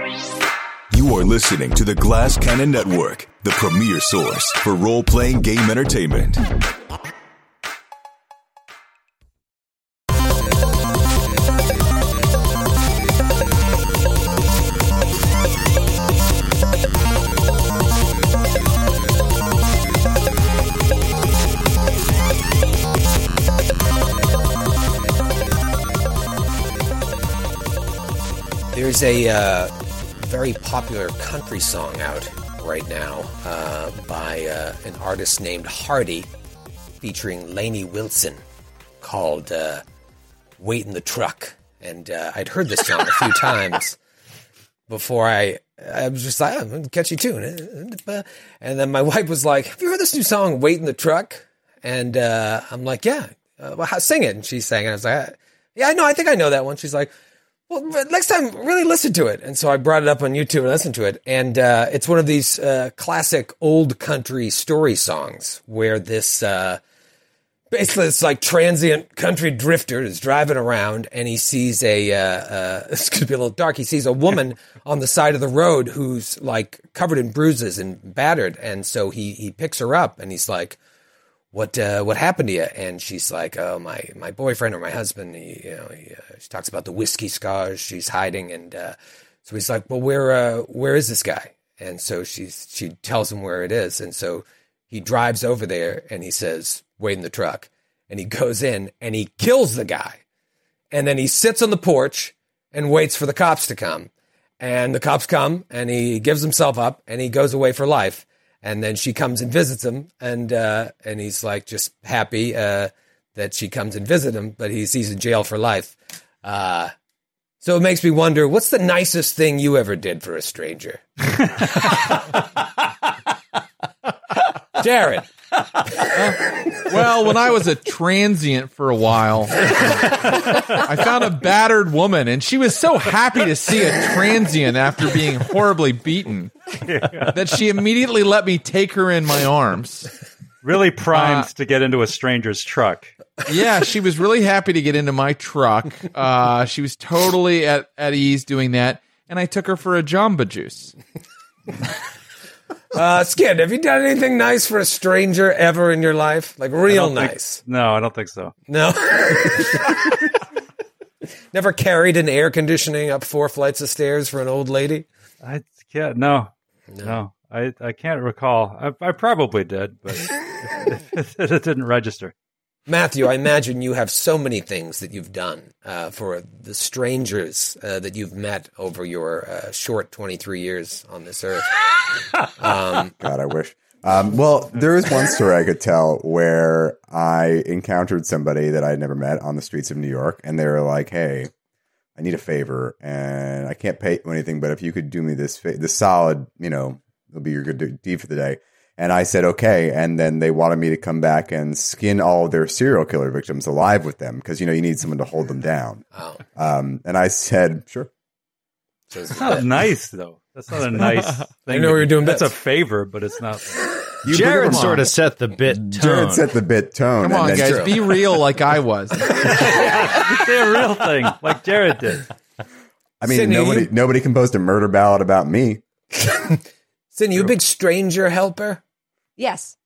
You are listening to the Glass Cannon Network, the premier source for role playing game entertainment. There's a uh, very popular country song out right now uh, by uh, an artist named Hardy featuring Lainey Wilson called uh, Wait in the Truck. And uh, I'd heard this song a few times before I. I was just like, oh, catchy tune. And then my wife was like, Have you heard this new song, Wait in the Truck? And uh, I'm like, Yeah. Uh, well, sing it. And she sang it. I was like, Yeah, I know. I think I know that one. She's like, well, next time, really listen to it. And so I brought it up on YouTube and listened to it. And uh, it's one of these uh, classic old country story songs where this uh, basically it's like transient country drifter is driving around and he sees a uh, uh, it's gonna be a little dark. He sees a woman on the side of the road who's like covered in bruises and battered, and so he he picks her up and he's like what uh, what happened to you? And she's like, oh my my boyfriend or my husband. He, you know, he, uh, she talks about the whiskey scars she's hiding, and uh, so he's like, well, where uh, where is this guy? And so she's she tells him where it is, and so he drives over there, and he says, wait in the truck, and he goes in and he kills the guy, and then he sits on the porch and waits for the cops to come, and the cops come, and he gives himself up, and he goes away for life and then she comes and visits him, and uh, and he's like just happy uh, that she comes and visit him, but he's he's in jail for life. Uh, so it makes me wonder, what's the nicest thing you ever did for a stranger, Jared? Well, when I was a transient for a while, I found a battered woman, and she was so happy to see a transient after being horribly beaten that she immediately let me take her in my arms. Really primed uh, to get into a stranger's truck. Yeah, she was really happy to get into my truck. Uh, she was totally at, at ease doing that, and I took her for a Jamba Juice. Uh, Skid, have you done anything nice for a stranger ever in your life? Like real nice? Think, no, I don't think so. No. Never carried an air conditioning up four flights of stairs for an old lady? I can't. No, no, no I I can't recall. I, I probably did, but it, it didn't register. Matthew, I imagine you have so many things that you've done uh, for the strangers uh, that you've met over your uh, short 23 years on this earth. Um, God, I wish. Um, well, there is one story I could tell where I encountered somebody that I had never met on the streets of New York, and they were like, "Hey, I need a favor, and I can't pay you anything, but if you could do me this, fa- this solid, you know, it'll be your good deed for the day." And I said, okay. And then they wanted me to come back and skin all of their serial killer victims alive with them because, you know, you need someone to hold them down. Oh. Um, and I said, sure. That's not nice, though. That's not a nice thing. I know what you're doing That's a favor, but it's not. You Jared sort of set the bit tone. Jared set the bit tone. Come on, guys, true. be real like I was. yeah, say a real thing like Jared did. I mean, Sydney, nobody you... nobody composed a murder ballad about me. Sydney, you a big stranger helper? Yes.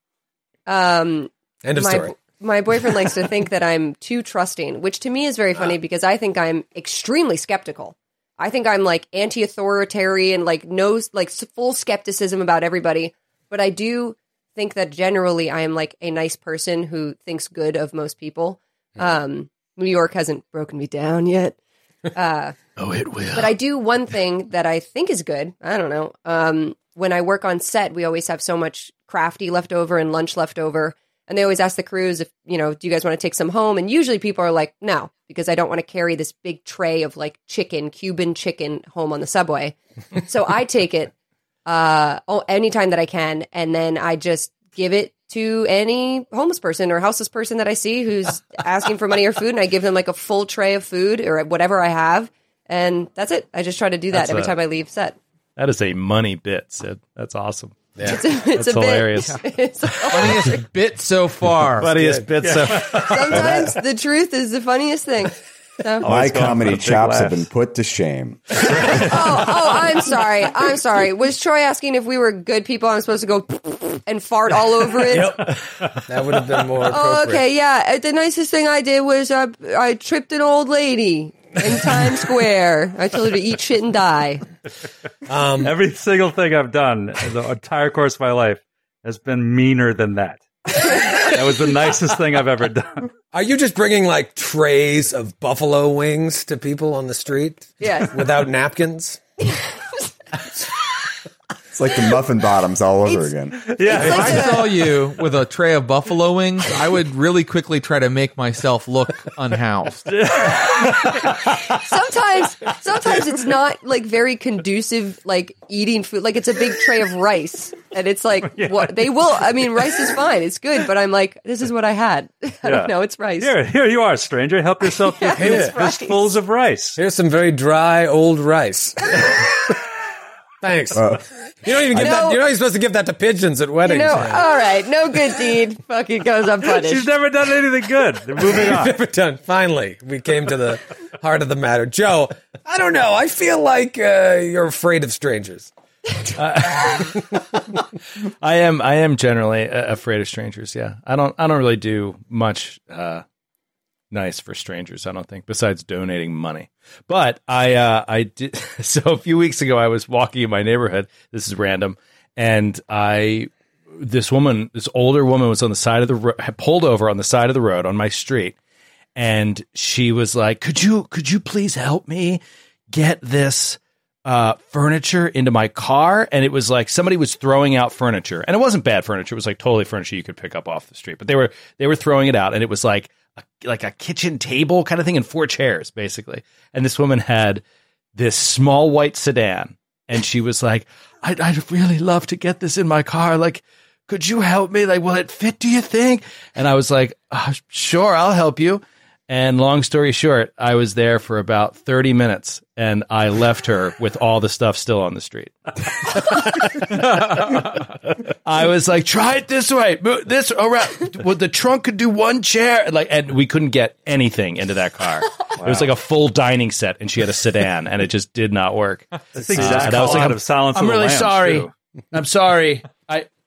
Um, End of my, story. My boyfriend likes to think that I'm too trusting, which to me is very funny because I think I'm extremely skeptical. I think I'm like anti-authoritarian, like no, like full skepticism about everybody. But I do think that generally I am like a nice person who thinks good of most people. Hmm. Um, New York hasn't broken me down yet. Uh, oh, it will. But I do one thing that I think is good. I don't know. Um, when I work on set, we always have so much crafty left over and lunch left over. And they always ask the crews if, you know, do you guys want to take some home? And usually people are like, no, because I don't want to carry this big tray of like chicken, Cuban chicken home on the subway. so I take it uh anytime that I can. And then I just give it to any homeless person or houseless person that I see who's asking for money or food. And I give them like a full tray of food or whatever I have. And that's it. I just try to do that that's every a, time I leave set. That is a money bit, Sid. That's awesome. Yeah. It's, a, it's That's hilarious. Bit. It's funniest bit so far. funniest bit so far. Sometimes the truth is the funniest thing. So. My Always going for comedy the big chops have been put to shame. oh, oh, I'm sorry. I'm sorry. Was Troy asking if we were good people? I'm supposed to go and fart all over it. That would have been more. Oh, okay, yeah. The nicest thing I did was uh, I tripped an old lady in Times Square. I told her to eat shit and die. Um, Every single thing I've done the entire course of my life has been meaner than that. that was the nicest thing I've ever done. Are you just bringing like trays of buffalo wings to people on the street Yes. without napkins? It's like the muffin bottoms all over again. Yeah, If I saw you with a tray of buffalo wings, I would really quickly try to make myself look unhoused. Sometimes, sometimes it's not like very conducive, like eating food. Like it's a big tray of rice, and it's like what they will. I mean, rice is fine; it's good. But I'm like, this is what I had. I Yeah. don't know. It's rice. Here, here you are, stranger. Help yourself to Yeah, it's rice. fistfuls of rice. Here's some very dry old rice. Thanks. Uh, you don't even give I that. know- You're not even supposed to give that to pigeons at You weddings. know, man. all right, no good deed fucking goes unpunished. She's never done anything good. They're moving on. Never done. Finally, we came to the heart of the matter. Joe, I don't know. I feel like uh, you're afraid of strangers. I am I am generally uh, afraid of strangers. Yeah, I don't I don't really do much uh, nice for strangers. I don't think besides donating money. But I uh, I did so a few weeks ago. I was walking in my neighborhood. This is random, and I this woman, this older woman, was on the side of the road, pulled over on the side of the road on my street, and she was like, "Could you could you please help me get this?" uh, furniture into my car, and it was like somebody was throwing out furniture, and it wasn't bad furniture. It was like totally furniture you could pick up off the street, but they were they were throwing it out, and it was like a, like a kitchen table kind of thing and four chairs basically. And this woman had this small white sedan, and she was like, "I'd, I'd really love to get this in my car. Like, could you help me? Like, will it fit? Do you think?" And I was like, "Uh, "Sure, I'll help you." And long story short, I was there for about 30 minutes and I left her with all the stuff still on the street. I was like, try it this way, move this around. Well, the trunk could do one chair. Like, and we couldn't get anything into that car. It was like a full dining set and she had a sedan and it just did not work. That's the exact and I was like, I'm- of Silence I'm really Lambs, sorry. too. I'm sorry.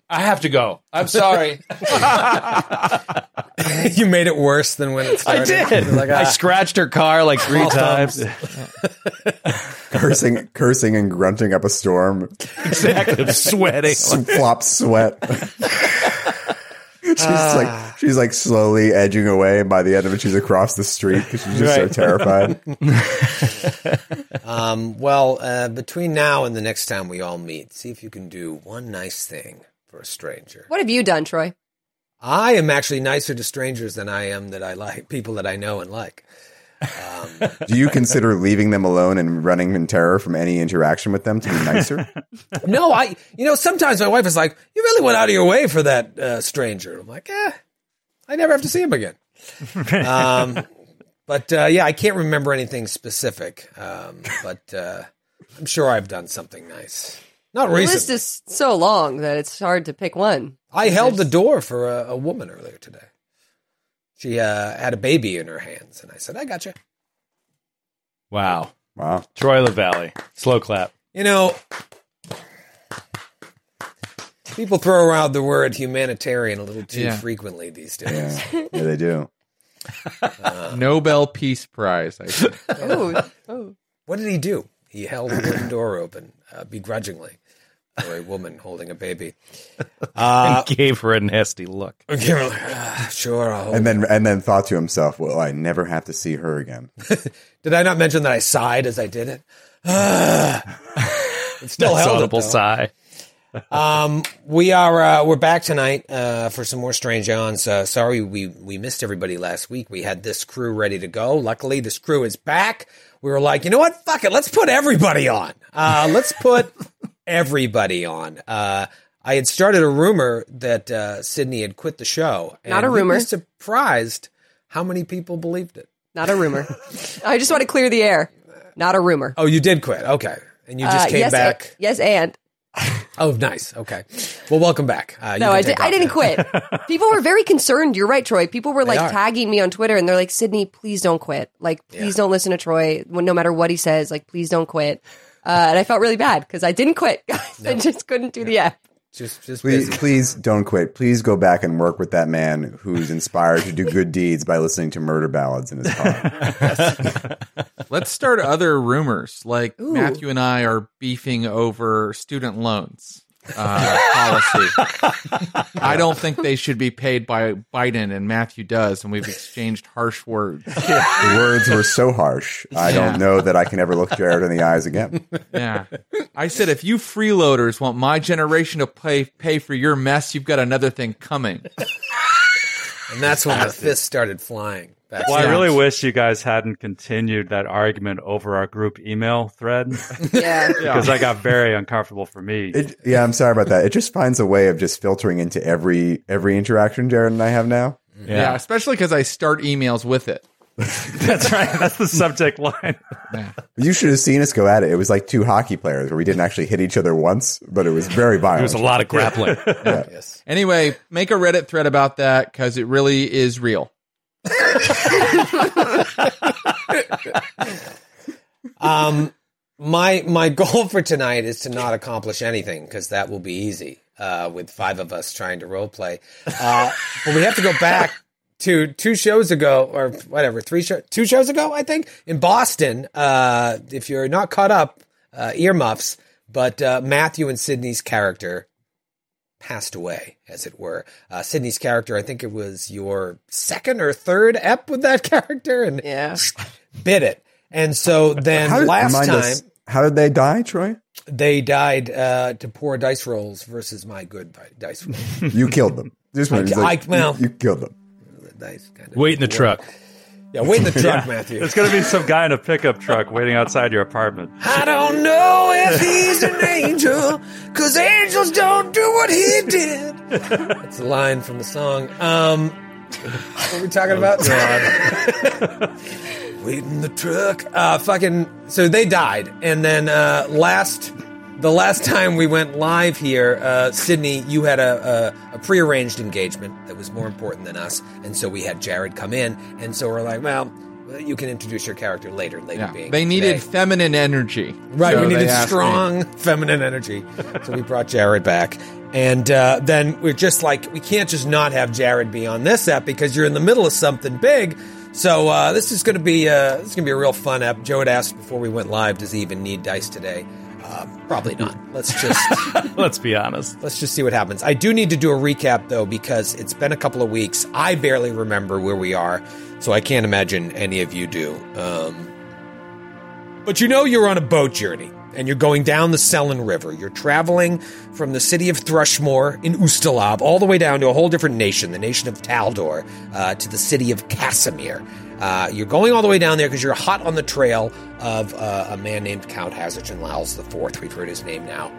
I, I have to go. I'm sorry. you made it worse than when it started. I did. You're Like, I ah, scratched her car like three all times. cursing, cursing and grunting up a storm. Exactly. I'm sweating. Flop sweat. she's like she's like slowly edging away, and by the end of it, she's across the street because she's just Right. so terrified. Um, well, uh, between now and the next time we all meet, see if you can do one nice thing for a stranger. What have you done, Troy? I am actually nicer to strangers than I am that I like people that I know and like. Do you consider leaving them alone and running in terror from any interaction with them to be nicer? No, I. You know, sometimes my wife is like, "You really went out of your way for that uh, stranger." I'm like, "Eh, I never have to see him again." um, but uh, yeah, I can't remember anything specific. Um, but uh, I'm sure I've done something nice. Not The list is so long that it's hard to pick one. I held the door for a, a woman earlier today. She uh, had a baby in her hands, and I said, "I got you." Wow. Wow. Troy Lavallee. Slow clap. You know, people throw around the word humanitarian a little too Yeah. frequently these days. Yeah, yeah, they do. Nobel Peace Prize. I think. Oh, oh. What did he do? He held the door open uh, begrudgingly for a woman holding a baby. and gave her a nasty look. Okay, we're "Ah, sure, I'll And then and then thought to himself, "Well, I never have to see her again." Did I not mention that I sighed as I did it? it still That's held it, audible though. sigh. Um, we are uh, we're back tonight uh, for some more Strange Aeons. Uh, sorry we we missed everybody last week. We had this crew ready to go. Luckily, this crew is back. We were like, you know what? Fuck it. Let's put everybody on. Uh, let's put everybody on. Uh, I had started a rumor that uh, Sydney had quit the show. Not a rumor. surprised how many people believed it. Not a rumor. I just want to clear the air. Not a rumor. Oh, you did quit. Okay, and you just Uh, came yes, back. yes, and Oh, nice. Okay. Well, welcome back. Uh, No, I, did, I didn't quit. People were very concerned. You're right, Troy. People were like tagging me on Twitter and they're like, Sydney, please don't quit. Like, please don't listen to Troy. No matter what he says, like, please don't quit. Uh, and I felt really bad because I didn't quit. I just couldn't do the app. Just, just Please, please don't quit. Please go back and work with that man who's inspired to do good deeds by listening to murder ballads in his car. Let's start other rumors. Like Matthew and I are beefing over student loans uh, policy. I don't think they should be paid by Biden, and Matthew does, and we've exchanged harsh words. the words were so harsh. I Yeah. don't know that I can ever look Jared in the eyes again. Yeah, I said if you freeloaders want my generation to pay pay for your mess, you've got another thing coming. and that's when the fists started flying. Back Well, I really wish you guys hadn't continued that argument over our group email thread Yeah. because I got very uncomfortable for me. It, yeah, I'm sorry about that. It just finds a way of just filtering into every every interaction Jared and I have now. Yeah, especially because I start emails with it. That's right. That's the subject line. You should have seen us go at it. It was like two hockey players where we didn't actually hit each other once, but it was very violent. There was a lot of grappling. yes. Anyway, make a Reddit thread about that because it really is real. Um, my my goal for tonight is to not accomplish anything because that will be easy uh, with five of us trying to role play. Uh, but we have to go back to two shows ago or whatever, three show, two shows ago, I think, in Boston. Uh, if you're not caught up, uh, earmuffs. But uh, Matthew and Sydney's character passed away, as it were. Uh, Sydney's character, I think it was your second or third ep with that character, and Yeah. bit it. And so then did, last time us, how did they die, Troy? they died uh, to poor dice rolls versus my good dice rolls. You killed them. Just I- it's I- well- you, you killed them. dice kind of Wait in the truck. Yeah, wait in the truck, Matthew. There's going to be some guy in a pickup truck waiting outside your apartment. I don't know if he's an angel, cause angels don't do what he did. That's a line from the song. Um, what were we talking about? Wait in the truck. Uh, fucking. So they died, and then uh, last, the last time we went live here, uh, Sydney, you had a, a, a prearranged engagement that was more important than us, and so we had Jared come in, and so we're like, well. You can introduce your character later. Later, Yeah, being they needed today. feminine energy. Right, So we needed asked me. strong feminine energy. so we brought Jared back. And uh, then we're just like, we can't just not have Jared be on this app because you're in the middle of something big. So uh, this is going to be uh, this is going to be a real fun app. Joe had asked before we went live, does he even need dice today? Uh, probably not. Let's just Let's be honest. let's just see what happens. I do need to do a recap though because it's been a couple of weeks. I barely remember where we are, so I can't imagine any of you do. Um, but you know you're on a boat journey and you're going down the Sellen River. You're traveling from the city of Thrushmoor in Ustalav all the way down to a whole different nation, the nation of Taldor, uh, to the city of Cassomir. Uh, you're going all the way down there because you're hot on the trail of uh, a man named Count Hazardton Lowls IV. We've heard his name now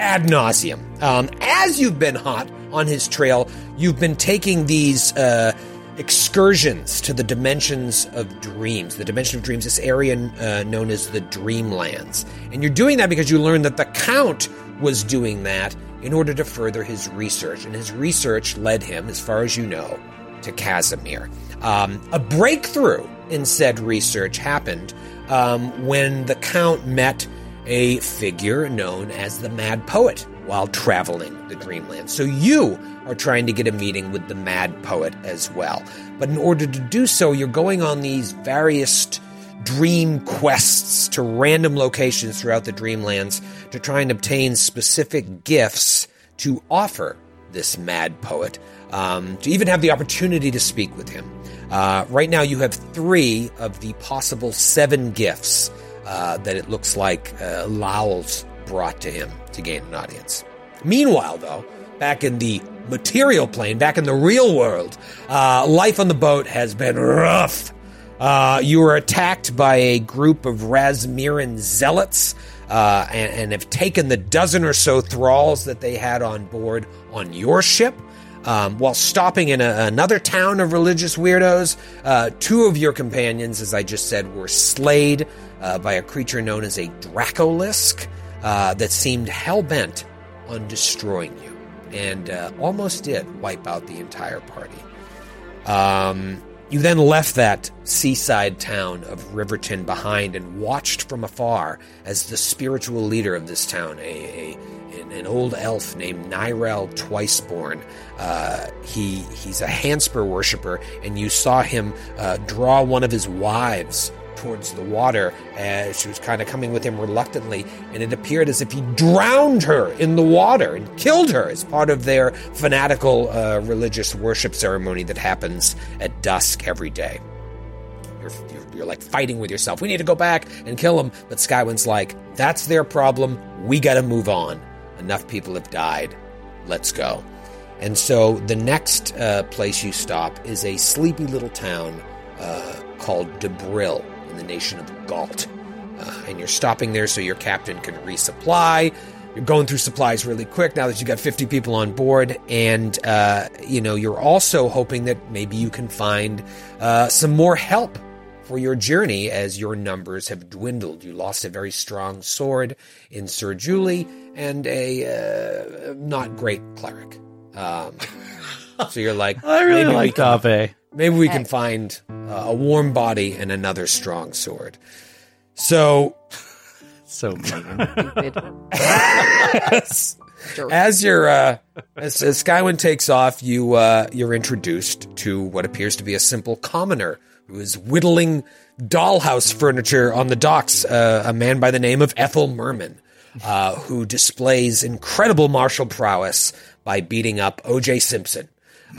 ad nauseum. Um, as you've been hot on his trail, you've been taking these uh, excursions to the dimensions of dreams. The dimension of dreams, this area uh, known as the Dreamlands, and you're doing that because you learned that the Count was doing that in order to further his research, and his research led him, as far as you know, to Cassomir. Um, a breakthrough in said research happened um, when the Count met a figure known as the Mad Poet while traveling the Dreamland. So you are trying to get a meeting with the Mad Poet as well. But in order to do so, you're going on these various dream quests to random locations throughout the Dreamlands to try and obtain specific gifts to offer this Mad Poet, um, to even have the opportunity to speak with him. Uh, right now, you have three of the possible seven gifts uh, that it looks like uh, Lowell's brought to him to gain an audience. Meanwhile, though, back in the material plane, back in the real world, uh, life on the boat has been rough. Uh, you were attacked by a group of Razmiran zealots uh, and, and have taken the dozen or so thralls that they had on board on your ship. Um, while stopping in a, another town of religious weirdos, uh, two of your companions, as I just said, were slayed uh, by a creature known as a Dracolisk uh, that seemed hell bent on destroying you, and uh, almost did wipe out the entire party. Um, you then left that seaside town of Riverton behind and watched from afar as the spiritual leader of this town, a, a an, old elf named Nyrel Twiceborn. Uh, he he's a Hanspur worshiper, and you saw him uh, draw one of his wives towards the water as she was kind of coming with him reluctantly, and it appeared as if he drowned her in the water and killed her as part of their fanatical uh, religious worship ceremony that happens at dusk every day. You're, you're, you're like fighting with yourself. We need to go back and kill him. But Skywind's like, that's their problem. We got to move on. Enough people have died. Let's go. And so the next uh, place you stop is a sleepy little town uh, called Debril in the nation of Galt. Uh, and you're stopping there so your captain can resupply. You're going through supplies really quick now that you've got 50 people on board. And, uh, you know, you're also hoping that maybe you can find uh, some more help for your journey as your numbers have dwindled. You lost a very strong sword in Sir Julie and a uh, not great cleric. Um, so you're like, I really maybe we like can- Dave. Maybe we can find uh, a warm body and another strong sword. So, So mean. Stupid. Jerk. as you're uh, as, as Skywind takes off, you uh, you're introduced to what appears to be a simple commoner who is whittling dollhouse furniture on the docks. Uh, a man by the name of Ethel Merman, uh, who displays incredible martial prowess by beating up O.J. Simpson.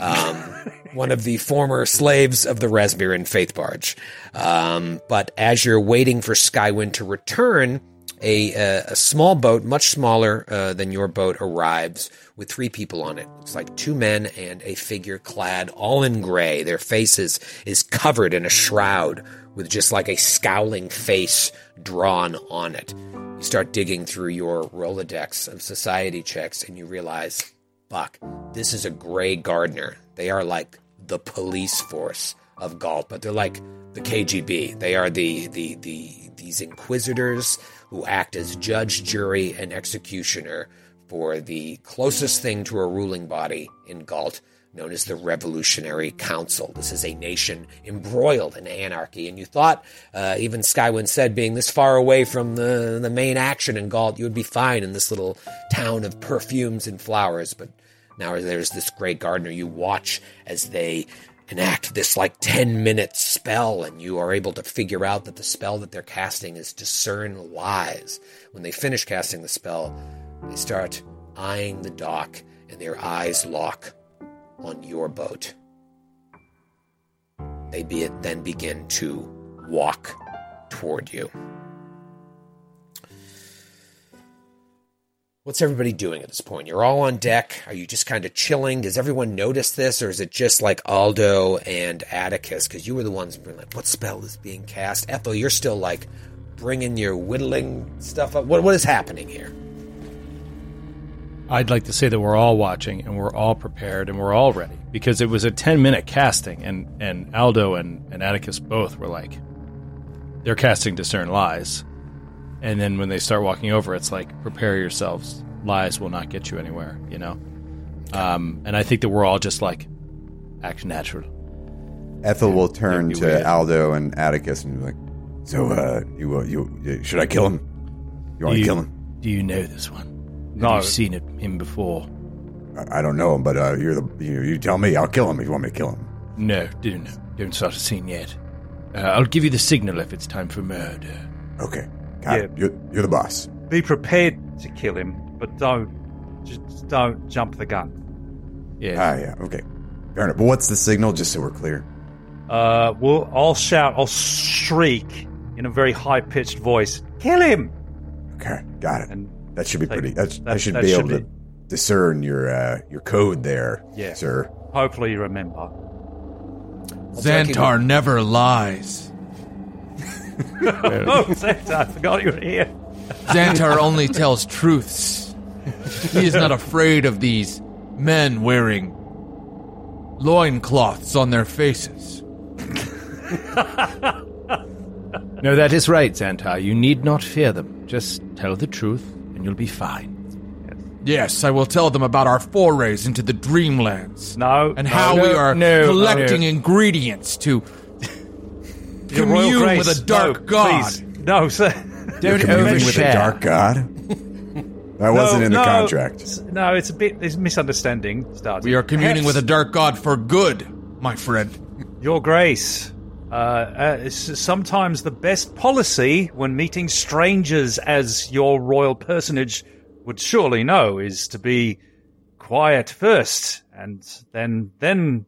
um, one of the former slaves of the Razmiran Faith Barge. Um, but as you're waiting for Skywind to return, a, a, a small boat, much smaller uh, than your boat, arrives with three people on it. It's like two men and a figure clad all in gray. Their faces is covered in a shroud with just like a scowling face drawn on it. You start digging through your Rolodex of society checks and you realize fuck, this is a gray gardener. They are like the police force of Galt, but they're like the KGB. They are the the the these inquisitors who act as judge, jury, and executioner for the closest thing to a ruling body in Galt, known as the Revolutionary Council. This is a nation embroiled in anarchy, and you thought, uh, even Skywind said, being this far away from the the main action in Galt, you would be fine in this little town of perfumes and flowers, but now there's this Grey Gardener. You watch as they enact this like 10 minute spell, and you are able to figure out that the spell that they're casting is discern lies. When they finish casting the spell, they start eyeing the dock, and their eyes lock on your boat. They be, then begin to walk toward you. What's everybody doing at this point? You're all on deck. Are you just kind of chilling? Does everyone notice this, or is it just like Aldo and Atticus? Because you were the ones being like, "What spell is being cast?" Ethel, you're still like bringing your whittling stuff up. What what is happening here? I'd like to say that we're all watching and we're all prepared and we're all ready because it was a 10 minute casting and, and Aldo and, and Atticus both were like, they're casting Discern Lies. And then when they start walking over, it's like, prepare yourselves. Lies will not get you anywhere, you know? Um, and I think that we're all just like, act natural. Ethel will turn to would. Aldo and Atticus and be like, "So, uh, you, uh, you, you should I kill him? You want to kill him? do you know this one? No. Have you seen it, him before? I, I don't know him, but uh, you're the you, you tell me. I'll kill him if you want me to kill him. No, didn't know. Don't start a scene yet. Uh, I'll give you the signal if it's time for murder. Okay, got it. Yeah. You're, you're the boss. Be prepared to kill him, but don't just don't jump the gun. Yeah. Ah, yeah. Okay, fair enough. But what's the signal? Just so we're clear. Uh, we'll I'll shout, I'll shriek in a very high pitched voice, "Kill him!" Okay, got it. And That should be Like, pretty. That's, I should that be should able to discern your uh, your code there, Yeah. sir. hopefully you remember. Xantar never lies. oh, Xantar, I forgot you were here. Xantar only tells truths. He is not afraid of these men wearing loincloths on their faces. No, that is right, Xantar. You need not fear them. Just tell the truth, and you'll be fine. Yes, I will tell them about our forays into the dreamlands. No, And no, how no, we are no, collecting no. ingredients to Your Royal commune with a dark no, god. please. No, sir. Don't Communing with a dark god. That wasn't No, in the no. contract. No, it's a bit. There's misunderstanding starting. We are communing Perhaps- with a dark god for good, my friend. Your Grace, uh, uh, sometimes the best policy when meeting strangers, as your royal personage would surely know, is to be quiet first, and then then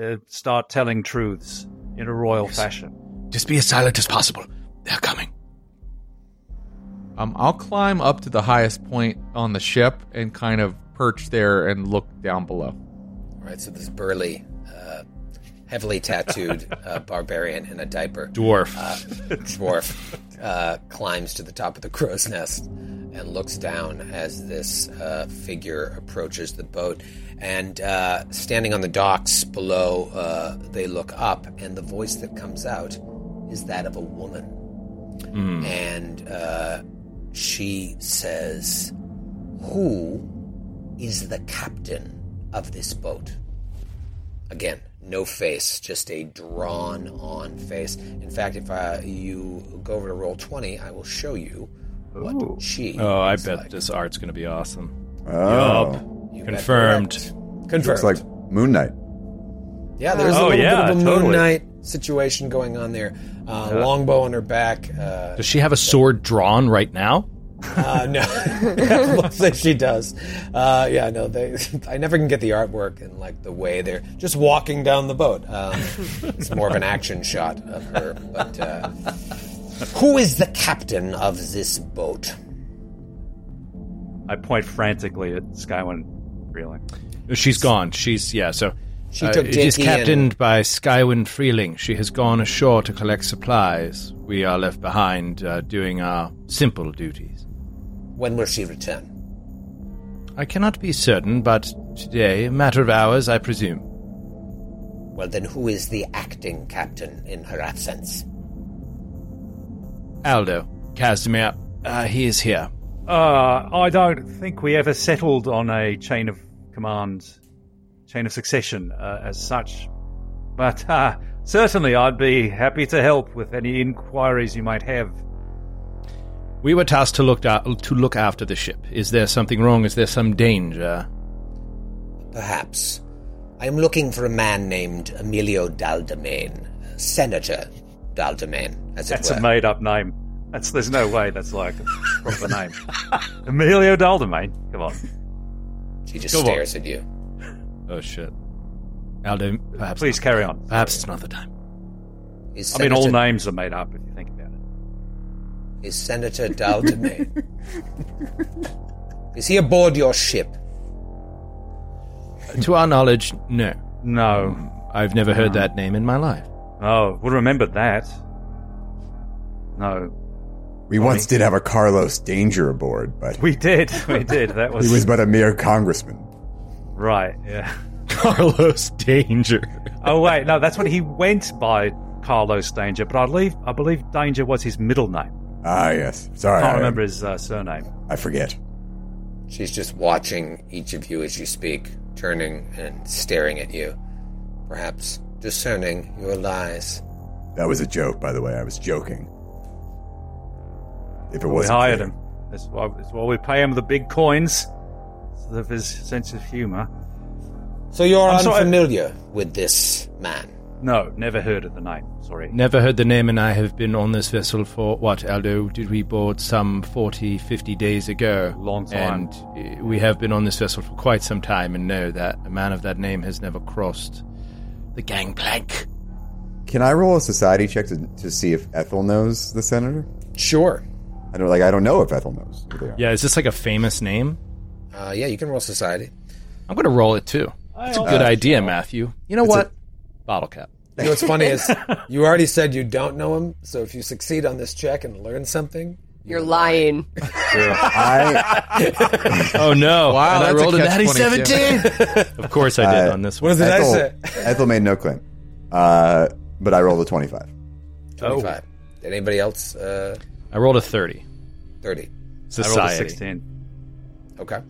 uh, start telling truths in a royal fashion. Just be as silent as possible. They're coming. Um, I'll climb up to the highest point on the ship and kind of perch there and look down below. Right, so this burly, heavily tattooed uh, barbarian in a diaper, Dwarf. dwarf, uh, climbs to the top of the crow's nest and looks down as this uh, figure approaches the boat. And uh, standing on the docks below, uh, they look up, and the voice that comes out is that of a woman. And uh, she says, Who is the captain of this boat? Again, no face, just a drawn on face. In fact, if uh, you go over to roll 20, I will show you what she oh, I bet like. this art's going to be awesome. Oh, You Confirmed. correct. Confirmed. looks like Moon Knight. yeah, there's a Oh, little yeah, bit of a totally. Moon Knight situation going on there. Uh, Longbow on her back. Uh, Does she have a sword drawn right now? Uh, no, looks like she does. Uh, yeah, no, they. I never can get the artwork and like the way they're just walking down the boat. Um, it's more of an action shot of her. But uh, who is the captain of this boat? I point frantically at Skywind, Freeling. She's gone. She's yeah. So She uh, took it is Dinky captained by Skywind Freeling. She has gone ashore to collect supplies. We are left behind uh, doing our simple duties. When will she return? I cannot be certain, but today, a matter of hours, I presume. Well, then, who is the acting captain in her absence? Aldo, Casimir, uh, he is here. Uh, I don't think we ever settled on a chain of command, chain of succession uh, as such. But uh, certainly I'd be happy to help with any inquiries you might have. We were tasked to look a- to look after the ship. Is there something wrong? Is there some danger? Perhaps. I am looking for a man named Emilio Daldamain, Senator Daldamain, as it That's were. a made up name. That's There's no way that's like a proper name. Emilio Daldamain. Come on. She just Go on. stares at you. Oh shit, Aldo, perhaps. Please carry on. Perhaps it's not the time. Is I mean, all names are made up if Is Senator Daldamain? is he aboard your ship? Uh, to our knowledge, no. No. I've never heard that name in my life. Oh, would remember that. No. We once did have a Carlos Danger aboard, but We did. We did. That was, he was but a mere congressman. right. Yeah. Carlos Danger. Oh wait, no, that's what he went by, Carlos Danger. But I believe I believe Danger was his middle name. Ah, yes. Sorry, I can't I remember his uh, surname. I forget. She's just watching each of you as you speak, turning and staring at you, perhaps discerning your lies. That was a joke, by the way. I was joking. If it We wasn't hired clear. him. That's why, that's why we pay him the big coins. Of his sense of humor. So you're I'm sorry- unfamiliar with this man. No, never heard of the name. Sorry. Never heard the name, and I have been on this vessel for what, Aldo? Did we board some 40, 50 days ago? Long time. And uh, we have been on this vessel for quite some time and know that a man of that name has never crossed the gangplank. Can I roll a society check to, to see if Ethel knows the senator? Sure. I don't like. I don't know if Ethel knows who they are. Yeah, is this like a famous name? Uh, yeah, you can roll society. I'm going to roll it too. That's a good idea, Matthew. You know what? Bottle cap. You know what's funny is you already said you don't know him, so if you succeed on this check and learn something, You're lying. I Oh no! Wow, And I that's a rolled a catch natty seventeen. of course, I did Uh, on this what one. does the dice Ethel, say? Ethel made no claim, uh, but I rolled a twenty-five. 25. Did anybody else? Uh, I rolled a thirty. 30. I rolled a Society. 16. Okay.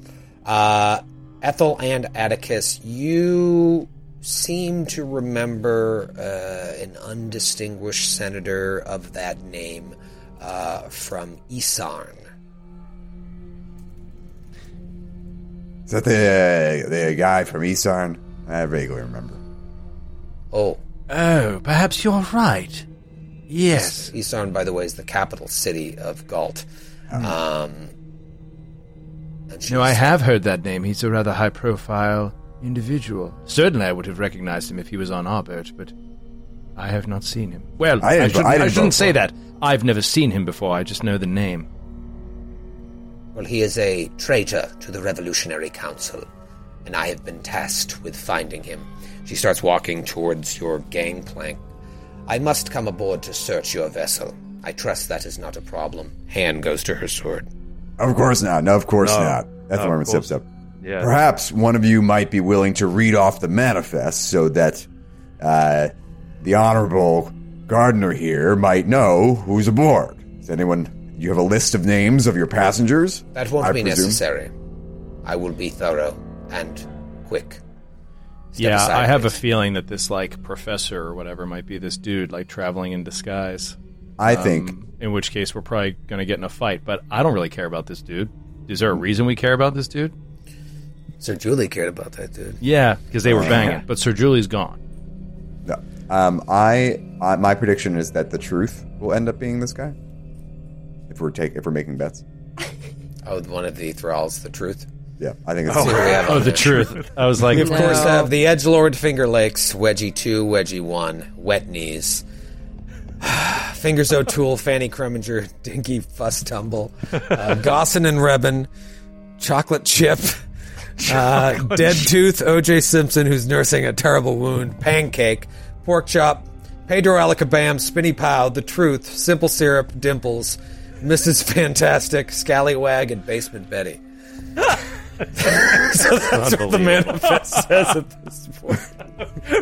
Uh, Ethel and Atticus, you seem to remember uh, an undistinguished senator of that name uh, from Isarn. Is that the the guy from Isarn? I vaguely remember. Oh, Oh, perhaps you're right. Yes. Isarn, by the way, is the capital city of Galt. Um, No, I have heard that name. He's a rather high profile individual. Certainly I would have recognized him if he was on our boat, but I have not seen him. Well, I I, shouldn't, I I shouldn't say that. I've never seen him before. I just know the name. Well, he is a traitor to the Revolutionary Council, and I have been tasked with finding him. She starts walking towards your gangplank. I must come aboard to search your vessel. I trust that is not a problem. Hand goes to her sword. Of course not. No, of course No. not. That's No, the of one course. sips up. Yeah. Perhaps one of you might be willing to read off the manifest so that uh, the honorable gardener here might know who's aboard. Does anyone? You have a list of names of your passengers? That won't I be presume? necessary. I will be thorough and quick. Step yeah, aside, I have please. a feeling that this like professor or whatever might be this dude like traveling in disguise. I think Um, in which case we're probably going to get in a fight, but I don't really care about this dude. Is there a reason we care about this dude? Sir Julie cared about that dude. Yeah, because they were banging, but Sir Julie's gone. no. Um, I, I my prediction is that the truth will end up being this guy. If we're take if we're making bets, Oh, one of the thralls, the truth. yeah, I think it's See who we have Oh, the truth. I was like, We of course No. have the Edge Lord Finger Lakes, Wedgie 2, Wedgie 1, Wet Knees, Fingers O'Toole, Fanny Kreminger, Dinky Fuss Tumble, uh, Gossin and Rebin, Chocolate Chip, uh, Dead Tooth, OJ Simpson, who's nursing a terrible wound, Pancake, Pork Chop, Pedro Alacabam, Spinny Pow, The Truth, Simple Syrup, Dimples, Mrs. Fantastic, Scallywag, and Basement Betty. so that's what the manifest says at this point.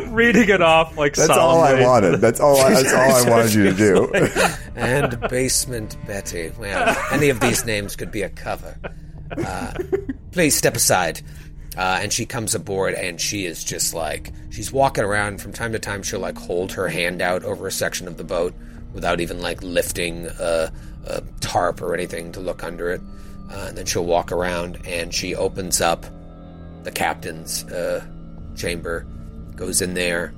Reading it off like that's all I wanted. That's all. I, that's all I wanted you to do. and Basement Betty. Well, any of these names could be a cover. Uh, please step aside. Uh, and she comes aboard, and she is just like she's walking around. From time to time, she'll like hold her hand out over a section of the boat without even like lifting a, a tarp or anything to look under it. Uh, and then she'll walk around, and she opens up the captain's uh, chamber, goes in there,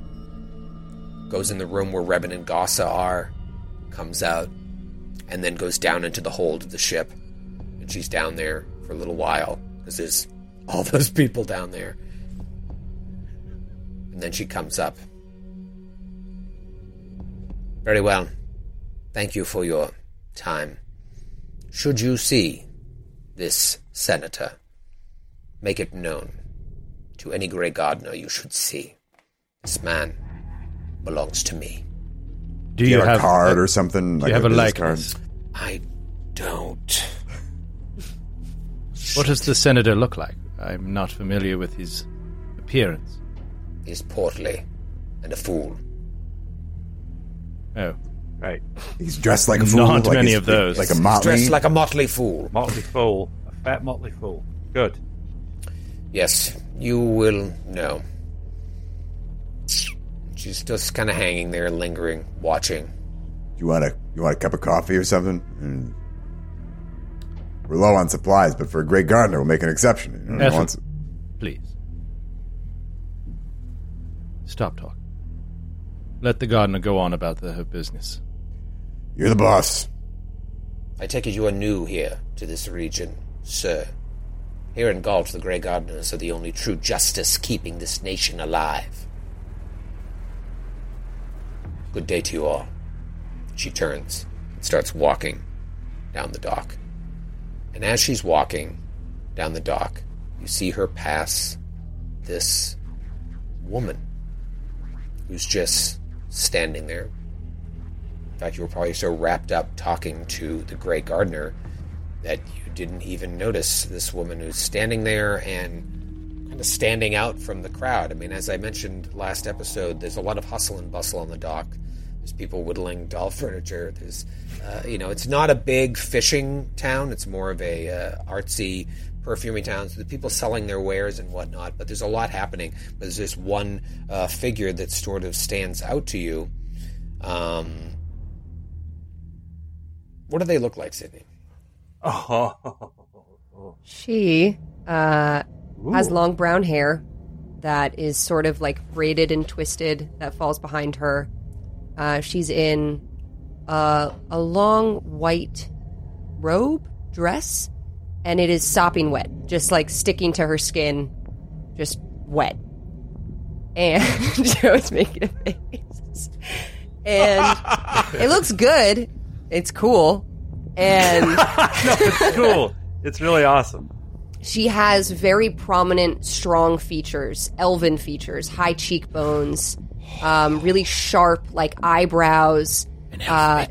goes in the room where Rebin and Gossa are, comes out, and then goes down into the hold of the ship. And she's down there for a little while because there's all those people down there. And then she comes up. Very well. Thank you for your time. Should you see this senator, make it known to any Grey Gardener you should see. This man belongs to me. do you you have a have card or something? do you have a business likeness? I don't. What does the senator look like? I'm not familiar with his appearance. He's portly and a fool. Oh, Right. He's dressed like a fool. Not like many of those. Like a motley. Dressed like a motley fool. Motley Fool. A fat Motley Fool. Good. Yes, you will know. She's just kind of hanging there, lingering, watching. you want a you want a cup of coffee or something? We're low on supplies, but for a Grey Gardener, we'll make an exception. You know, Ethel. wants- please. Stop talking. Let the gardener go on about the, her business. You're the boss. I take it you are new here to this region, sir. Here in Galt, the Grey Gardeners are the only true justice keeping this nation alive. Good day to you all. She turns and starts walking down the dock. And as she's walking down the dock, you see her pass this woman who's just standing there. In fact, you were probably so wrapped up talking to the Grey Gardener that you didn't even notice this woman who's standing there and kind of standing out from the crowd. I mean, as I mentioned last episode, there's a lot of hustle and bustle on the dock. There's people whittling doll furniture. There's, uh, you know, it's not a big fishing town. It's more of a uh, artsy perfuming town. So the people selling their wares and whatnot. But there's a lot happening. But there's this one uh, figure that sort of stands out to you. Um, what do they look like, Sydney? Oh. She uh, has long brown hair that is sort of like braided and twisted that falls behind her. Uh, she's in uh, a long white robe dress, and it is sopping wet, just like sticking to her skin, just wet. And Joe's making a face, and it looks good. It's cool, and no, it's cool. It's really awesome. she has very prominent, strong features, elven features, high cheekbones, um, really sharp, like eyebrows. Uh,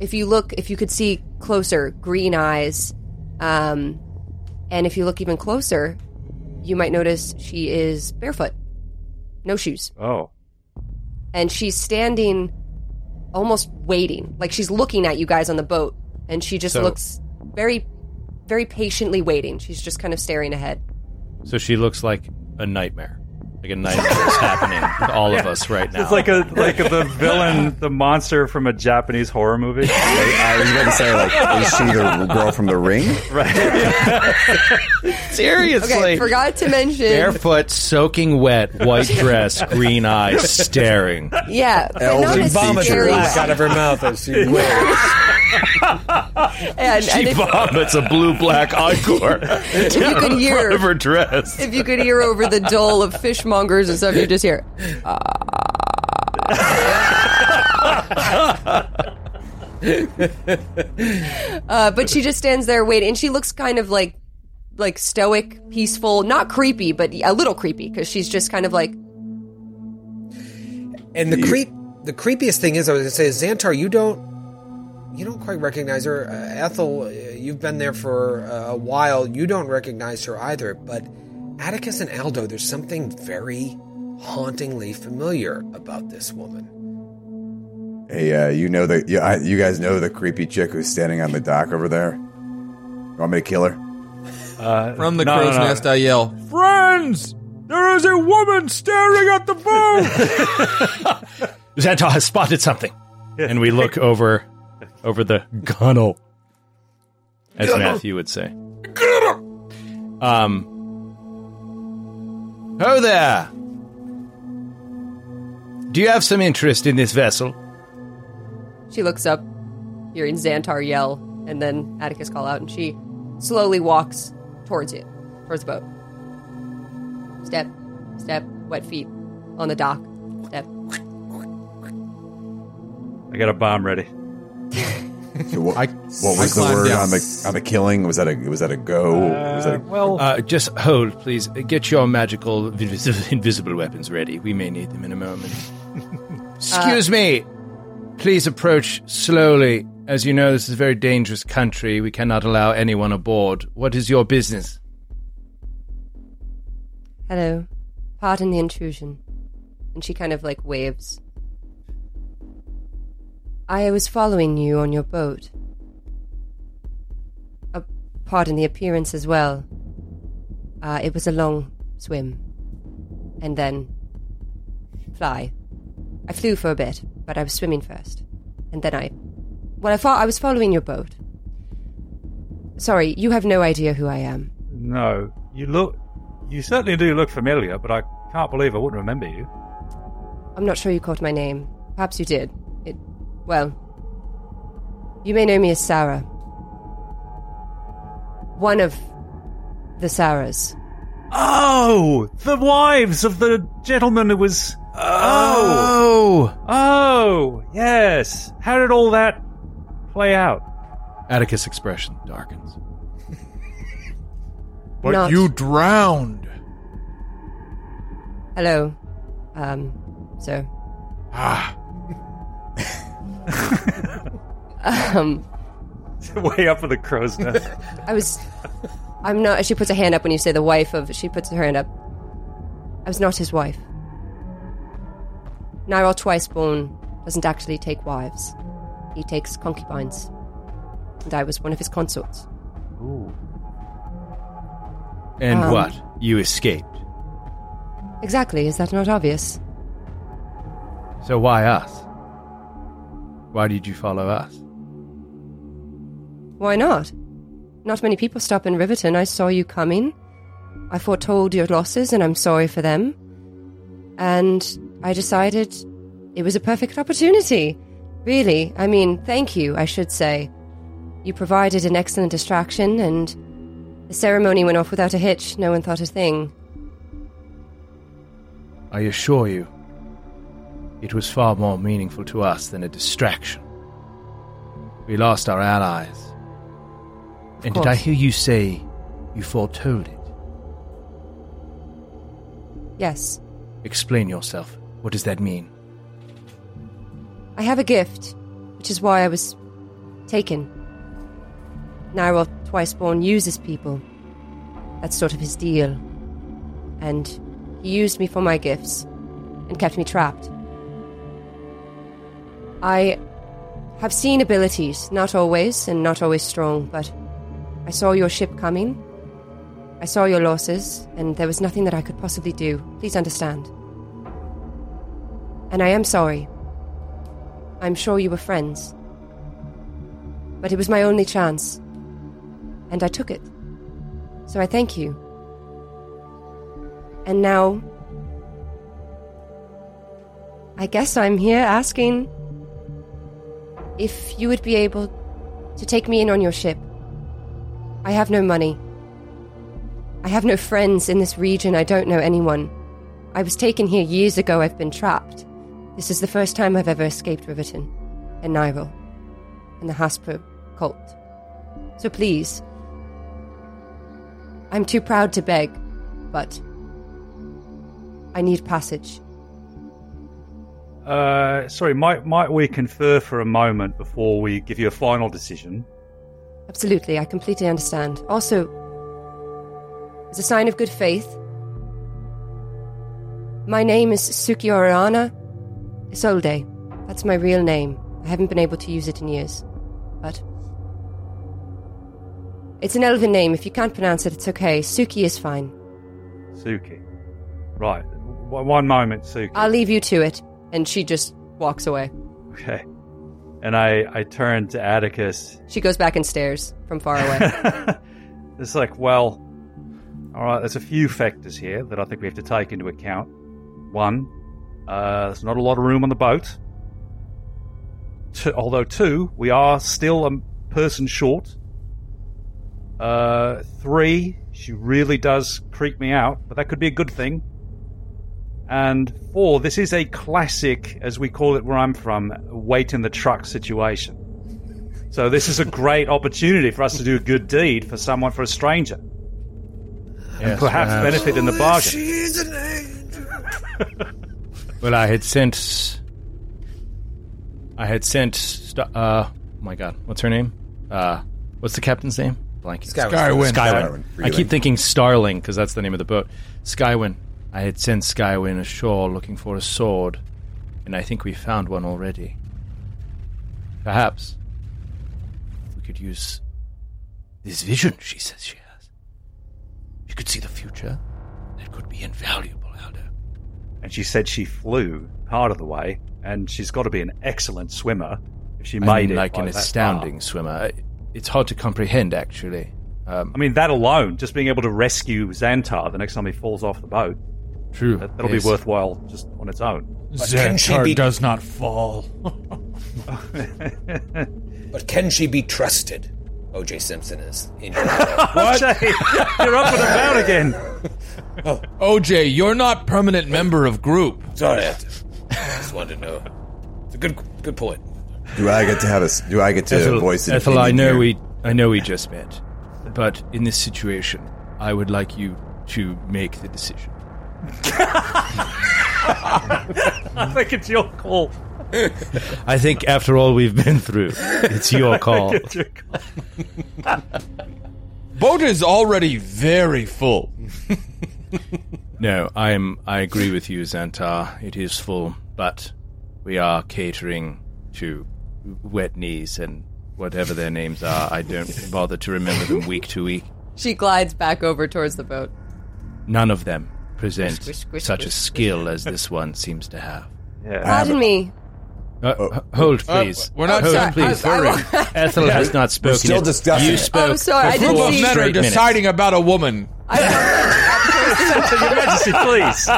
if you look, if you could see closer, green eyes. Um, and if you look even closer, you might notice she is barefoot, no shoes. Oh. And she's standing almost waiting. Like she's looking at you guys on the boat. And she just So- looks very, very patiently waiting. She's just kind of staring ahead. So she looks like a nightmare. Like a nightmare is happening to all of us right now. It's like a like the villain, the monster from a Japanese horror movie. I was about to say, like, is she the girl from the ring? Right. Seriously. Okay, forgot to mention. Barefoot, soaking wet, white dress, green eyes, staring. Yeah, but not Elven as Vomits scary. black out of her mouth as she wails. And, She and if, vomits a blue black encore if you could hear, of her dress. if you could hear over the dole of fishmongers and stuff, you just hear. uh, but she just stands there waiting, and she looks kind of like, like stoic, peaceful, not creepy, but a little creepy because she's just kind of like, And the creep, the creepiest thing is, I was going to say, Xantar, you don't, you don't quite recognize her. Uh, Ethel, uh, you've been there for uh, a while. You don't recognize her either. But Atticus and Aldo, there's something very hauntingly familiar about this woman. Hey, uh, you know the you, I, you guys know the creepy chick who's standing on the dock over there. You want me to kill her? Uh, From the no, crow's no, no. nest, I yell, Friends! There is a woman staring at the boat! Xantar has spotted something. And we look over over the gunnel, as Matthew would say. Um. Oh there! Do you have some interest in this vessel? she looks up, hearing Xantar yell, and then Atticus call out, and she slowly walks towards you, towards the boat. Step, step, wet feet on the dock. Step. I got a bomb ready. So what, I- what I was the word down. on the on the killing? Was that a was that a go? was that a, well, Uh, just hold, please. Get your magical invis- invisible weapons ready. We may need them in a moment. Excuse me. Please approach slowly. As you know, this is a very dangerous country. We cannot allow anyone aboard. What is your business? Hello. Pardon the intrusion. And she kind of like waves. I was following you on your boat. Uh, pardon the appearance as well. Uh, it was a long swim. And then fly. I flew for a bit, but I was swimming first. And then I. Well, I, fo- I was following your boat. Sorry, you have no idea who I am. no, you look. You certainly do look familiar, but I can't believe I wouldn't remember you. I'm not sure you caught my name. Perhaps you did. It. Well. You may know me as Sarah. One of the Sarahs. Oh, the wives of the gentleman who was. Oh! Oh, yes. How did all that play out? Atticus' expression darkens. but Not- you drowned. Hello. Um, sir. Ah, Um, Way up with the crow's nest. I was. I'm not. She puts a hand up when you say the wife of. She puts her hand up. I was not his wife. Nigel Twiceborn doesn't actually take wives. He takes concubines. And I was one of his consorts. And Um, what? You escaped. Exactly, is that not obvious? So why us? Why did you follow us? Why not? Not many people stop in Riverton. I saw you coming. I foretold your losses, and I'm sorry for them. And I decided it was a perfect opportunity. Really. I mean, thank you, I should say. You provided an excellent distraction, and the ceremony went off without a hitch. No one thought a thing. I assure you, it was far more meaningful to us than a distraction. We lost our allies. and did I hear you say you foretold it? Yes. Explain yourself. What does that mean? I have a gift, which is why I was taken. Nyrol Twiceborn uses people. That's sort of his deal. And he used me for my gifts and kept me trapped. I have seen abilities, not always, and not always strong, but I saw your ship coming. I saw your losses, and there was nothing that I could possibly do. Please understand. And I am sorry. I'm sure you were friends. But it was my only chance. And I took it. So I thank you. And now. I guess I'm here asking if you would be able to take me in on your ship. I have no money. I have no friends in this region. I don't know anyone. I was taken here years ago. I've been trapped. This is the first time I've ever escaped Riverton and Nyril and the Hastur cult. So please, I'm too proud to beg, but I need passage. Uh, sorry, might might we confer for a moment before we give you a final decision? Absolutely, I completely understand. Also, as a sign of good faith, my name is Sukiorana Isolde. That's my real name. I haven't been able to use it in years. But. It's an elven name. If you can't pronounce it, it's okay. Suki is fine. Suki. Right. One moment, Suki. I'll leave you to it. And she just walks away. Okay. And I, I turn to Atticus. She goes back and stares from far away. it's like, well, all right, there's a few factors here that I think we have to take into account. One, uh, there's not a lot of room on the boat. Two, although, two, we are still a person short. Uh, three, she really does creep me out, but that could be a good thing. And four, this is a classic, as we call it where I'm from, wait in the truck situation. So this is a great opportunity for us to do a good deed for someone, for a stranger. Yes, Perhaps benefit in the bargain. She's an angel. Well, I had sent. I had sent. St- uh, oh my God, what's her name? Uh, what's the captain's name? Blanking. Skywind. Skywind. Skywind. Skywind, I keep thinking Starling because that's the name of the boat. Skywind. I had sent Skywind ashore looking for a sword, and I think we found one already. Perhaps we could use this vision she says she has. She could see the future. That could be invaluable, Aldo. And she said she flew part of the way, and she's got to be an excellent swimmer if she I made mean, it. like by an astounding far. swimmer. It's hard to comprehend, actually. Um, I mean, that alone, just being able to rescue Xantar the next time he falls off the boat, true. that, that'll yes. be worthwhile just on its own. can she Xantar be- does not fall. But can she be trusted? OJ Simpson is in your What? Jay, you're up and about again. Oh. OJ, you're not permanent member of group. Sorry, I just wanted to know. It's a good good point. Do I get to have a? Do I get to Ethel, voice an Ethel, I know here? we, I know we just met, but in this situation, I would like you to make the decision. I think it's your call. I think after all we've been through, it's your call. It's your call. Boat is already very full. No, I'm. I agree with you, Xantar. It is full, but we are catering to wet knees and whatever their names are. I don't bother to remember them week to week. She glides back over towards the boat. None of them present Squish, squish, such a squish, skill as this one seems to have. Yeah. Pardon me. Uh, h- hold, please. we're not- hold, sorry, please. I- I- Ethel has not spoken. still yet. discussing You it. spoke. Oh, sorry, I for didn't four see- Men are straight minutes. deciding about a woman. I Your Majesty, please.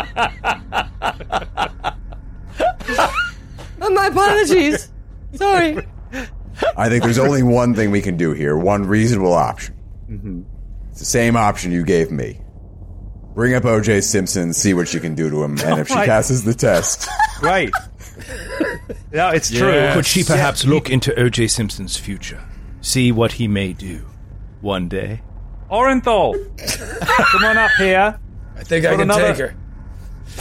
oh, my apologies. Sorry. I think there's only one thing we can do here, one reasonable option. Mm-hmm. It's the same option you gave me. Bring up OJ Simpson, see what she can do to him, and if she Right. passes the test, Great. Yeah, it's true. Could she perhaps look into O.J. Simpson's future, see what he may do one day? Orenthal, come on up here. I think I Got can another- take her.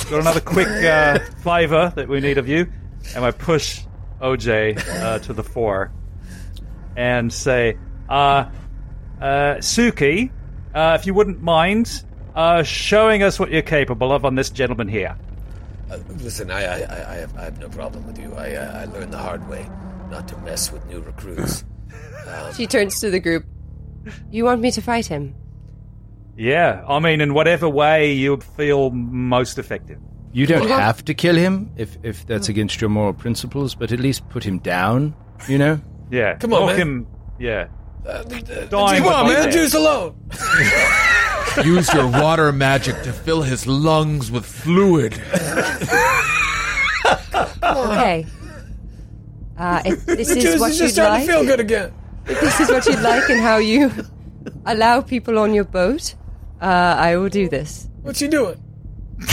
Got another quick uh, flavor that we need of you. And I push OJ uh, to the fore and say, uh, uh, Suki, uh, if you wouldn't mind uh, showing us what you're capable of on this gentleman here. Uh, listen, I, I, I, I, have, I have no problem with you. I, uh, I learned the hard way not to mess with new recruits. She turns to the group. You want me to fight him? Yeah, I mean, in whatever way you feel most effective. You don't have to kill him if, if that's against your moral principles, but at least put him down, you know? Yeah, Come on, knock man. him. Yeah, Uh, Dying come on, with man. my Juice alone. Use your water magic to fill his lungs with fluid. Okay. Uh, if this is Juice what is you'd just starting like, to feel good again. if this is what you'd like and how you allow people on your boat, uh, I will do this. What's he doing?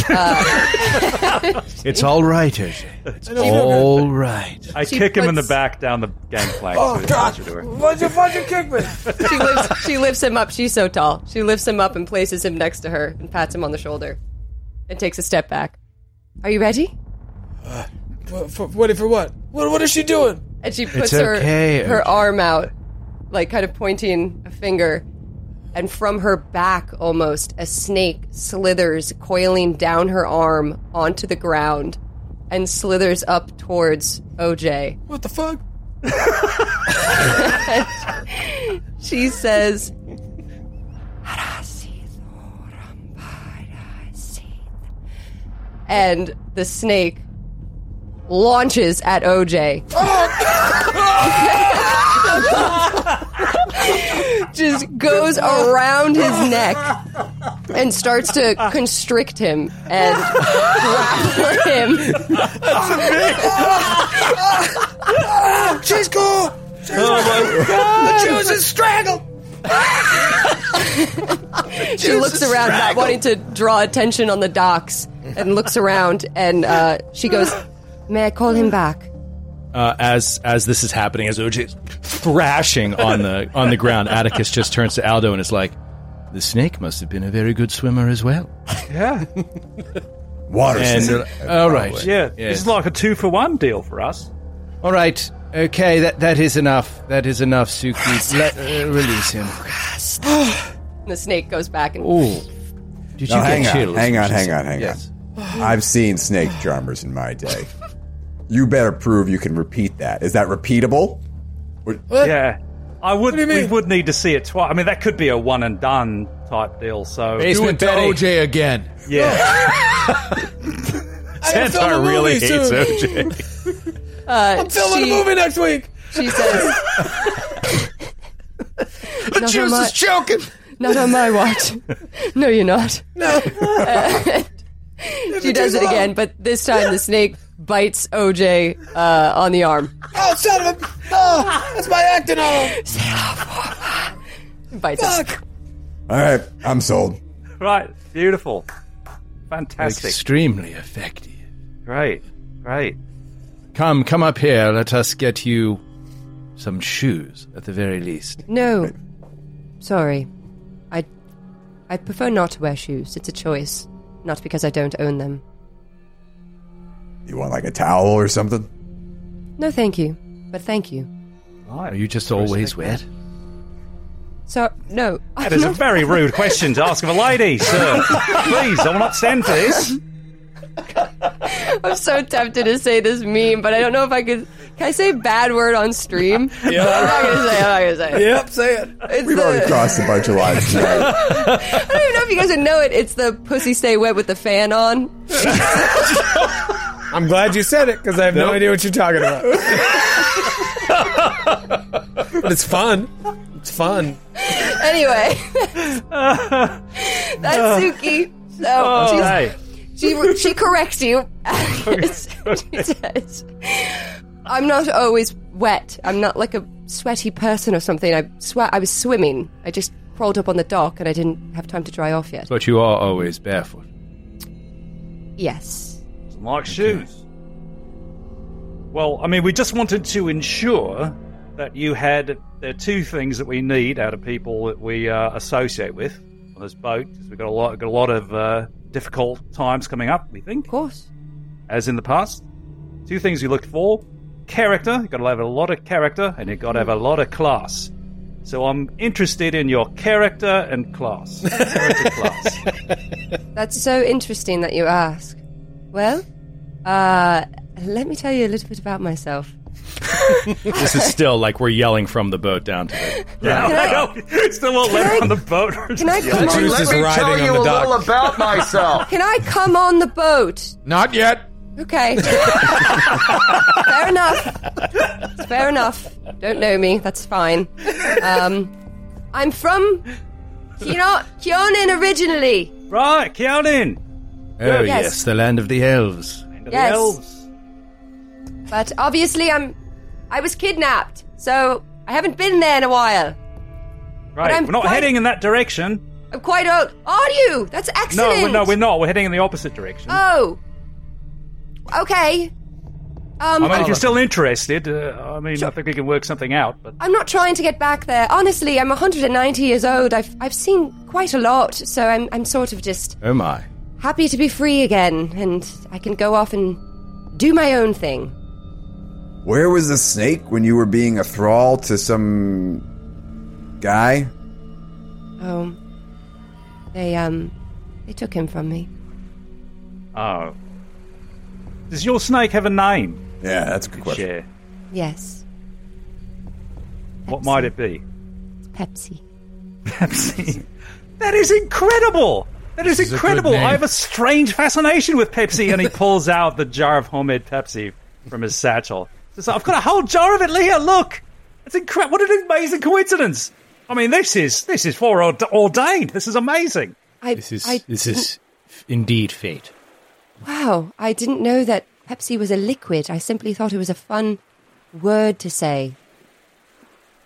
Uh, it's all right, OJ. It's all right. I She kick him in the puts- back down the gangplank. Oh, to God. the door. Why'd you, why'd kick me? She lifts, she lifts him up. She's so tall. She lifts him up and places him next to her and pats him on the shoulder and takes a step back. Are you ready? Uh, for, for, ready for what? what? What is she doing? And she puts It's okay, her her arm out, like kind of pointing a finger, and from her back, almost a snake slithers, coiling down her arm onto the ground, and slithers up towards OJ. What the fuck? She says, and the snake launches at OJ. Oh! Just goes around his neck and starts to constrict him and grapple him. That's a big. She's cool. The Jews is strangled. She looks around, not wanting to draw attention on the docks, and looks around and uh, she goes, May I call him back? Uh, as as this is happening, as OJ's thrashing on the on the ground, Atticus just turns to Aldo and is like, "The snake must have been a very good swimmer as well." Yeah, water. And system. uh, all right, yeah. Yes. This is like a two for one deal for us. all right, okay. That that is enough. That is enough, Suki. Let uh, release him. And the snake goes back and Oh, did you No, get hang on, hang on, when she hang said- on, hang yes. on. I've seen snake charmers in my day. You better prove you can repeat that. Is that repeatable? Yeah, I would. We would need to see it twice. I mean, that could be a one and done type deal. So Do Basement it to OJ again. yeah, I'm Santa really movie hates soon. OJ. uh, I'm filming she, a movie next week. she says, The Not juice on my- is choking. Not on my watch. no, you're not. No. She does it again, but this time the snake bites OJ uh, on the arm. Oh, son of a. Oh, that's my acting arm. Bites it. Fuck. All right, I'm sold. right. Beautiful, fantastic, Extremely effective. great, great. Come, come up here. Let us get you some shoes, at the very least. No. Sorry. I I prefer not to wear shoes. It's a choice. Not because I don't own them. You want like a towel or something? No, thank you. But thank you. Are you just always wet? So, no. I'm That is a very rude question to ask of a lady, sir. Please, I will not stand for this. I'm so tempted to say this meme, but I don't know if I could. Can I say bad word on stream? Yeah. I'm not gonna say. it, I'm not gonna say. it. Yep, say it. It's We've the, already crossed a bunch of lines tonight. I don't even know if you guys would know it. It's the pussy stay wet with the fan on. I'm glad you said it because I have no idea what you're talking about. but it's fun. It's fun. Anyway, that's Suki. So oh, she's Okay. she she corrects you. she says, "I'm not always wet. I'm not like a sweaty person or something. I sweat. I was swimming. I just crawled up on the dock and I didn't have time to dry off yet. But you are always barefoot. Yes. Like shoes. Well, I mean, we just wanted to ensure that you had the two things that we need out of people that we uh, associate with on this boat. 'cause we've got a lot, got a lot of uh, difficult times coming up. We think, Of course. as in the past. Two things you look for: character. You've got to have a lot of character, and you've got to have a lot of class. So I'm interested in your character and class. character class. That's so interesting that you ask. Well, uh, let me tell you a little bit about myself. This is still like we're yelling from the boat down to the. Yeah, Can I- I know. Still won't let Can I- on the boat. Can I come on? Juice is riding on the dock. about myself. Can I come on the boat? Not yet. Okay. Fair enough. Fair enough. Don't know me. That's fine. Um, I'm from Kino- Kyonin originally. Right, Kyonin. Oh Yes. yes. the land of the elves. End of Yes. the elves. But obviously, I'm. I was kidnapped, so I haven't been there in a while. Right, I'm we're not quite- heading in that direction. I'm quite old. Are you? That's No, excellent. we're, no, we're not. We're heading in the opposite direction. Oh. Okay. Um, I mean, I'm, if you're still interested, uh, I mean, I think we can work something out. But I'm not trying to get back there. Honestly, I'm 190 years old. I've I've seen quite a lot, so I'm I'm sort of just Oh my. Happy to be free again, and I can go off and do my own thing. Where was the snake when you were being a thrall to some guy? Oh, they um, they took him from me. oh, does your snake have a name? Yeah, that's a good question. Share. Yes, What might it be? Pepsi. Pepsi. that is incredible. That is, is incredible. I have a strange fascination with Pepsi, and he pulls out the jar of homemade Pepsi from his satchel. So I've got a whole jar of it, Leah. Look, it's incredible. What an amazing coincidence. I mean, this is this is foreordained. This is amazing. I, This is I, this is indeed fate. wow. I didn't know that Pepsi was a liquid. I simply thought it was a fun word to say.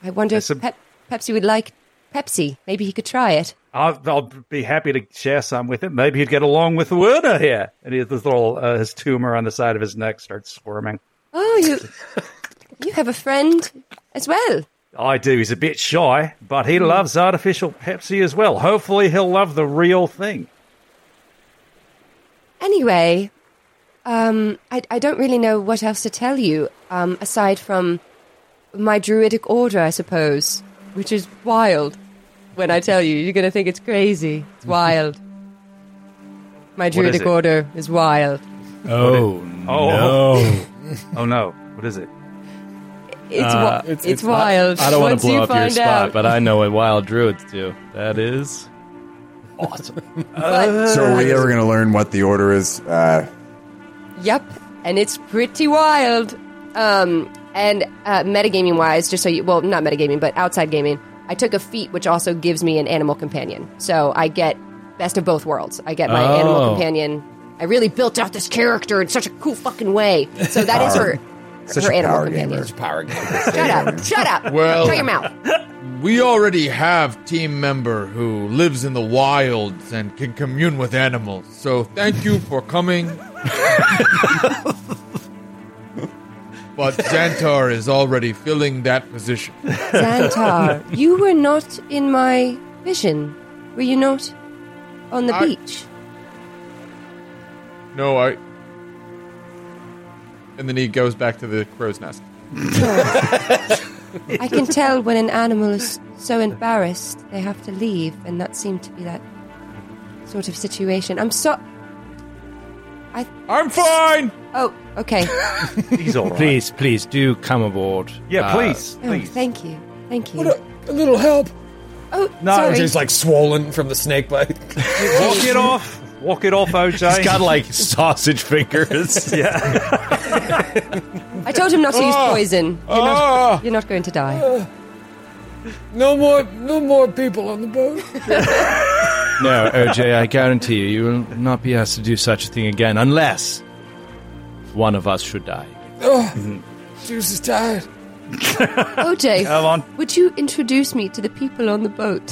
I wonder if a- Pep- Pepsi would like Pepsi. Maybe he could try it. I'll, I'll be happy to share some with him. Maybe he'd get along with Werner here. And he has this little uh, his tumor on the side of his neck starts squirming. Oh, you you have a friend as well. I do. He's a bit shy, but he loves artificial Pepsi as well. Hopefully, he'll love the real thing. Anyway, um, I, I don't really know what else to tell you, um, aside from my druidic order, I suppose, which is wild. When I tell you, you're going to think it's crazy. It's wild. My is druidic it? order is wild. Oh, Oh. no! Oh no, what is it? It's, Uh, wi- it's- it's, it's not- wild. I don't want to blow you up your spot, out. but I know what wild druids do. That is But- So are we ever going to learn what the order is? Uh, Yep, and it's pretty wild. Um, and uh, metagaming wise, just so you, well, not metagaming, but outside gaming, I took a feat which also gives me an animal companion. So I get best of both worlds. I get my Oh. animal companion. I really built out this character in such a cool fucking way. So that is her, Such her animal power companion. gamer. Power game. Shut up! Shut up! Well- shut your mouth. We already have team member who lives in the wilds and can commune with animals. So thank you for coming. but Xantar is already filling that position. Xantar, you were not in my vision. Were you not on the I- beach? No, I. And then he goes back to the crow's nest. I can tell when an animal is so embarrassed they have to leave, and that seemed to be that sort of situation. I'm so. I. I'm fine. Oh, okay. He's all right. Please, please do come aboard. Yeah, Uh, please, Oh, please. thank you. Thank you. What a, a little help. oh, No, sorry. He's like swollen from the snake bite. Walk it off. Walk it off, OJ. He's got like sausage fingers. yeah. I told him not to use Ah. poison. You're not, you're not going to die. No more, no more people on the boat. No, OJ, I guarantee you, you will not be asked to do such a thing again unless one of us should die. Oh, Juice mm-hmm. is tired. OJ, Come on. would you introduce me to the people on the boat?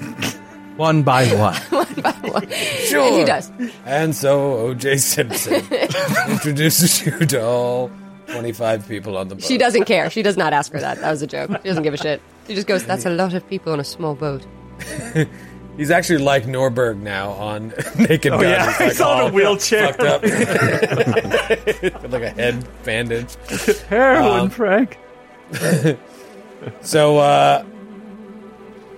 One by one. One by one. Sure. And he does. And so O.J. Simpson introduces you to all 25 people on the boat. She doesn't care. She does not ask for that. That was a joke. She doesn't give a shit. She just goes, "That's a lot of people on a small boat." He's actually like Nordberg now on Naked Oh, Gun. yeah. He's on a wheelchair. Fucked up. Like a head bandage. Heroin, Um, Frank. So, uh,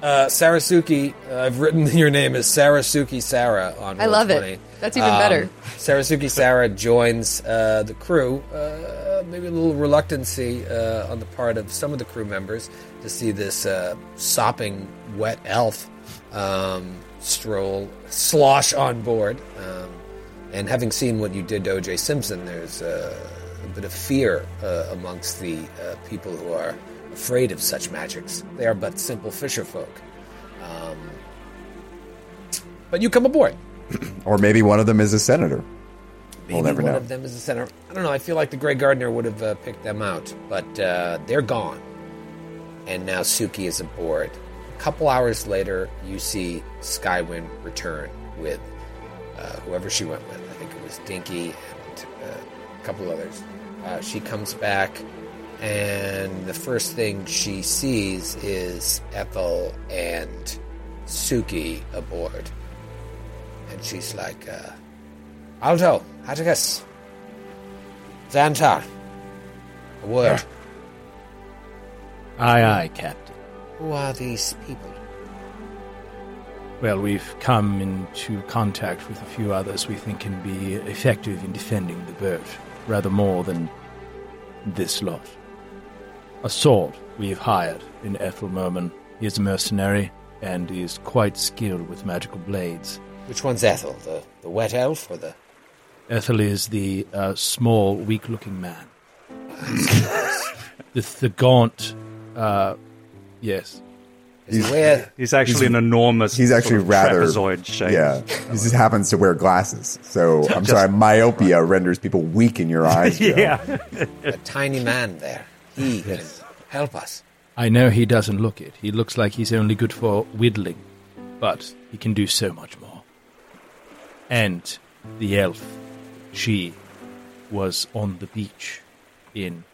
uh, Sarasuki, uh, I've written your name as Sarasuki Sarah on I love it. That's even Um, better. Sarasuki Sarah joins uh, the crew. Uh, maybe a little reluctancy uh, on the part of some of the crew members to see this uh, sopping wet elf um, stroll slosh on board. Um, and having seen what you did to O.J. Simpson, there's uh, a bit of fear uh, amongst the uh, people who are afraid of such magics. They are but simple fisher folk. Um, but you come aboard. Or maybe one of them is a senator. Maybe We'll never one know. of them is a center. I don't know. I feel like the Grey Gardener would have uh, picked them out, but uh, they're gone. And now Suki is aboard. Couple hours later, you see Skywind return with uh, whoever she went with. I think it was Dinky and uh, a couple others. Uh, she comes back, and the first thing she sees is Ethel and Suki aboard. And she's like, uh, Aldo, Atticus, Xantar, a word. Aye, aye, Captain. Who are these people? Well, we've come into contact with a few others we think can be effective in defending the boat, rather more than this lot. A sword we've hired in Ethel Merman. He is a mercenary and is quite skilled with magical blades. Which one's Ethel? The, the wet elf or the. Ethel is the uh, small, weak-looking man. the, the gaunt, uh, yes. Is he wear, He's actually an enormous. He's actually sort of rather trapezoid shape. Yeah, he just happens to wear glasses. So I'm sorry, myopia renders people weak in your eyes. Yeah. a tiny man there? He can help us. I know he doesn't look it. He looks like he's only good for whittling, but he can do so much more. And the elf, she was on the beach in.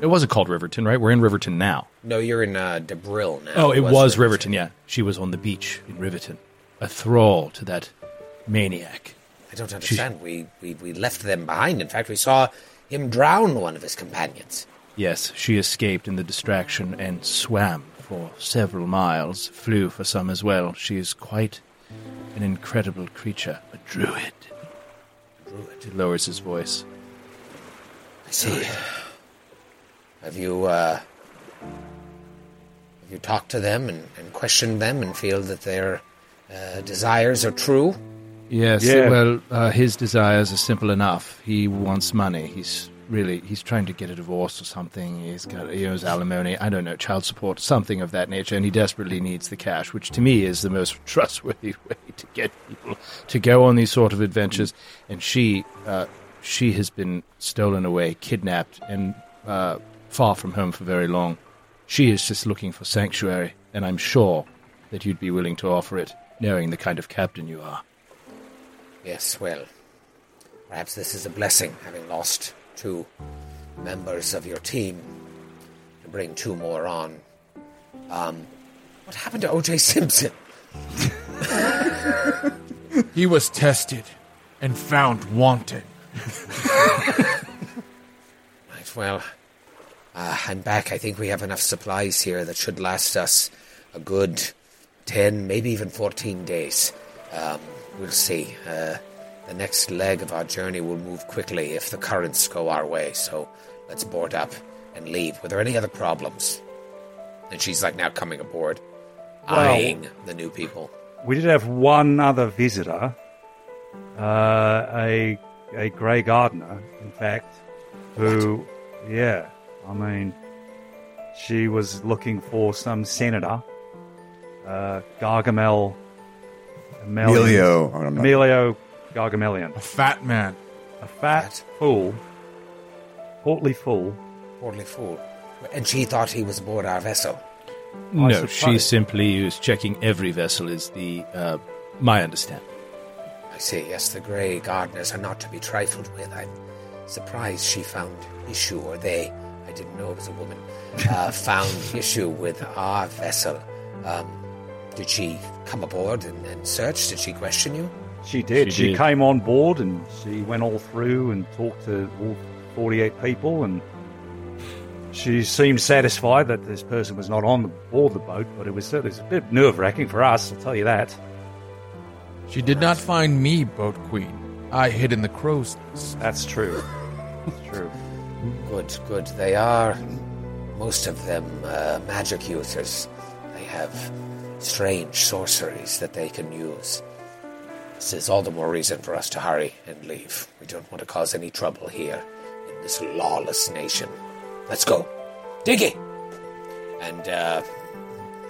It wasn't called Riverton, right? We're in Riverton now. No, you're in uh, Debril now. Oh, it was Riverton, yeah. She was on the beach in Riverton, a thrall to that maniac. I don't understand. We, we, we left them behind. In fact, we saw him drown one of his companions. Yes, she escaped in the distraction and swam for several miles, flew for some as well. She is quite an incredible creature, a druid. Druid. He lowers his voice. I see. Have you, uh, have you talked to them and, and questioned them and feel that their uh, desires are true? Yes, Yeah. well, uh, his desires are simple enough. He wants money. He's really he's trying to get a divorce or something. He's got he owes alimony. I don't know, child support, something of that nature, and he desperately needs the cash, which to me is the most trustworthy way to get people to go on these sort of adventures. And she, uh, she has been stolen away, kidnapped, and uh, far from home for very long. She is just looking for sanctuary, and I'm sure that you'd be willing to offer it, knowing the kind of captain you are. Yes, well, perhaps this is a blessing, having lost two members of your team to bring two more on. Um, what happened to O.J. Simpson? He was tested and found wanting. Right, well, uh, I'm back. I think we have enough supplies here that should last us a good 10, maybe even 14 days. Um, we'll see. Uh, the next leg of our journey will move quickly if the currents go our way. So let's board up and leave. Were there any other problems? And she's like now coming aboard, eyeing the new people. We did have one other visitor, uh, a a grey gardener, in fact, who, yeah, I mean, she was looking for some senator, uh, Gargamel. Emilio. I don't. Emilio Gargamelion. A fat man. A fat fool, portly fool. Portly fool. And she thought he was aboard our vessel. No, she simply was checking every vessel. Is the uh, my understanding. I see, yes, the grey gardeners are not to be trifled with. I'm surprised she found issue, or they, I didn't know it was a woman, uh, found issue with our vessel. Um, did she come aboard and, and search? Did she question you? She did. She She, did. came on board and she went all through and talked to all 48 people and she seemed satisfied that this person was not on the, board the boat, but it was, it was a bit nerve wracking for us, I'll tell you that. She did not find me, boat queen. I hid in the crow's nest. That's true. That's true. Good, good. They are, most of them, uh, magic users. They have strange sorceries that they can use. This is all the more reason for us to hurry and leave. We don't want to cause any trouble here in this lawless nation. Let's go. Diggy! And uh,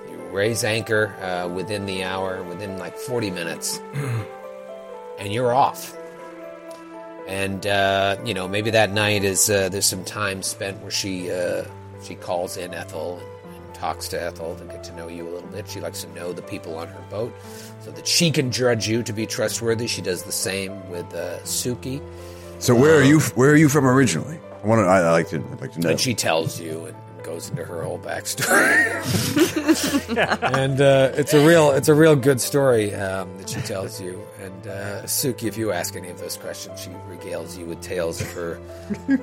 you raise anchor uh, within the hour, within like 40 minutes, and you're off and uh, you know maybe that night is uh, there's some time spent where she uh, she calls in Ethel and, talks to Ethel to get to know you a little bit. She likes to know the people on her boat so that she can judge you to be trustworthy. She does the same with uh, Suki, So where are you? Where are you from originally? I want to. I, I like to. I'd like to know. and she tells you and goes into her whole backstory. and uh, it's a real it's a real good story um, that she tells you. And uh, Suki, if you ask any of those questions, she regales you with tales of her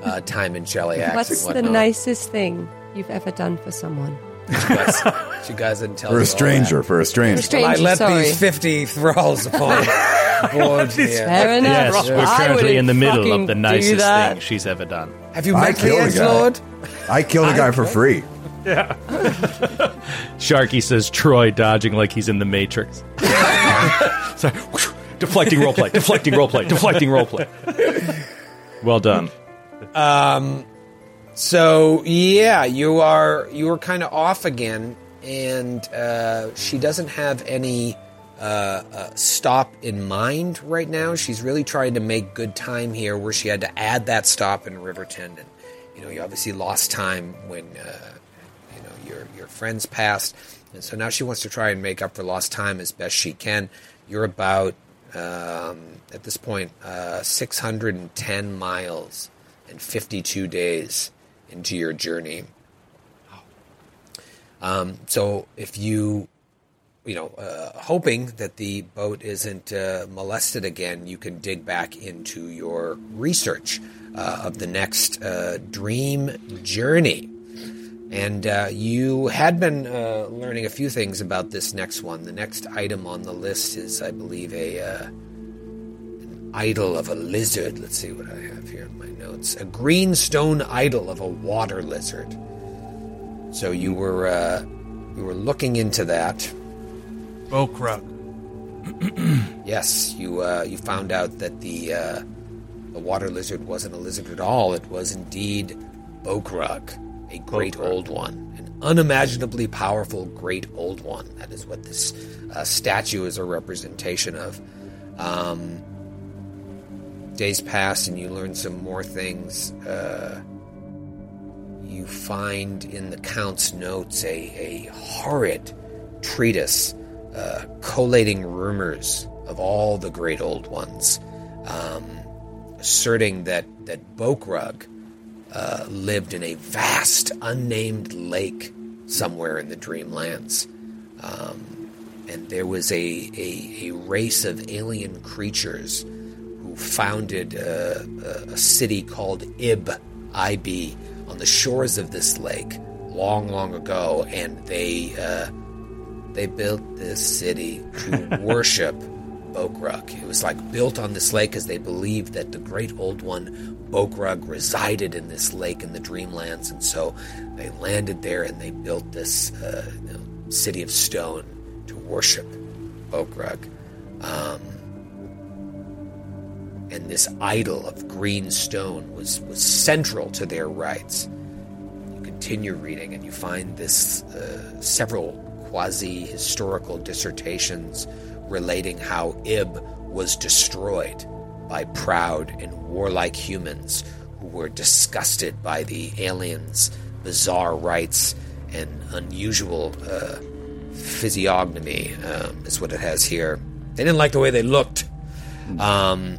uh, time in Cheliax What's the nicest thing you've ever done for someone? She goes, she goes and tells for you a all stranger. For a stranger. stranger. that. I let sorry. these fifty thralls upon board here. Fair enough. Yes, we're I currently in the wouldn't middle fucking of the do nicest that. thing she's ever done. Have you I met the killed a Edge guy. Lord? I killed a guy for free. Yeah. Sharky says Troy dodging like he's in the Matrix. Sorry. deflecting roleplay, deflecting roleplay, deflecting roleplay. Well done. Um, So yeah, you are you are kind of off again, and uh, she doesn't have any uh, uh, stop in mind right now. She's really trying to make good time here, where she had to add that stop in Riverton, and you know you obviously lost time when uh, you know your your friends passed, and so now she wants to try and make up for lost time as best she can. You're about um, at this point uh, 610 miles and 52 days into your journey. Um, so if you, you know, uh, hoping that the boat isn't uh, molested again, you can dig back into your research uh, of the next uh, dream journey. And uh, you had been uh, learning a few things about this next one. The next item on the list is, I believe, a idol of a lizard. Let's see what I have here in my notes. A green stone idol of a water lizard. So you were uh, you were looking into that. Bokrug. Yes, you uh, you found out that the uh, the water lizard wasn't a lizard at all. It was indeed Bokrug, a great old one, an unimaginably powerful great old one. That is what this uh, statue is a representation of. Um, days pass, and you learn some more things. Uh, you find in the Count's notes a, a horrid treatise uh, collating rumors of all the great old ones, um, asserting that, that Bokrug uh, lived in a vast, unnamed lake somewhere in the Dreamlands. Um, and there was a, a, a race of alien creatures founded uh, a, a city called Ib, IB, on the shores of this lake long, long ago, and they uh, they built this city to worship Bokrug. It was like built on this lake because they believed that the great old one, Bokrug, resided in this lake in the Dreamlands, and so they landed there and they built this uh, you know, city of stone to worship Bokrug. Um, and this idol of green stone was, was central to their rites. You continue reading and you find this uh, several quasi historical dissertations relating how Ib was destroyed by proud and warlike humans who were disgusted by the aliens' bizarre rites and unusual uh, physiognomy, um, is what it has here. They didn't like the way they looked. Um,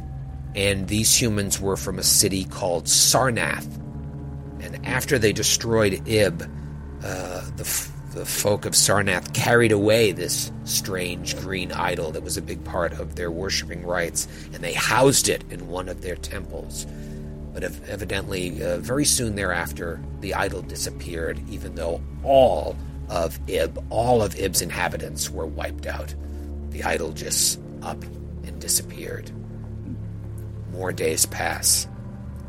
and these humans were from a city called Sarnath. And after they destroyed Ib, uh, the, f- the folk of Sarnath carried away this strange green idol that was a big part of their worshipping rites, and they housed it in one of their temples. But ev- evidently, uh, very soon thereafter, the idol disappeared, even though all of Ib, all of Ib's inhabitants were wiped out. The idol just up and disappeared more days pass.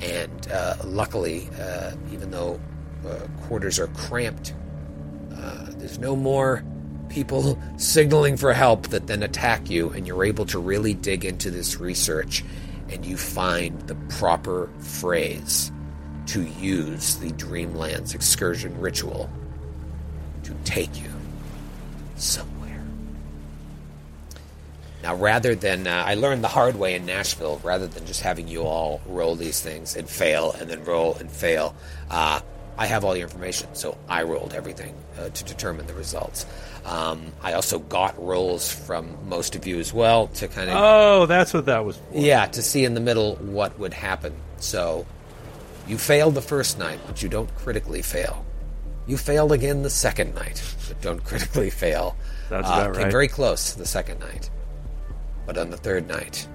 And uh, luckily, uh, even though uh, quarters are cramped, uh, there's no more people signaling for help that then attack you, and you're able to really dig into this research and you find the proper phrase to use the Dreamlands excursion ritual to take you somewhere. Now, rather than, uh, I learned the hard way in Nashville, rather than just having you all roll these things and fail and then roll and fail, uh, I have all the information, so I rolled everything uh, to determine the results. Um, I also got rolls from most of you as well to kind of, Oh, that's what that was for. yeah, to see in the middle what would happen. So, you failed the first night, but you don't critically fail. You failed again the second night, but don't critically fail. That's Uh, about Came very close the second night, but on the third night,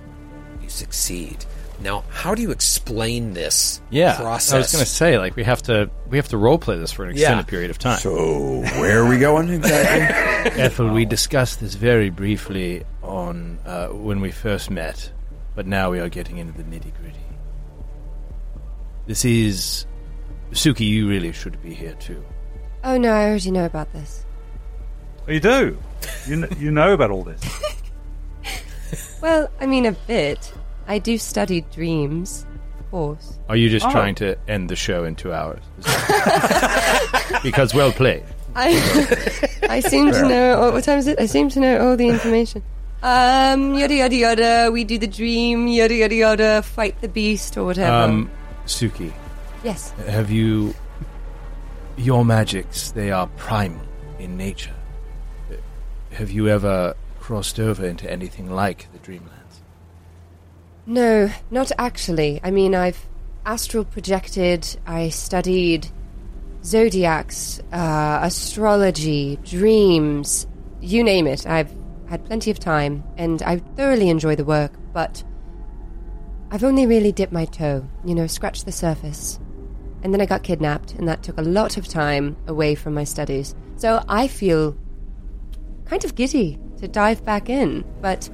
you succeed. Now, how do you explain this Yeah, process? I was going to say like we have to we have to role play this for an extended Yeah. period of time. So where are we going exactly? Ethel, we discussed this very briefly on uh, when we first met, but now we are getting into the nitty gritty. This is Suki. You really should be here too. Oh no, I already know about this. Oh, You do. You kn- you know about all this. Well, I mean a bit. I do study dreams, of course. Are you just Oh. trying to end the show in two hours? because well played. I I seem to know. oh, What time is it? I seem to know all the information. Um, yada yada yada. We do the dream. Yada yada yada. Fight the beast or whatever. Um, Suki, yes. have you your magics? They are primal in nature. Have you ever crossed over into anything like the Dreamlands? No, not actually. I mean, I've astral projected. I studied zodiacs, uh, astrology, dreams. You name it. I've had plenty of time, and I thoroughly enjoy the work. But I've only really dipped my toe. You know, scratched the surface. And then I got kidnapped, and that took a lot of time away from my studies. So I feel kind of giddy to dive back in, but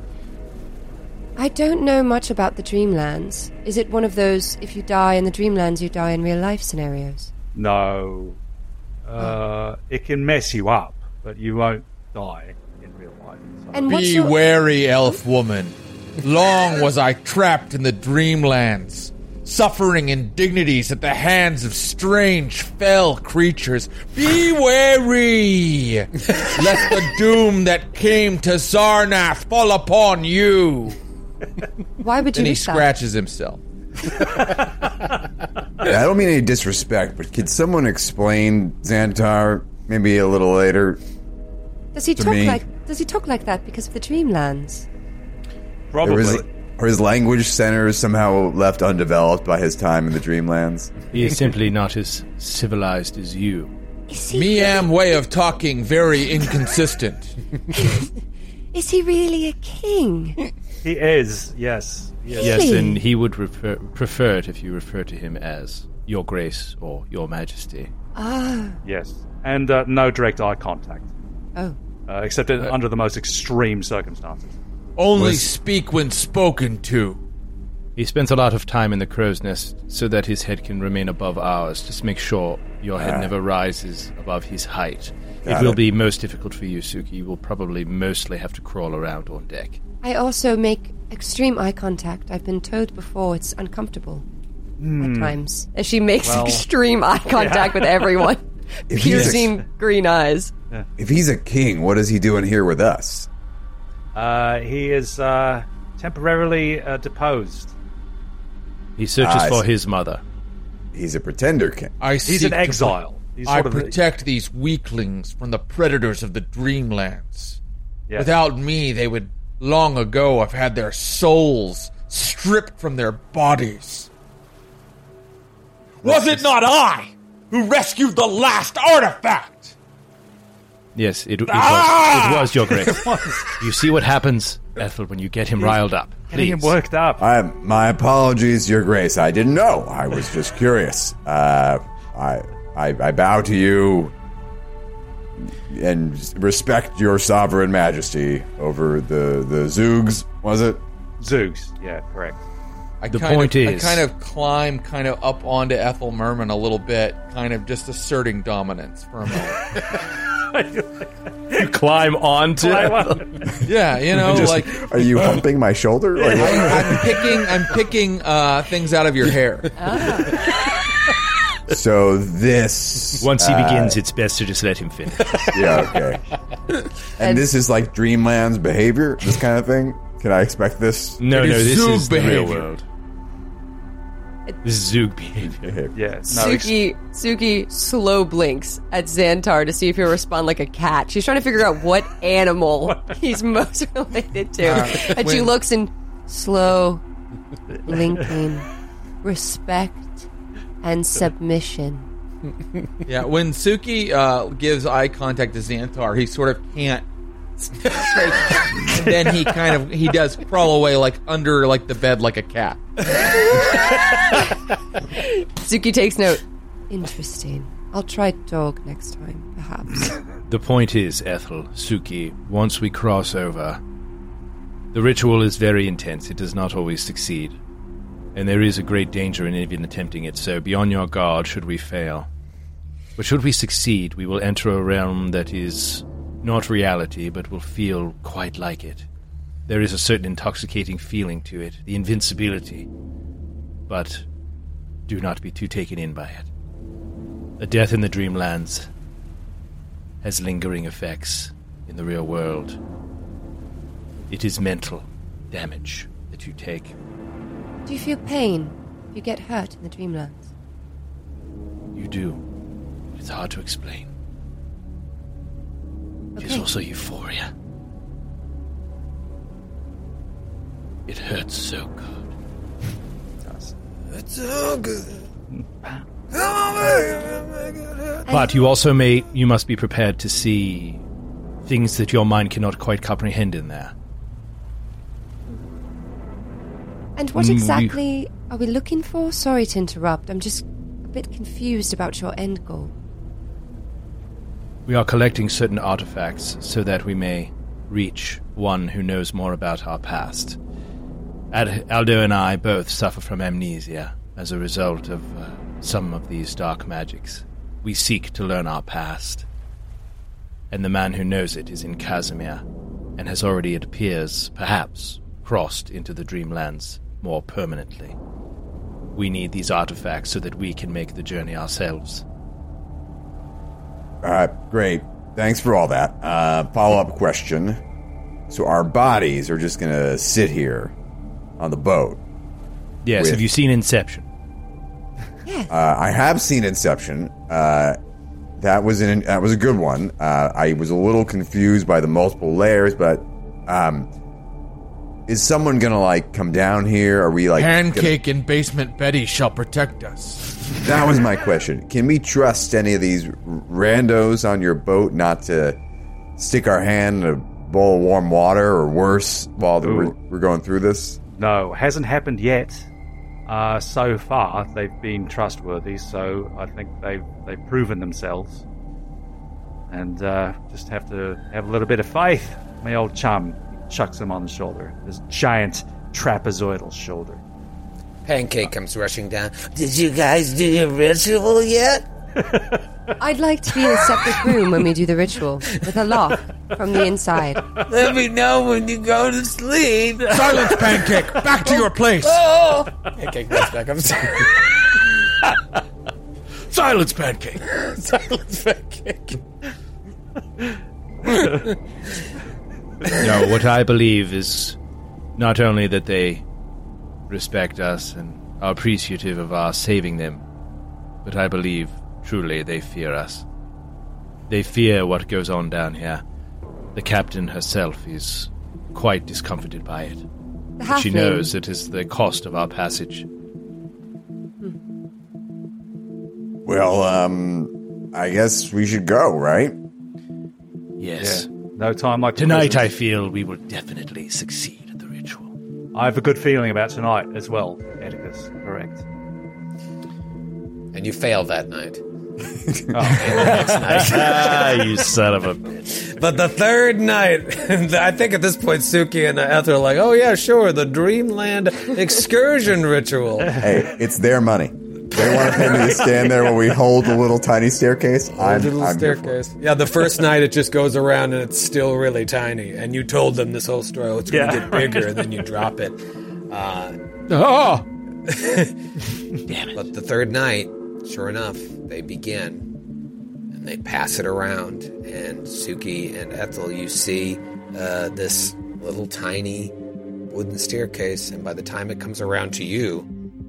I don't know much about the Dreamlands. Is it one of those if you die in the Dreamlands, you die in real life scenarios? No. Uh, it can mess you up, but you won't die in real life. So- And Be your- wary, elf woman. Long was I trapped in the dreamlands, suffering indignities at the hands of strange, fell creatures. Be wary, lest the doom that came to Sarnath fall upon you. Why would you And he wish that? scratches himself. I don't mean any disrespect, but could someone explain Xantar maybe a little later? Does he to talk me? like? Does he talk like that because of the Dreamlands? Or Probably. his, or his language centers somehow left undeveloped by his time in the Dreamlands? He is simply not as civilized as you. Is he? Me am way of talking very inconsistent. Is he really a king? He is, yes. yes. Yes, Really? and he would refer, prefer it if you refer to him as Your Grace or Your Majesty. Oh, Yes. And uh, no direct eye contact, oh. uh, except in, under the most extreme circumstances. Only Was- speak when spoken to. He spends a lot of time in the crow's nest so that his head can remain above ours. Just make sure your head Ah. never rises above his height. It will it. be most difficult for you, Suki. You will probably mostly have to crawl around on deck. I also make extreme eye contact. I've been told before it's uncomfortable at times. As she makes Well, extreme eye contact with everyone. If he's a- Piercing green eyes. If he's a king, what is he doing here with us? Uh, he is uh, temporarily uh, deposed. He searches Ah, I for see. his mother. He's a pretender king. I He's seek in to exile. He's I sort of protect these weaklings from the predators of the dreamlands. Yeah. Without me, they would long ago have had their souls stripped from their bodies. Was it not I who rescued the last artifact? Yes, it, it, Ah! was, it was your grace. you see what happens, Ethel, when you get him riled up. Getting him worked up. I, my apologies, Your Grace. I didn't know. I was just curious. Uh, I, I, I bow to you and respect your sovereign majesty over the the Zoogs. Was it? Zoogs. Yeah, correct. I The kind point of, is- I kind of climb kind of up onto Ethel Merman a little bit, kind of just asserting dominance for a moment. You climb onto yeah, you know, Just- like are you humping my shoulder? Like, I, I'm picking, I'm picking uh, things out of your hair. so this Once he uh, begins, it's best to just let him finish. Yeah, okay. And this is like Dreamland's behavior, this kind of thing. Can I expect this? No, It no, is this Zoog is the real world. This is Zoog behavior. Yeah. No, ex- Suki Suki slow blinks at Xantar to see if he'll respond like a cat. She's trying to figure out what animal he's most related to. and she looks in slow blinking, respect and submission. Yeah, when Suki uh, gives eye contact to Xantar, he sort of can't. Straight- and then he kind of he does crawl away like under like the bed like a cat. Suki takes note. Interesting. I'll try dog next time, perhaps. The point is, Ethel, Suki, once we cross over, the ritual is very intense. It does not always succeed. And there is a great danger in even attempting it, so be on your guard should we fail. But should we succeed, we will enter a realm that is not reality, but will feel quite like it. There is a certain intoxicating feeling to it, the invincibility. But do not be too taken in by it. A death in the dreamlands has lingering effects in the real world. It is mental damage that you take. Do you feel pain if you get hurt in the Dreamlands? You do. It's hard to explain. It is Okay. also euphoria. It hurts so good. Awesome. It's so good. But you also may you must be prepared to see things that your mind cannot quite comprehend in there. And what Mm, exactly are we looking for? Sorry to interrupt. I'm just a bit confused about your end goal. We are collecting certain artifacts so that we may reach one who knows more about our past. Ad- Aldo and I both suffer from amnesia as a result of uh, some of these dark magics. We seek to learn our past. And the man who knows it is in Cassomir, and has already, it appears, perhaps, crossed into the Dreamlands more permanently. We need these artifacts so that we can make the journey ourselves. All right, great. Thanks for all that. Uh, Follow up question. So our bodies are just going to sit here on the boat. Yes, With- have you seen Inception? Uh, I have seen Inception. Uh, that was an that was a good one. Uh, I was a little confused by the multiple layers, but um, is someone gonna like come down here? Are we like gonna- Pancake and basement Betty shall protect us. That was my question. Can we trust any of these randos on your boat not to stick our hand in a bowl of warm water or worse while the, we're, we're going through this? no, hasn't happened yet. Uh, so far, they've been trustworthy, so I think they've they've proven themselves. And uh, just have to have a little bit of faith, my old chum. chucks him on the shoulder. his giant trapezoidal shoulder. Pancake comes rushing down. Did you guys do your ritual yet? I'd like to be in a separate room when we do the ritual, with a lock from the inside. Let me know when you go to sleep. Silence, pancake. Back to your place. Oh! oh. Pancake runs back upstairs. Silence, pancake. Silence, pancake. No, what I believe is not only that they respect us and are appreciative of our saving them, but I believe truly they fear us. They fear what goes on down here. The captain herself is quite discomforted by it. But she knows it is the cost of our passage. Well, um, I guess we should go, right? Yes. No time like the Tonight, I feel we will definitely succeed at the ritual. I have a good feeling about tonight as well, Atticus. Correct. And you fail that night. ah, you son of a bitch. But the third night, I think at this point, Suki and Ethel are like, oh, yeah, sure, the Dreamland excursion ritual. Hey, it's their money. They want to pay me to stand there while we hold the little tiny staircase. I'm, little I'm here for it. staircase. Yeah, the first night it just goes around and it's still really tiny. And you told them this whole story. Oh, it's going to Yeah. get bigger, and then you drop it. Uh, Oh, damn it! But the third night, sure enough, they begin and they pass it around. And Suki and Ethel, you see uh, this little tiny wooden staircase. And by the time it comes around to you,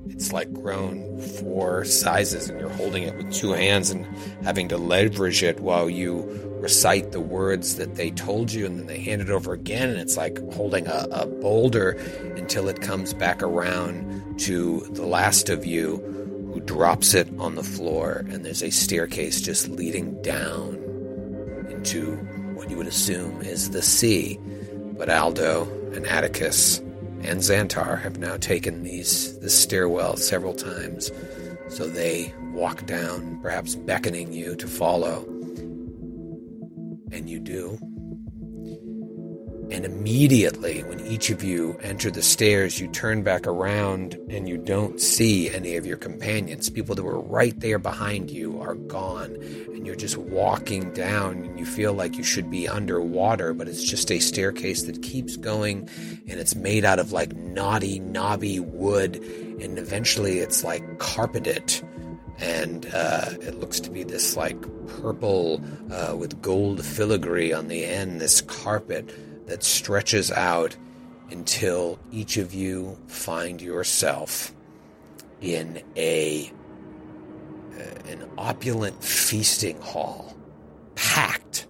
it's like grown four sizes, and you're holding it with two hands and having to leverage it while you recite the words that they told you, and then they hand it over again, and it's like holding a, a boulder until it comes back around to the last of you, who drops it on the floor, and there's a staircase just leading down into what you would assume is the sea. But Aldo and Atticus and Xantar have now taken these this stairwell several times, so they walk down, perhaps beckoning you to follow. And you do. And immediately, when each of you enter the stairs, you turn back around and you don't see any of your companions. People that were right there behind you are gone. And you're just walking down and you feel like you should be underwater, but it's just a staircase that keeps going and it's made out of like knotty, knobby wood. And eventually it's like carpeted and uh, it looks to be this like purple uh, with gold filigree on the end, this carpet that stretches out until each of you find yourself in a uh, an opulent feasting hall, packed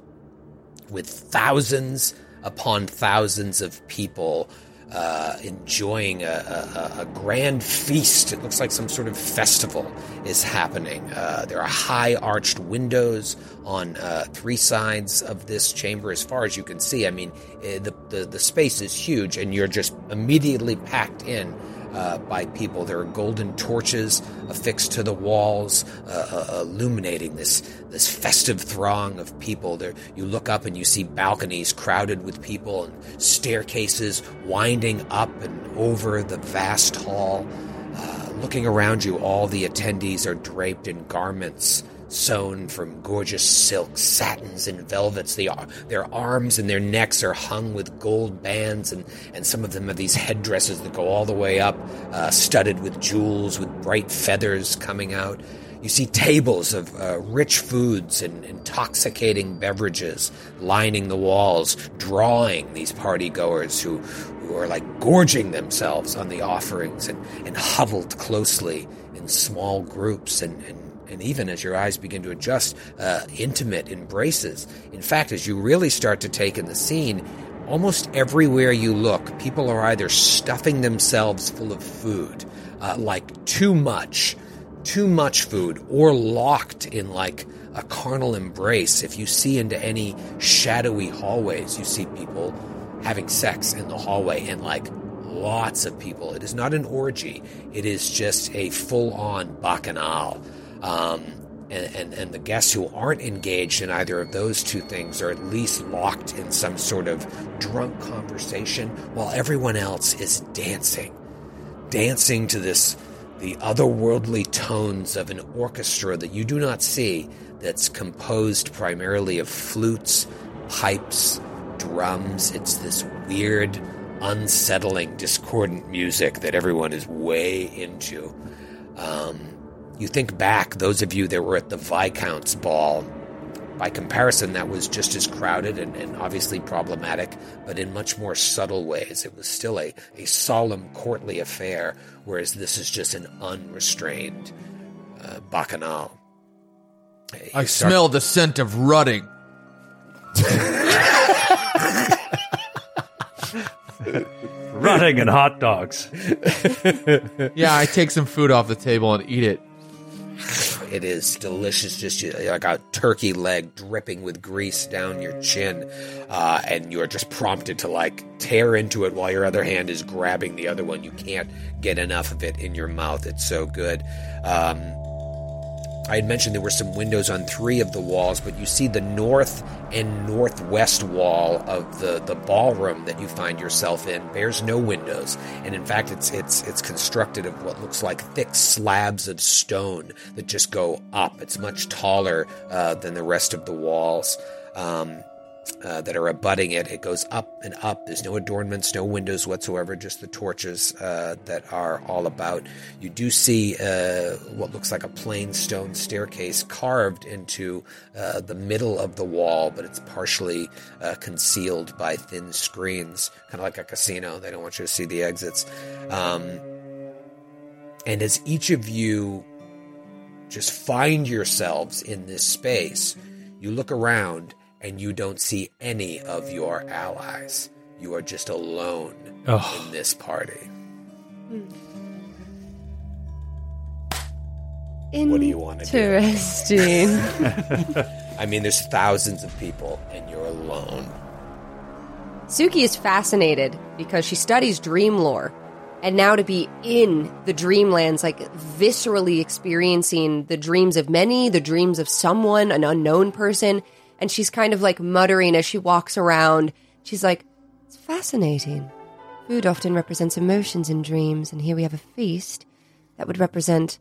with thousands upon thousands of people uh, enjoying a, a, a grand feast. It looks like some sort of festival is happening. Uh, there are high arched windows on uh, three sides of this chamber, as far as you can see. I mean, eh, the, the, the space is huge, and you're just immediately packed in uh, by people. There are golden torches affixed to the walls, uh, uh, illuminating this this festive throng of people. There, you look up and you see balconies crowded with people, and staircases winding up and over the vast hall. Uh, looking around you, all the attendees are draped in garments sewn from gorgeous silks, satins, and velvets. The, their arms and their necks are hung with gold bands, and, and some of them have these headdresses that go all the way up, uh, studded with jewels, with bright feathers coming out. You see tables of uh, rich foods and intoxicating beverages lining the walls, drawing these party goers who, who are like gorging themselves on the offerings and, and huddled closely in small groups and, and and even as your eyes begin to adjust, uh, intimate embraces. In fact, as you really start to take in the scene, almost everywhere you look, people are either stuffing themselves full of food, uh, like too much, too much food, or locked in like a carnal embrace. If you see into any shadowy hallways, you see people having sex in the hallway and like lots of people. It is not an orgy, it is just a full on bacchanal. Um, and, and, and the guests who aren't engaged in either of those two things are at least locked in some sort of drunk conversation while everyone else is dancing. Dancing to this, the otherworldly tones of an orchestra that you do not see, that's composed primarily of flutes, pipes, drums. It's this weird, unsettling, discordant music that everyone is way into. Um, you think back, those of you that were at the Viscount's ball, by comparison, that was just as crowded and, and obviously problematic, but in much more subtle ways. It was still a, a solemn, courtly affair, whereas this is just an unrestrained uh, bacchanal. I start- smell the scent of rutting. Rutting and hot dogs. Yeah, I take some food off the table and eat it. It is delicious, just you- like a turkey leg dripping with grease down your chin, uh, and you're just prompted to like tear into it while your other hand is grabbing the other one. You can't get enough of it in your mouth. It's so good. Um, I had mentioned there were some windows on three of the walls, but you see the north and northwest wall of the, the ballroom that you find yourself in bears no windows, and in fact, it's it's it's constructed of what looks like thick slabs of stone that just go up. It's much taller uh, than the rest of the walls. Um, uh, that are abutting it. It goes up and up. There's no adornments, no windows whatsoever, just the torches uh, that are all about. You do see uh, what looks like a plain stone staircase carved into uh, the middle of the wall, but it's partially uh, concealed by thin screens, kind of like a casino. They don't want you to see the exits. Um, and as each of you just find yourselves in this space, you look around and you don't see any of your allies. You are just alone in this party. Hmm. What do you wanna do? Interesting. I mean, there's thousands of people, and you're alone. Suki is fascinated because she studies dream lore. And now to be in the dreamlands, like viscerally experiencing the dreams of many, the dreams of someone, an unknown person. And she's kind of like muttering as she walks around. She's like, it's fascinating. Food often represents emotions in dreams, and here we have a feast that would represent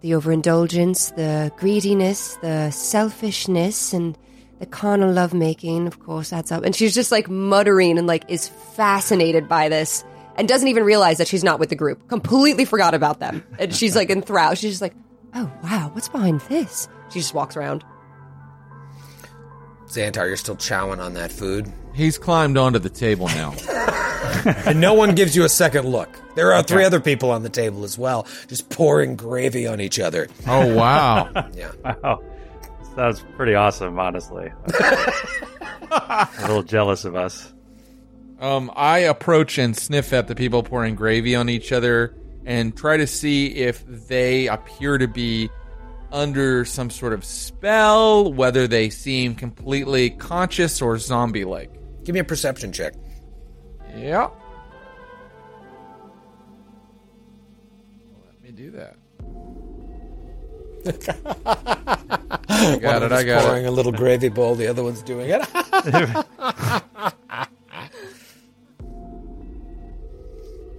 the overindulgence, the greediness, the selfishness, and the carnal lovemaking, of course, adds up. And she's just like muttering and like is fascinated by this and doesn't even realize that she's not with the group. Completely forgot about them. And she's like enthralled. She's just like, oh, wow, what's behind this? She just walks around. Xantar, you're still chowing on that food, He's climbed onto the table now. and no one gives you a second look. There are three other people on the table as well, just pouring gravy on each other. Oh wow! Yeah. Wow. That was pretty awesome, honestly. a little jealous of us. Um, I approach and sniff at the people pouring gravy on each other and try to see if they appear to be under some sort of spell, whether they seem completely conscious or zombie like. Give me a perception check. Yeah. Let me do that. I got it. I got pouring it. a little gravy bowl. The other one's doing it.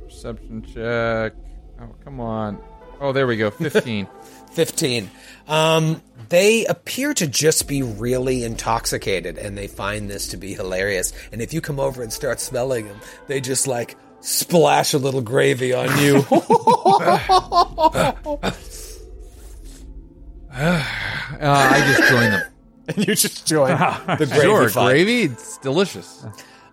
Perception check. Oh, come on. Oh, there we go. 15. 15. Um, they appear to just be really intoxicated and they find this to be hilarious. And if you come over and start smelling them, they just like splash a little gravy on you. uh, I just joined them. and you just join the gravy Sure, fight. gravy. It's delicious.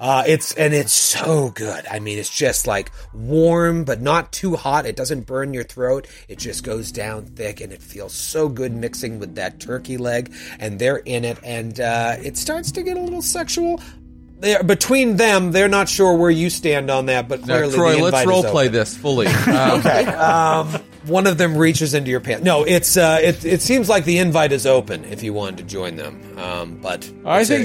Uh, it's and it's so good. I mean, it's just like warm, but not too hot. It doesn't burn your throat. It just goes down thick, and it feels so good mixing with that turkey leg. And they're in it, and uh, it starts to get a little sexual. They're, between them, they're not sure where you stand on that, but clearly, Now, Troy, let's role play this fully. Um, Okay. Um, one of them reaches into your pants. No, it's uh, it. It seems like the invite is open if you wanted to join them. Um, but I think a-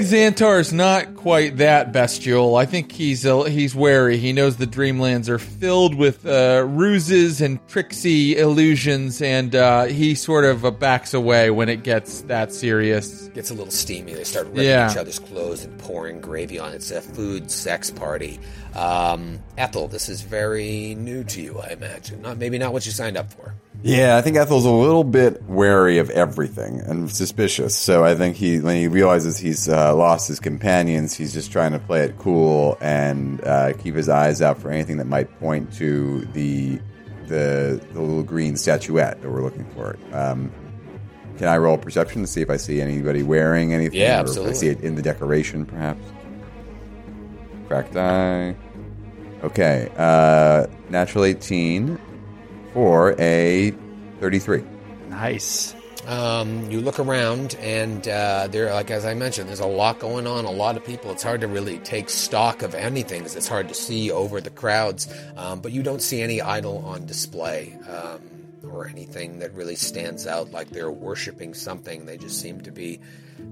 is not quite that bestial. I think he's uh, he's wary. He knows the Dreamlands are filled with uh, ruses and tricksy illusions, and uh, he sort of uh, backs away when it gets that serious. gets a little steamy. They start ripping Yeah. each other's clothes and pouring gravy on it. It's a food sex party. Um, Ethel, this is very new to you, I imagine. Not maybe not what you signed up for. Yeah, I think Ethel's a little bit wary of everything and suspicious. So I think he, when he realizes he's uh, lost his companions, he's just trying to play it cool and uh, keep his eyes out for anything that might point to the the, the little green statuette that we're looking for. Um, can I roll perception to see if I see anybody wearing anything? Yeah, or if I see it in the decoration, perhaps. Cracked eye. Okay, uh, natural eighteen for a 33. Nice. Um, you look around, and uh, there, like as I mentioned, there's a lot going on. A lot of people. It's hard to really take stock of anything because it's hard to see over the crowds. Um, but you don't see any idol on display um, or anything that really stands out like they're worshiping something. They just seem to be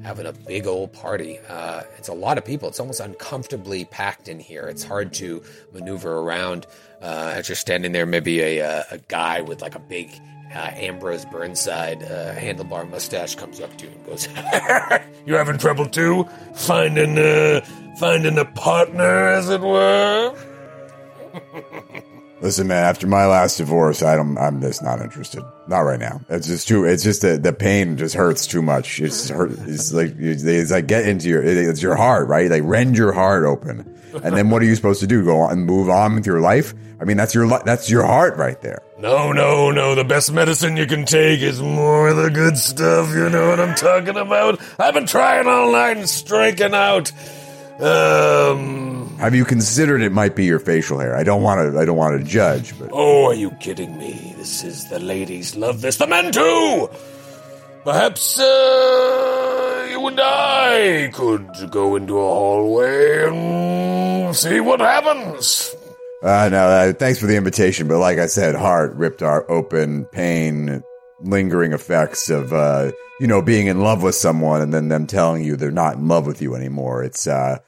having a big old party. Uh, it's a lot of people. It's almost uncomfortably packed in here. It's hard to maneuver around uh, as you're standing there. Maybe a, uh, a guy with like a big uh, Ambrose Burnside uh, handlebar mustache comes up to you and goes, "You having trouble too? Finding uh, finding a partner, as it were." Listen, man. After my last divorce, I don't. I'm just not interested. Not right now. It's just too. It's just the, the pain just hurts too much. It's hurt. It's like it's like get into your. It's your heart, right? Like rend your heart open, and then what are you supposed to do? Go on and move on with your life? I mean, that's your that's your heart right there. No, no, no. The best medicine you can take is more of the good stuff. You know what I'm talking about? I've been trying all night and striking out. Um. Have you considered it might be your facial hair? I don't want to. I don't want to judge, but Oh, are you kidding me? This is the ladies love this. The men too. Perhaps uh, you and I could go into a hallway and see what happens. Uh, no, uh, thanks for the invitation. But like I said, heart ripped our open, pain, lingering effects of, uh, you know, being in love with someone and then them telling you they're not in love with you anymore. It's, uh,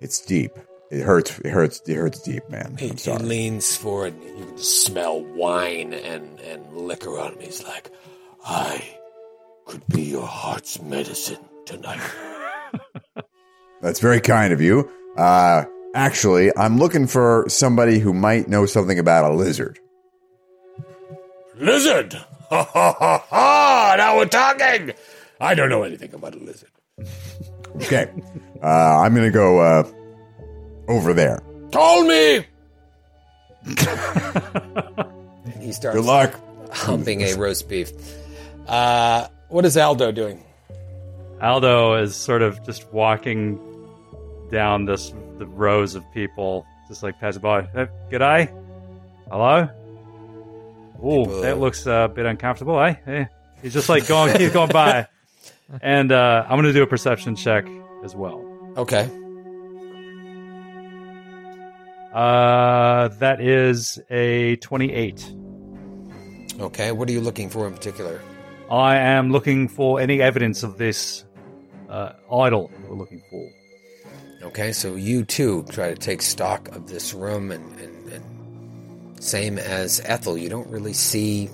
it's deep. It hurts. It hurts. It hurts deep, man. He, I'm he leans forward. And you can just smell wine and, and liquor on him. He's like, I could be your heart's medicine tonight. That's very kind of you. Uh, actually, I'm looking for somebody who might know something about a lizard. Lizard! Ha ha ha ha! Now we're talking! I don't know anything about a lizard. Okay. Uh, I'm gonna go, uh, over there. Call me! he starts Good luck. humping a roast beef. Uh, what is Aldo doing? Aldo is sort of just walking down this the rows of people, just like passing by. Uh, G'day. Hello. Oh, that looks uh, a bit uncomfortable, eh? eh? He's just like going, he's going by, and uh, I'm going to do a perception check as well. Okay. Uh, that is a 28. Okay. What are you looking for in particular? I am looking for any evidence of this uh, idol we're looking for. Okay, so you too try to take stock of this room, and, and, and same as Ethel, you don't really see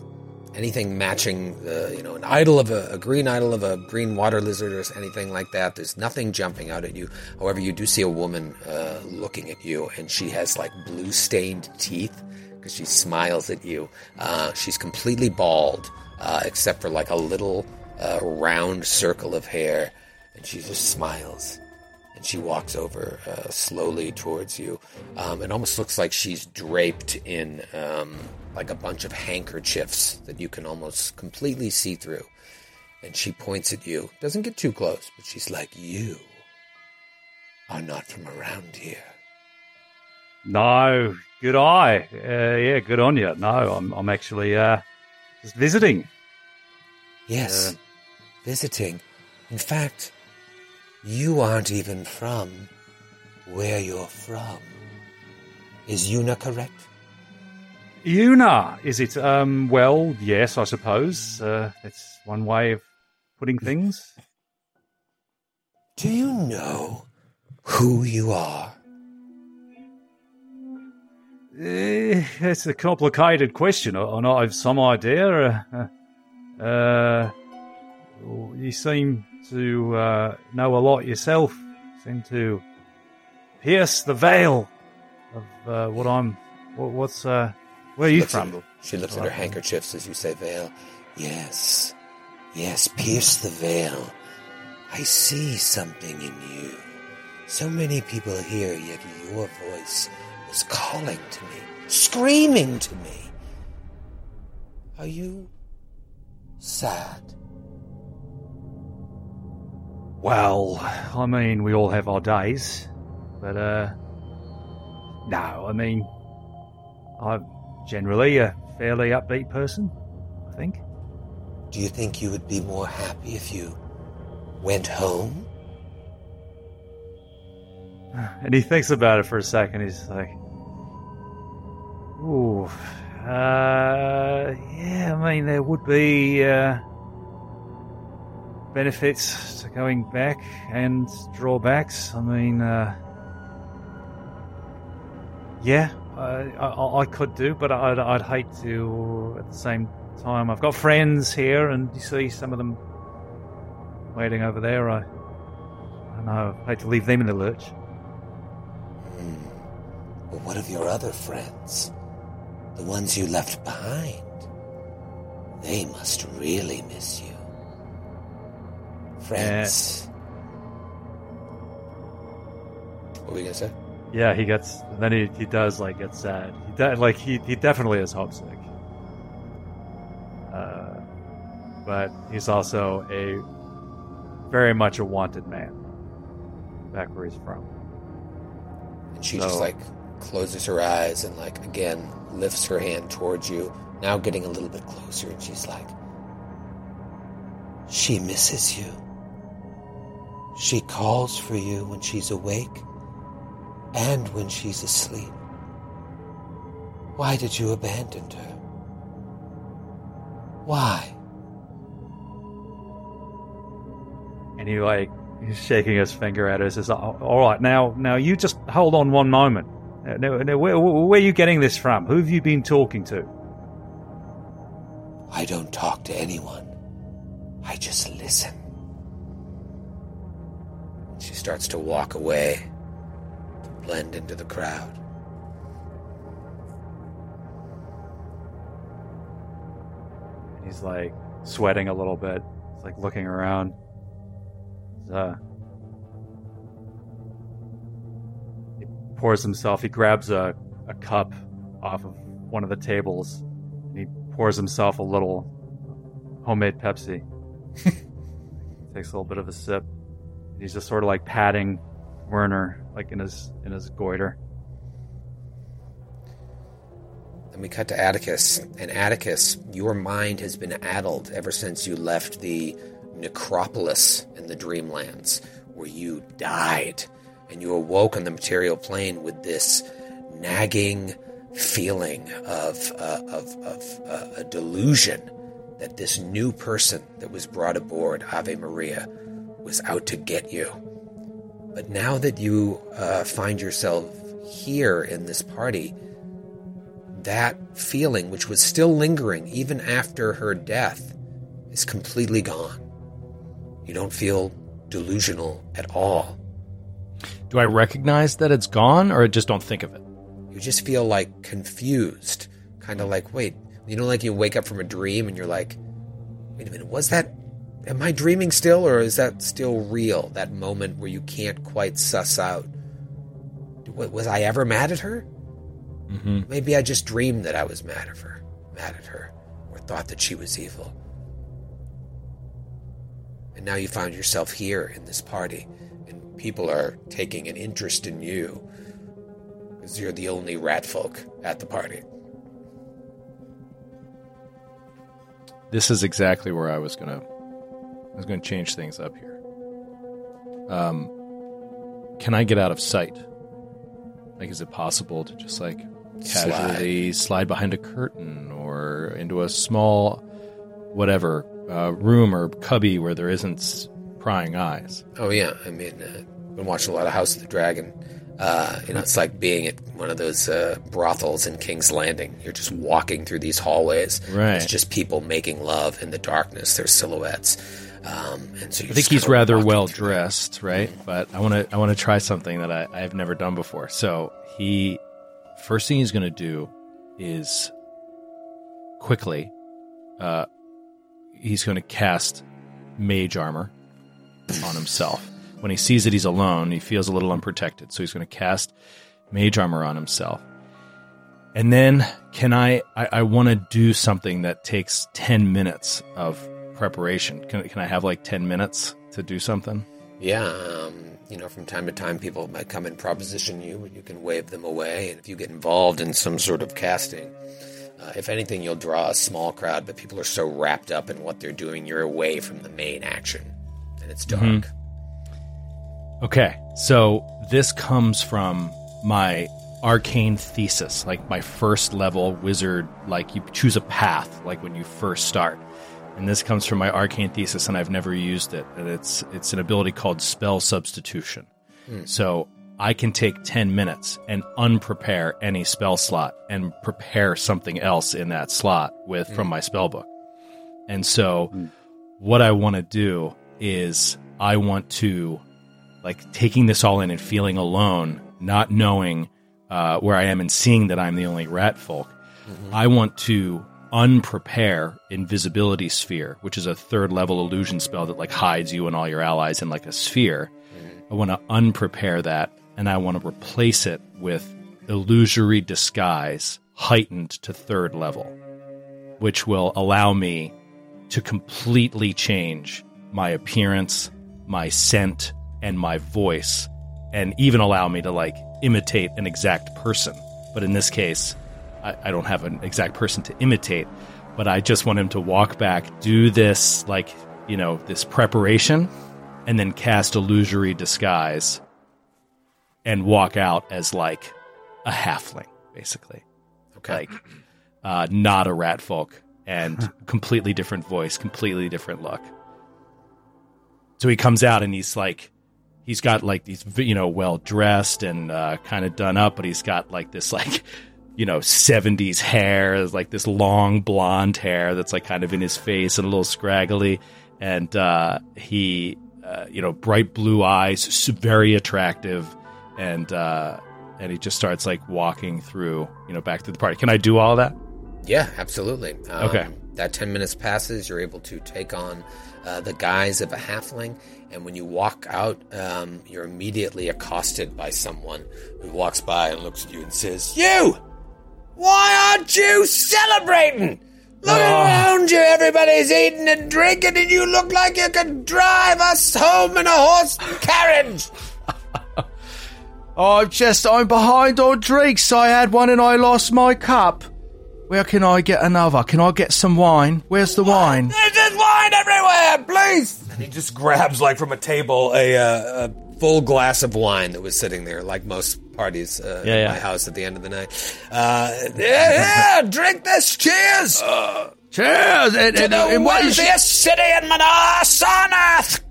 anything matching you know, an idol of a, a green idol of a green water lizard or anything like that. There's nothing jumping out at you. However, you do see a woman uh, looking at you, and she has like blue stained teeth because she smiles at you. Uh, she's completely bald, uh, except for like a little uh, round circle of hair, and she just smiles she walks over uh, slowly towards you. Um, it almost looks like she's draped in um, like a bunch of handkerchiefs that you can almost completely see through. And she points at you. Doesn't get too close, but she's like, "You are not from around here." No, good eye. Uh, yeah, good on you. No, I'm, I'm actually uh, just visiting. Yes, Uh, visiting. In fact, you aren't even from where you're from. Is Yuna correct? Una, is it? Um, well, yes, I suppose. Uh, that's one way of putting things. Do you know who you are? Eh, it's a complicated question. I, I I have some idea. Uh, uh, you seem to uh, know a lot yourself. Seem to pierce the veil of uh, what I'm. What, what's uh, where are you Looks at- from? she looks at her handkerchiefs as you say veil. Yes. Yes, pierce the veil. I see something in you. So many people here, yet your voice was calling to me, screaming to me. Are you sad? Well, I mean, we all have our days, but uh, no, I mean, I'm generally a fairly upbeat person. I think. Do you think you would be more happy if you went home? And he thinks about it for a second. He's like, "Ooh, uh, yeah. I mean, there would be uh, benefits to going back and drawbacks. I mean, uh, yeah, I, I, I could do, but I'd, I'd hate to. At the same time, I've got friends here, and you see some of them waiting over there. I, I know. I hate to leave them in the lurch." Hmm. But what of your other friends? The ones you left behind? They must really miss you. Friends. What were you gonna say? Yeah, he gets. Then he, he does like get sad. He de- like he he definitely is homesick. Uh, but he's also a very much a wanted man back where he's from. And she just like closes her eyes and like again lifts her hand towards you, now getting a little bit closer, and she's like, She misses you. She calls for you when she's awake and when she's asleep. Why did you abandon her? Why? And he like he's shaking his finger at her. Says, "Oh, "All right, now now you just hold on one moment. Uh, Now, now, where, where are you getting this from? Who have you been talking to?" I don't talk to anyone. I just listen. Starts to walk away, to blend into the crowd. And he's like sweating a little bit. He's like looking around. He's, uh, he pours himself. He grabs a, a cup off of one of the tables. And he pours himself a little homemade Pepsi. Takes a little bit of a sip. He's just sort of like patting Werner, like in his in his goiter. Then we cut to Atticus. And Atticus, your mind has been addled ever since you left the necropolis in the Dreamlands, where you died. And you awoke on the material plane with this nagging feeling of, uh, of, of uh, a delusion that this new person that was brought aboard, Ave Maria, was out to get you. But now that you uh, find yourself here in this party, that feeling, which was still lingering even after her death, is completely gone. You don't feel delusional at all. Do I recognize that it's gone, or I just don't think of it? You just feel like confused, kind of like, wait, you know, like you wake up from a dream and you're like, wait a minute, was that, am I dreaming still, or is that still real? That moment where you can't quite suss out, was I ever mad at her? Mm-hmm. Maybe I just dreamed that I was mad at her, mad at her, or thought that she was evil. And now you found yourself here in this party, and people are taking an interest in you because you're the only rat folk at the party. This is exactly where I was gonna. I was gonna change things up here. Um, can I get out of sight? Like, is it possible to just like casually slide. behind a curtain or into a small, whatever, uh, room or cubby where there isn't prying eyes. Oh yeah, I mean, uh, been watching a lot of House of the Dragon. Uh, you know, it's like being at one of those uh, brothels in King's Landing. You're just walking through these hallways. Right. It's just people making love in the darkness. Their silhouettes. Um, and so I think he's rather well dressed, right? But I want to I want to try something that I, I've never done before. So he first thing he's going to do is quickly uh, he's going to cast mage armor on himself. When he sees that he's alone, he feels a little unprotected, so he's going to cast mage armor on himself. And then, can I? I, I want to do something that takes ten minutes of preparation. Can, can I have like 10 minutes to do something? Yeah. Um, you know, from time to time, people might come and proposition you, and you can wave them away. And if you get involved in some sort of casting, uh, if anything, you'll draw a small crowd, but people are so wrapped up in what they're doing, you're away from the main action, and it's dark. Mm-hmm. Okay, so this comes from my arcane thesis, like my first level wizard. Like you choose a path, like when you first start and this comes from my arcane thesis, and I've never used it. And it's it's an ability called spell substitution. Hmm. So I can take ten minutes and unprepare any spell slot and prepare something else in that slot with hmm. from my spell book. And so, hmm. what I want to do is I want to like taking this all in and feeling alone, not knowing uh, where I am and seeing that I'm the only rat folk. Mm-hmm. I want to unprepare invisibility sphere, which is a third level illusion spell that like hides you and all your allies in like a sphere. I want to unprepare that and I want to replace it with illusory disguise heightened to third level, which will allow me to completely change my appearance, my scent, and my voice, and even allow me to like imitate an exact person. But in this case, I, I don't have an exact person to imitate, but I just want him to walk back, do this like you know this preparation, and then cast illusory disguise, and walk out as like a halfling, basically. Okay. Like uh, not a rat folk and completely different voice, completely different look. So he comes out and he's like, he's got like these, you know, well dressed and uh, kind of done up, but he's got like this like you know, 70s hair, like this long blonde hair that's like kind of in his face and a little scraggly. And uh, he, uh, you know, bright blue eyes, very attractive. And, uh, and he just starts like walking through, you know, back to the party. Can I do all that? Yeah, absolutely. Um, okay. That 10 minutes passes, you're able to take on uh, the guise of a halfling. And when you walk out, um, you're immediately accosted by someone who walks by and looks at you and says, You! Why aren't you celebrating? Look oh. around you, everybody's eating and drinking, and you look like you could drive us home in a horse carriage. I'm just, I'm behind on drinks. I had one and I lost my cup. Where can I get another? Can I get some wine? Where's the wine? There's wine everywhere, please. And he just grabs, like from a table, a, uh, a full glass of wine that was sitting there, like most parties uh, yeah, yeah. at my house at the end of the night. Uh, yeah, yeah, drink this. Cheers. Uh, cheers. And, to and, the and wealthiest city in Mnar on earth.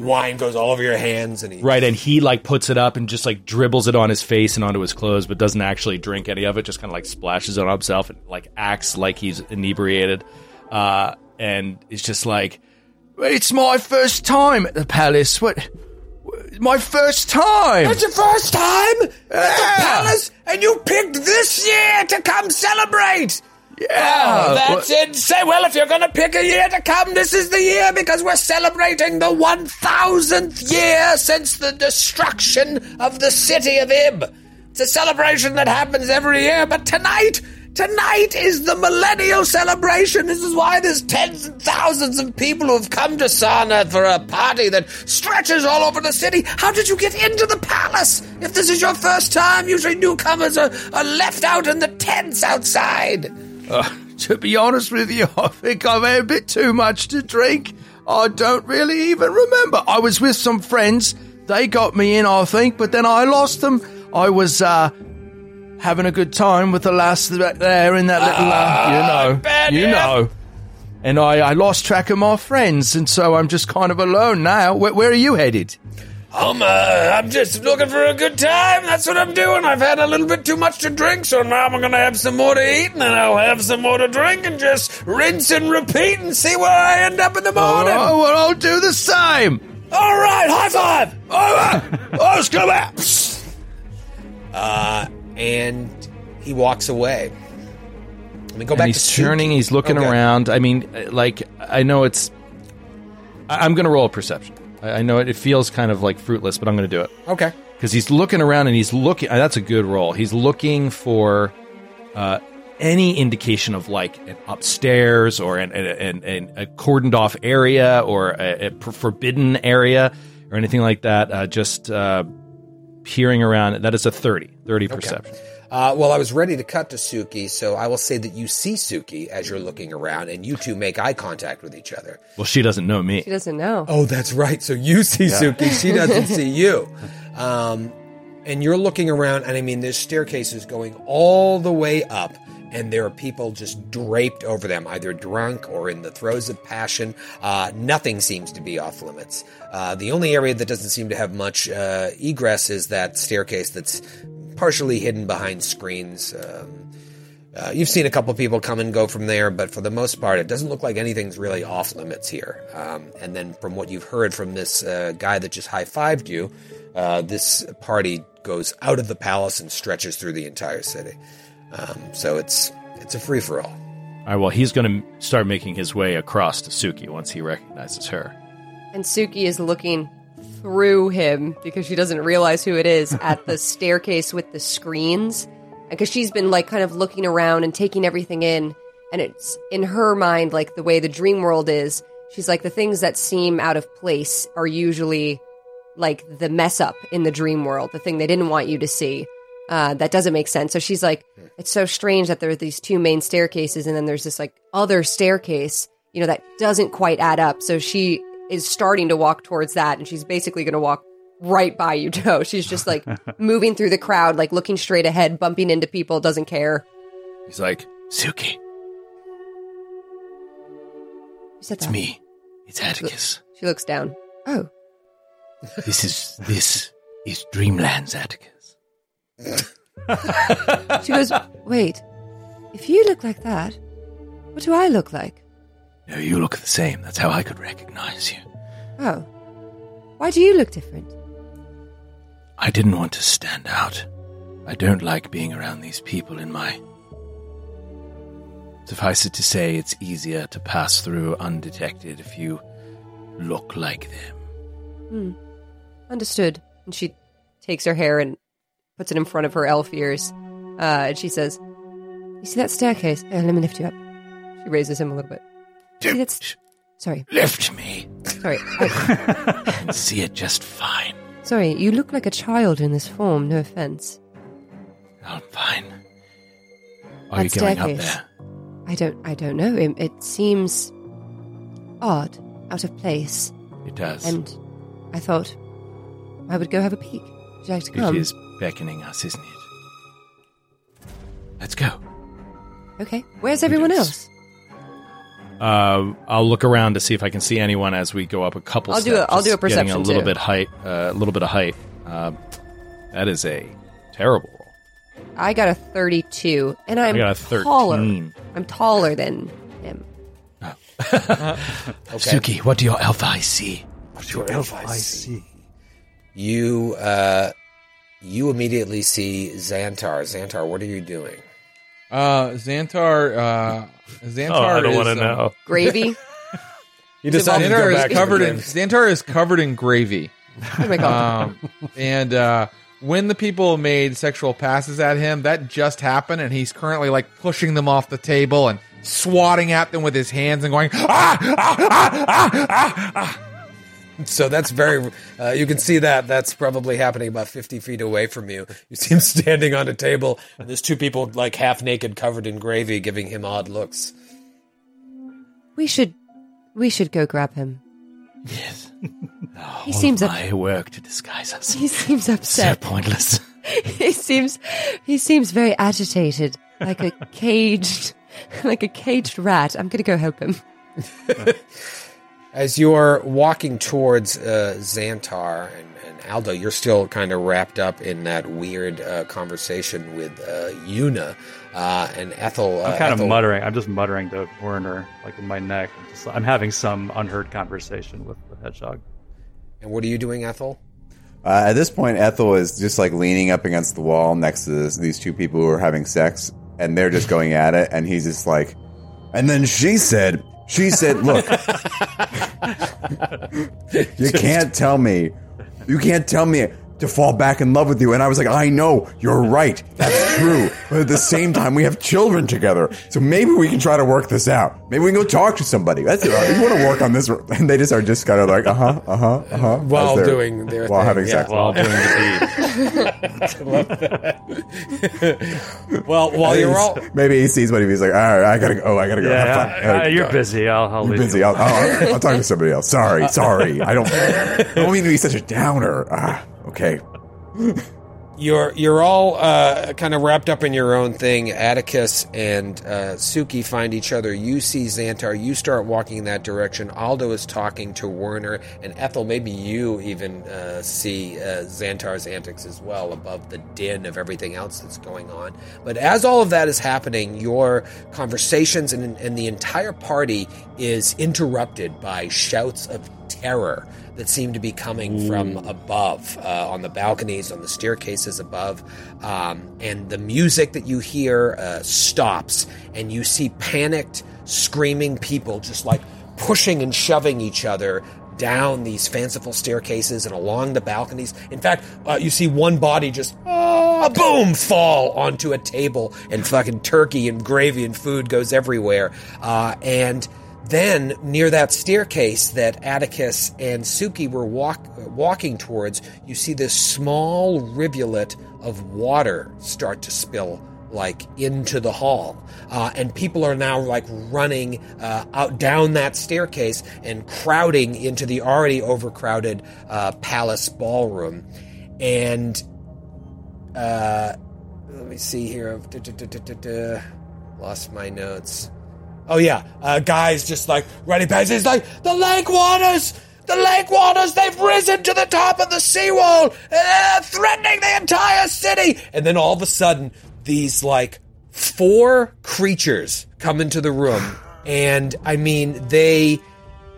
Wine goes all over your hands, and he right, and he like puts it up and just like dribbles it on his face and onto his clothes, but doesn't actually drink any of it. Just kind of like splashes it on himself and like acts like he's inebriated, uh, and it's just like, it's my first time at the palace. What? my first time. It's your first time yeah. at the palace, and you picked this year to come celebrate. Yeah, oh, that's well, insane. Well, if you're going to pick a year to come, this is the year because we're celebrating the 1000th year since the destruction of the city of Ib. It's a celebration that happens every year, but tonight Tonight is the millennial celebration. This is why there's tens and thousands of people who have come to Sarnath for a party that stretches all over the city. How did you get into the palace? If this is your first time, usually newcomers are, are left out in the tents outside. Uh, to be honest with you, I think I've had a bit too much to drink. I don't really even remember. I was with some friends. They got me in, I think, but then I lost them. I was, uh, having a good time with the lass back there in that little, uh, you know, you know. And I, I lost track of my friends, and so I'm just kind of alone now. Where, where are you headed? I'm, uh, I'm just looking for a good time. That's what I'm doing. I've had a little bit too much to drink, so now I'm gonna have some more to eat, and then I'll have some more to drink, and just rinse and repeat, and see where I end up in the morning. Oh, well, I'll do the same. All right, high five. Right, let's go back. Uh, and he walks away. Let me go and back he's to turning. He's looking Okay. around. I mean, uh, like I know it's. I- I'm going to roll a perception. I I know it, it feels kind of like fruitless, but I'm going to do it Okay. because he's looking around and he's looking. uh, That's a good roll. He's looking for uh, any indication of like an upstairs or an, an, an, a cordoned off area or a forbidden area or anything like that. Uh, just uh, peering around. That is a 30. 30 perception. Uh, well, I was ready to cut to Suki, so I will say that you see Suki as you're looking around, and you two make eye contact with each other. Well, she doesn't know me. She doesn't know. Oh, that's right. So you see Suki, she doesn't see you. Um, and you're looking around, and I mean, there's staircases going all the way up, and there are people just draped over them, either drunk or in the throes of passion. Uh, nothing seems to be off limits. Uh, the only area that doesn't seem to have much uh, egress is that staircase that's partially hidden behind screens. Um, uh, you've seen a couple people come and go from there, but for the most part, it doesn't look like anything's really off limits here. Um, and then, from what you've heard from this uh, guy that just high fived you, uh, this party goes out of the palace and stretches through the entire city. Um, so it's it's a free for all. All right, well, he's going to start making his way across to Suki once he recognizes her. And Suki is looking through him because she doesn't realize who it is at the staircase with the screens. Because she's been like kind of looking around and taking everything in. And it's in her mind, like the way the dream world is, she's like, the things that seem out of place are usually like the mess up in the dream world, the thing they didn't want you to see. Uh, that doesn't make sense. So she's like, it's so strange that there are these two main staircases and then there's this like other staircase, you know, that doesn't quite add up. So she is starting to walk towards that and she's basically going to walk right by you, Joe. She's just like moving through the crowd, like looking straight ahead, bumping into people, doesn't care. He's like, Suki, it's me. It's Atticus. She looks down. Oh, This is this is Dreamlands, Atticus. she goes, wait, if you look like that, what do I look like? No, you look the same. That's how I could recognize you. Oh, why do you look different? I didn't want to stand out. I don't like being around these people in my. Suffice it to say, it's easier to pass through undetected if you look like them. Hmm. Understood. And she takes her hair and puts it in front of her elf ears. Uh, and she says, You see that staircase? Uh, let me lift you up. She raises him a little bit. See, that's. Sorry. Lift me. Sorry. I, see it just fine. sorry, you look like a child in this form, no offense. I'm fine. Are That you going up staircase. there? I don't I don't know. It, it seems odd, out of place. It does. And I thought I would go have a peek. Would you like to come? is beckoning us, isn't it? Let's go. Okay. Where's everyone else? Uh, I'll look around to see if I can see anyone as we go up a couple. I'll do a- steps, I'll do a just getting perception, a little too. bit height, uh, a little bit of height. Uh, that is a terrible roll. I got a 32, and I'm I got a 13. taller. I'm taller than him. oh Suki, what do your elf eyes see? What do your elf eyes see? You uh, you immediately see Xantar. Xantar, what are you doing? Uh, Xantar. Uh, Xantar. Oh, I don't want to um, know. Gravy. You decided to go Xantar is covered in Xantar is covered in gravy. Oh my god. Um, and uh, when the people made sexual passes at him, that just happened, and he's currently like pushing them off the table and swatting at them with his hands and going ah ah ah ah ah. ah. So that's very. Uh, you can see that. That's probably happening about fifty feet away from you. You see him standing on a table, and there's two people like half naked, covered in gravy, giving him odd looks. we should we should go grab him. Yes. He seems up, my work to disguise us. he seems upset So upset. pointless. he seems he seems very agitated, like a caged like a caged rat. I'm gonna go help him. As you're walking towards uh, Xantar and, and Aldo, you're still kind of wrapped up in that weird uh, conversation with uh, Yuna uh, and Ethel. Uh, I'm kind Ethel- of muttering. I'm just muttering to Werner, like in my neck. I'm, just, I'm having some unheard conversation with the hedgehog. And what are you doing, Ethel? Uh, at this point, Ethel is just like leaning up against the wall next to this, these two people who are having sex, and they're just going at it. And he's just like, and then she said, she said, look, you can't tell me, you can't tell me to fall back in love with you. And I was like, I know, you're right. That's true. But at the same time, we have children together. So maybe we can try to work this out. Maybe we can go talk to somebody. That's it. You want to work on this? And they just are just kind of like, uh huh, uh huh, uh huh. While doing their while thing, having yeah. sex. While doing the deed. Well, while you're all Maybe he sees what he's like. All right, I gotta go. Oh, I gotta go. Have fun. Yeah, All uh, right, you're go. busy. I'll, I'll You're leave busy. you. I'll, I'll, I'll talk to somebody else. Sorry, sorry. I don't. I don't mean to be such a downer. Ah, okay. you're you're all uh, kind of wrapped up in your own thing. Atticus and uh, Suki find each other. You see Xantar. You start walking in that direction. Aldo is talking to Werner and Ethel. Maybe you even uh, see uh, Xantar's antics as well above the din of everything else that's going on. But as all of that is happening, your conversations and, and the entire party is interrupted by shouts of terror that seem to be coming from above uh, on the balconies, on the staircases above. Um, and the music that you hear uh, stops, and you see panicked, screaming people just like pushing and shoving each other down these fanciful staircases and along the balconies. In fact, uh, you see one body just a boom fall onto a table, and fucking turkey and gravy and food goes everywhere. Uh, and then, near that staircase that Atticus and Suki were walk, walking towards, you see this small rivulet of water start to spill like into the hall. Uh, and people are now like running uh, out down that staircase and crowding into the already overcrowded uh, palace ballroom. And uh, let me see here. Duh, duh, duh, duh, duh, duh. lost my notes Oh yeah, uh, guys just like ready pads. He's like the lake waters, the lake waters. They've risen to the top of the seawall, uh, threatening the entire city. And then all of a sudden, these like four creatures come into the room, and I mean they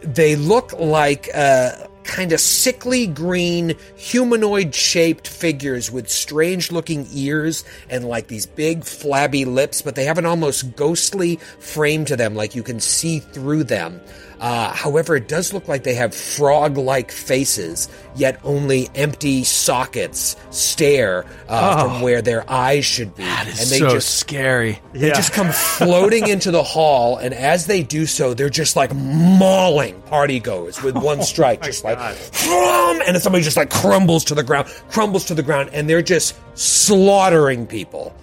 they look like uh, kind of sickly green humanoid shaped figures with strange looking ears and like these big flabby lips but they have an almost ghostly frame to them like you can see through them uh, however it does look like they have frog like faces yet only empty sockets stare uh, from where their eyes should be That is and they so just scary. they just come floating into the hall, and as they do so, they're just like mauling partygoers with one strike, just like, "Thrum!" and then somebody just like crumbles to the ground, crumbles to the ground, and they're just slaughtering people.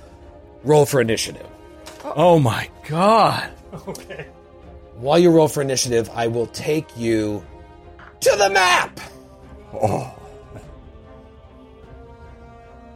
Roll for initiative. Oh my god. While you roll for initiative, I will take you to the map. Oh.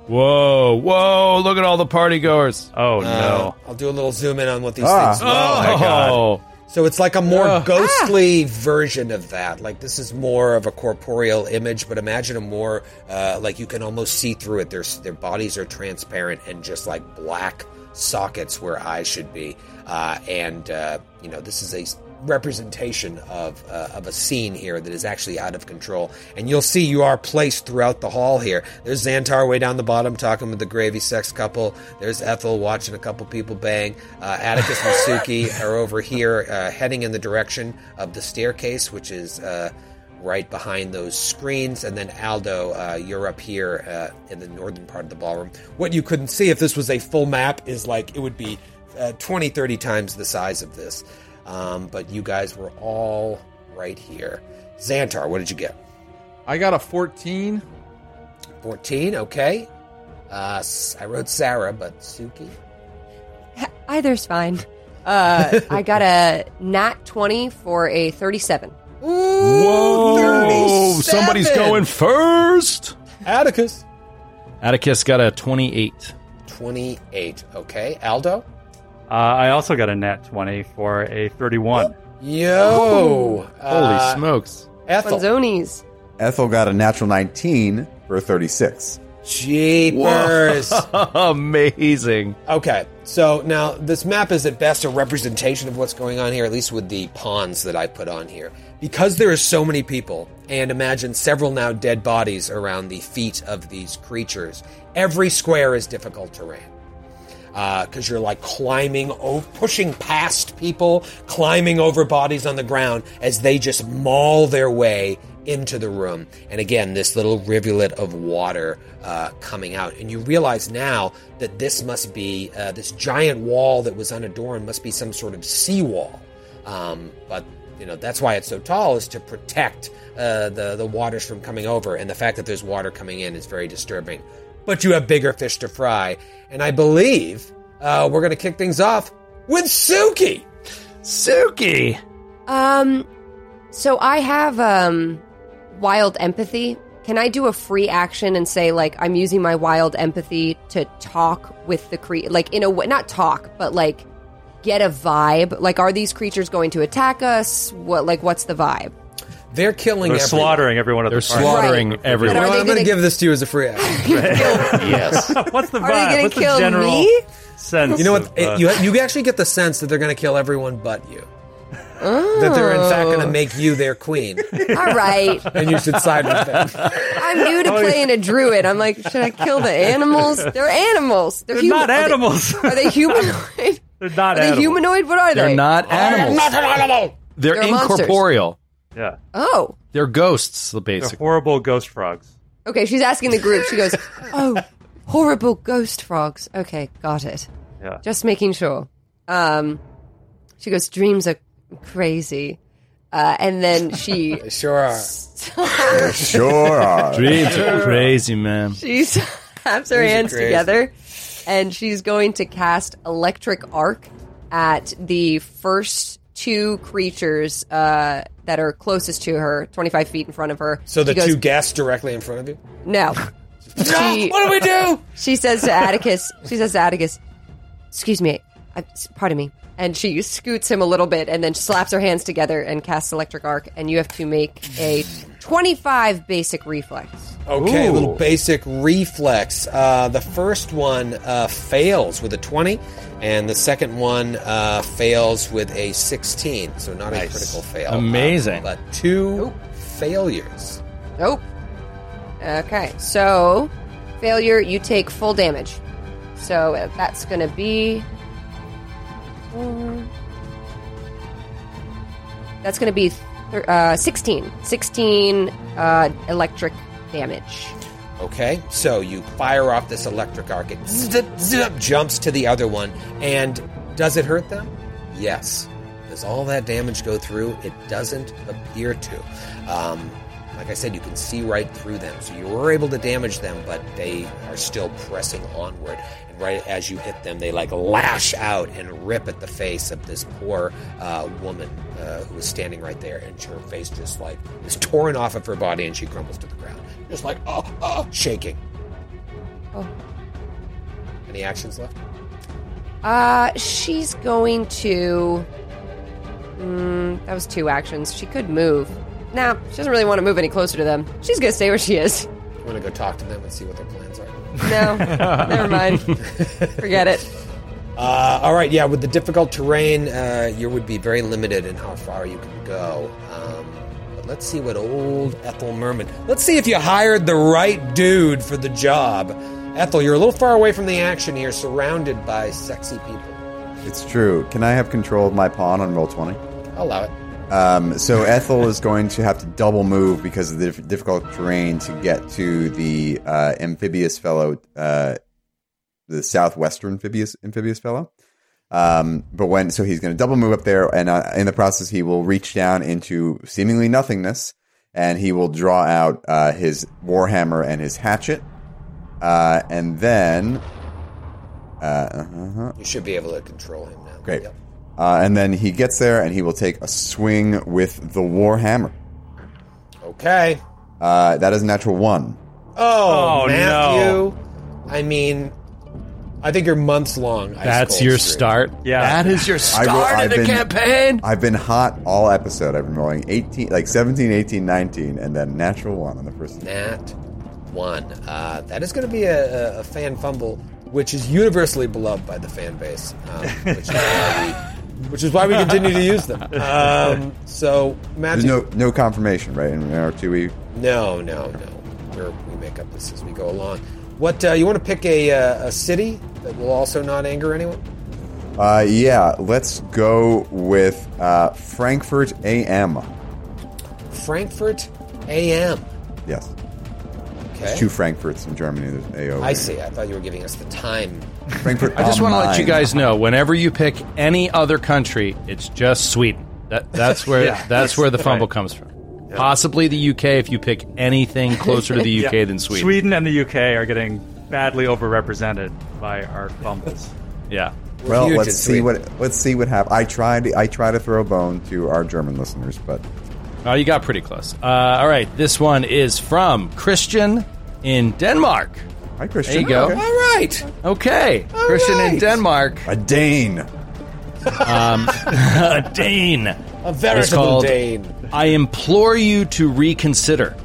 Whoa, whoa, look at all the party goers. Oh Uh, no! I'll do a little zoom in on what these Ah. things look like. Oh, So it's like a more ghostly version of that. Like this is more of a corporeal image, but imagine a more uh, like you can almost see through it. Their their bodies are transparent and just like black sockets where eyes should be. Uh, and uh, you know this is a representation of uh, of a scene here that is actually out of control. And you'll see you are placed throughout the hall here. There's Xantar way down the bottom talking with the gravy sex couple. There's Ethel watching a couple people bang. Uh, Atticus and Suki are over here uh, heading in the direction of the staircase, which is. Uh, Right behind those screens, and then Aldo, uh, you're up here uh, in the northern part of the ballroom. What you couldn't see if this was a full map is like it would be uh, 20, 30 times the size of this. Um, but you guys were all right here. Xantar, what did you get? I got a 14. 14, okay. Uh, S- I wrote Sarah, but Suki. Either's fine. Uh, I got a nat 20 for a 37. whoa, somebody's going first. Atticus. Atticus got a 28. 28. Okay. Aldo? Uh, I also got a nat 20 for a 31. Yo. Holy uh, smokes. Ethel. Funzonies. Ethel got a natural 19 for a 36. Jeepers. Amazing. Okay, so now this map is at best a representation of what's going on here, at least with the pawns that I put on here. Because there are so many people, and imagine several now dead bodies around the feet of these creatures, every square is difficult terrain. Because you're like climbing, o- pushing past people, climbing over bodies on the ground as they just maul their way into the room. And again, this little rivulet of water uh, coming out. And you realize now that this must be uh, this giant wall that was unadorned, must be some sort of seawall. Um, but you know that's why it's so tall is to protect uh, the the waters from coming over. And the fact that there's water coming in is very disturbing. But you have bigger fish to fry, and I believe uh, we're going to kick things off with Suki. Suki! Um, so I have um wild empathy. Can I do a free action and say like I'm using my wild empathy to talk with the creature, like in a way not talk but like get a vibe? Like are these creatures going to attack us? What like what's the vibe? They're killing. Everyone. They're everyone. slaughtering everyone at They're the party. slaughtering Right. everyone. But You know what? they I'm going to give this to you as a free action. yes. What's the Are they vibe? going What's to the kill general me? sense? You know what? of, It- uh, you you actually get the sense that they're going to kill everyone but you. That they're in fact going to make you their queen, All right. and you should side with them. I'm new to playing a druid. I'm like, should I kill the animals? They're animals. They're, They're human- not are they- animals. Are they humanoid? They're not Are they animals. humanoid? What are they? They're they? not animals. Not an animal. They're, They're monsters. incorporeal. Yeah. Oh. They're ghosts, They're horrible ghost frogs. Okay, she's asking the group. She goes, "Oh, horrible ghost frogs." Okay, got it. Yeah. Just making sure. Um, she goes, "Dreams are crazy," uh, and then she Sure are. Sure. are. Dreams are crazy, man. she slaps her hands together, and she's going to cast electric arc at the first two creatures uh, that are closest to her, twenty five feet in front of her. So the goes, two guests directly in front of you. no. Ah, she- what do we do? She says to Atticus, she says to Atticus, excuse me, I, pardon me. And she scoots him a little bit and then slaps her hands together and casts electric arc. And you have to make a 25 basic reflex. Okay, a Ooh. little basic reflex. Uh, the first one uh, fails with a 20, and the second one uh, fails with a 16. So not a critical fail. Amazing. Uh, but two failures. Nope. Okay, so failure, you take full damage. So uh, that's going to be. um, That's going to be thir- uh, 16. 16 uh, electric damage. Okay, so you fire off this electric arc. It jumps to the other one, and does it hurt them? Yes. Does all that damage go through? It doesn't appear to. Um, like I said, you can see right through them. So you were able to damage them, but they are still pressing onward. Right as you hit them, they like lash out and rip at the face of this poor uh, woman uh, who is standing right there, and her face just like is torn off of her body, and she crumbles to the ground, just like oh, oh, shaking. Oh. Any actions left? Uh, she's going to. Mm, that was two actions. She could move. Nah, she doesn't really want to move any closer to them. She's gonna stay where she is. I'm gonna go talk to them and see what they're are. No, never mind. Forget it. Uh, all right, yeah. With the difficult terrain, uh, you would be very limited in how far you can go. Um, but let's see what old Ethel Merman. Let's see if you hired the right dude for the job. Ethel, you're a little far away from the action here, surrounded by sexy people. It's true. Can I have control of my pawn on Roll20? I'll allow it. Um, so Ethel is going to have to double move because of the difficult terrain to get to the uh, amphibious fellow, uh, the southwestern amphibious amphibious fellow. Um, but when so he's going to double move up there, and uh, in the process he will reach down into seemingly nothingness, and he will draw out uh, his warhammer and his hatchet, uh, and then. Uh, uh-huh. You should be able to control him now. Great. Yep. Uh, and then he gets there and he will take a swing with the Warhammer. Okay. Uh, that is a natural one. Oh, Oh, Matthew. I mean, I think you're months long. ice That's cold your streak. start. Yeah. that is your I start will- of I've the been- campaign. I've been hot all episode. I've been rolling 18, like 17, 18, 19, and then natural one on the first. Nat one. Uh, that is going to be a, a, a fan fumble, which is universally beloved by the fan base, um, which, is why we, which is why we continue to use them. Um, so, There's no no confirmation, right? In our two E. no, no, no. We're, we make up this as we go along. What uh, you want to pick a, uh, a city that will also not anger anyone? Uh, yeah, let's go with uh, Frankfurt AM. Frankfurt AM. Yes, Okay. there's two Frankfurts in Germany. There's AO. I see. I thought you were giving us the time. Frankfurt. I just want to let you guys know. Whenever you pick any other country, it's just Sweden. That that's where Yeah, that's where the fumble right. comes from. Possibly the UK if you pick anything closer to the UK Yeah. than Sweden. Sweden and the UK are getting badly overrepresented by our fumbles. Yeah. Well, huge let's see Sweden. what let's see what happens. I tried I try to throw a bone to our German listeners, but Oh, you got pretty close. Uh, all right, this one is from Christian in Denmark. Hi Christian. There you go. Okay. All right. Okay, Christian in. Denmark, A Dane. Um, a Dane. A veritable called- Dane. I implore you to reconsider.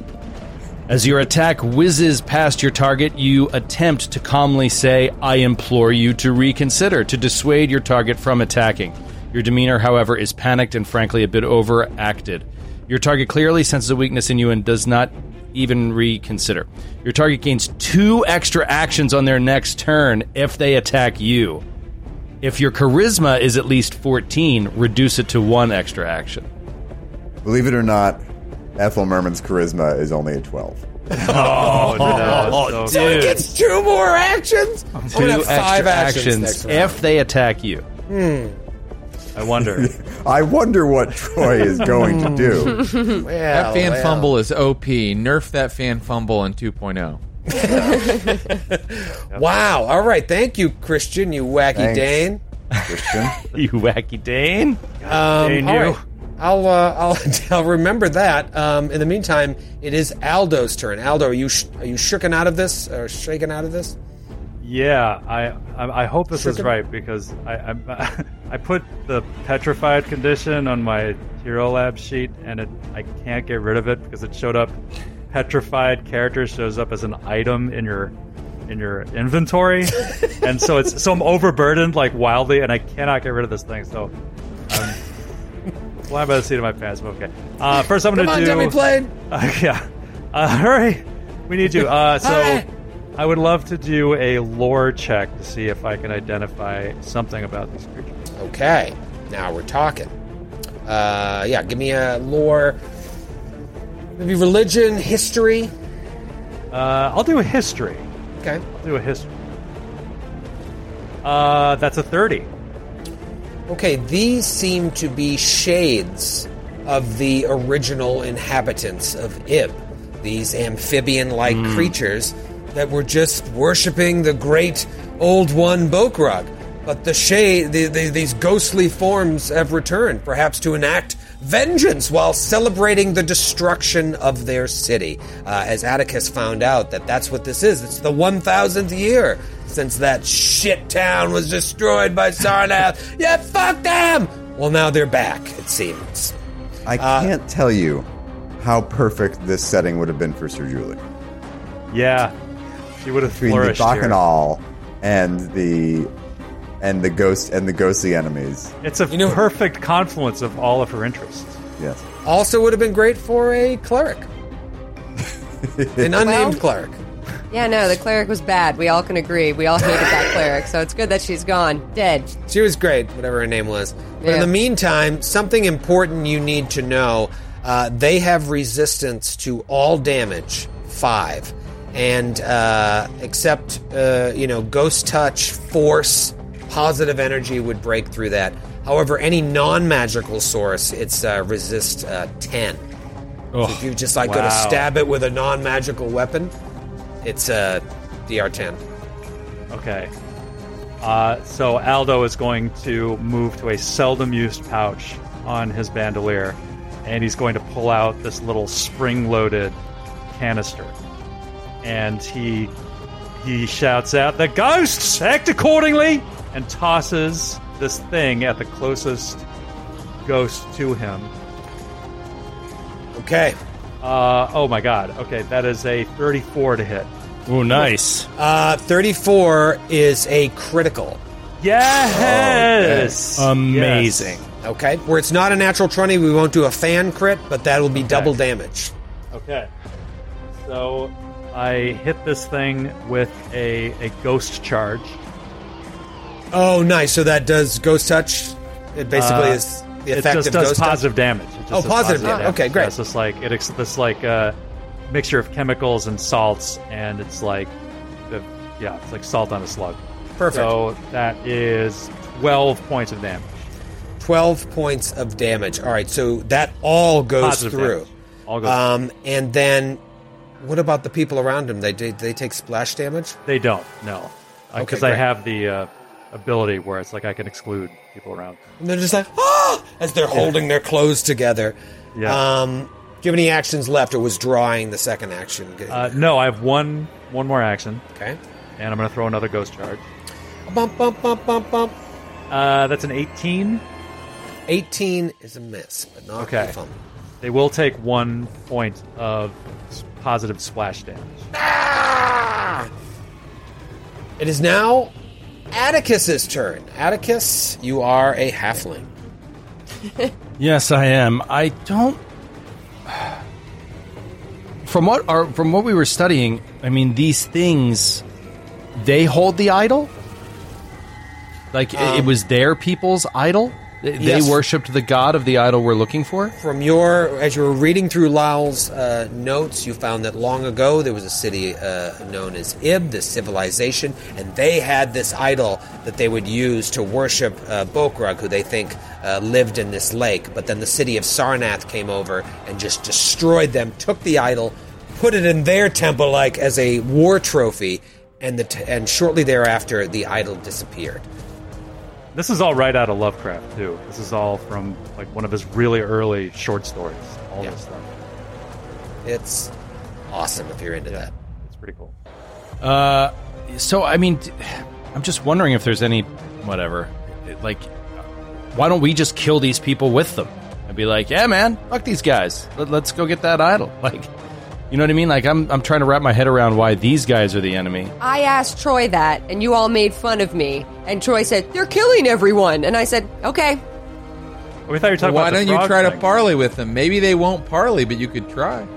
As your attack whizzes past your target, you attempt to calmly say, I implore you to reconsider, to dissuade your target from attacking. Your demeanor, however, is panicked and frankly a bit overacted. Your target clearly senses a weakness in you and does not even reconsider. Your target gains two extra actions on their next turn if they attack you. If your charisma is at least 14, reduce it to one extra action. Believe it or not, Ethel Merman's charisma is only a twelve. Oh, no. Oh, so it gets two more actions. Two gonna five extra actions, actions, if they attack you. Hmm. I wonder. I wonder what Troy is going to do. Well, That fan well. fumble is OP. Nerf that fan fumble in oh. 2.0. Wow. All right. Thank you, Christian. You wacky Thanks. Dane. Christian. You wacky Dane. Um, Dane, all you. right. I'll, uh, I'll I'll remember that. Um, in the meantime, it is Aldo's turn. Aldo, are you sh- are you shooken out of this or shaken out of this? Yeah, I I, I hope this is right because I, I I put the petrified condition on my hero lab sheet and it I can't get rid of it because it showed up. Petrified character shows up as an item in your in your inventory, and so it's so I'm overburdened like wildly, and I cannot get rid of this thing. So I'm flying by the seat of my pants. but Okay, uh, first I'm gonna on, do. Demi Plane. Uh, yeah. Uh, hurry. We need you. Uh, so. I would love to do a lore check to see if I can identify something about these creatures. Okay. Now we're talking. Uh, yeah. Give me a lore. Maybe religion, history. Uh, I'll do a history. Okay. I'll do a history. Uh, that's a 30. Okay, these seem to be shades of the original inhabitants of Ib. These amphibian like creatures that were just worshipping the great old one Bokrug. But the shade, the, the, these ghostly forms have returned, perhaps to enact vengeance while celebrating the destruction of their city. Uh, as Atticus found out that that's what this is. It's the 1000th year since that shit town was destroyed by Sarnath. yeah, fuck them! Well, now they're back, it seems. I can't tell you how perfect this setting would have been for Sir Julian. Yeah. She would have Between the flourished here. Bacchanal and the and the ghost and the ghostly enemies. It's a You know- perfect confluence of all of her interests. Yes. Also, would have been great for a cleric. An unnamed Well- cleric. Yeah, no, the cleric was bad. We all can agree. We all hated that cleric, so it's good that she's gone, dead. She was great, whatever her name was. But in Yeah. the meantime, something important you need to know uh, they have resistance to all damage, five. And uh, except, uh, you know, ghost touch, force, positive energy would break through that. However, any non magical source, it's uh, resist uh, 10. So if you just like go to stab it with a non magical weapon, it's uh, DR 10. Okay. Uh, so Aldo is going to move to a seldom used pouch on his bandolier, and he's going to pull out this little spring loaded canister. And he he shouts out, "The ghosts! Act accordingly!" and tosses this thing at the closest ghost to him. Okay. Uh, oh my god. Okay, that is a 34 to hit. Oh, nice. Uh, 34 is a critical. Yes! Amazing. Okay. Where it's not a natural 20, we won't do a fan crit, but that will be double damage. Okay. So I hit this thing with a, a ghost charge. Oh, nice. So that does ghost touch. It basically Uh, is the It effect just of does ghost touch. positive damage. It just Oh, does positive damage. Okay, great. Yeah, it's just like it, ex- this like uh, mixture of chemicals and salts, and it's like, the, yeah, it's like salt on a slug. Perfect. So that is twelve points of damage. 12 points of damage. All right, so that all goes Positive through. damage. All goes. Um, and then what about the people around him? They they, they take splash damage? they don't. No, Okay, because I have the uh, ability where it's like I can exclude people around. And they're just like, ah! As they're holding their clothes together. Yeah. Um, do you have any actions left or was drawing the second action? good? Uh, no, I have one one more action, okay. and I'm going to throw another ghost charge. Bump, bump, bump, bump, bump. Uh, that's an 18. 18 is a miss, but not Okay. They will take one point of positive splash damage. Ah! It is now Atticus's turn. Atticus, you are a halfling. Yes, I am. I don't. From what are from what we were studying, I mean, these things, they hold the idol. Like it- it um, was their people's idol. They, yes. worshipped the god of the idol we're looking for. From your, as you were reading through Lyle's uh, notes, you found that long ago there was a city uh, known as Ib, this civilization, and they had this idol that they would use to worship uh, Bokrug, who they think uh, lived in this lake. But then the city of Sarnath came over and just destroyed them, took the idol, put it in their temple like as a war trophy, and the t- and shortly thereafter the idol disappeared. This is all right out of Lovecraft too. This is all from like one of his really early short stories. All Yeah. this stuff. It's awesome if you're into Yeah, that. it's pretty cool. Uh, so I mean, I'm just wondering if there's any whatever. Like, why don't we just kill these people with them? I'd be like, yeah, man, fuck these guys. Let, let's go get that idol. Like, you know what I mean? Like, I'm I'm trying to wrap my head around why these guys are the enemy. I asked Troy that, and you all made fun of me. And Troy said, They're killing everyone. And I said, Okay. We thought you were talking Why about the don't you frog try to parley with them? Maybe they won't parley, but you could try.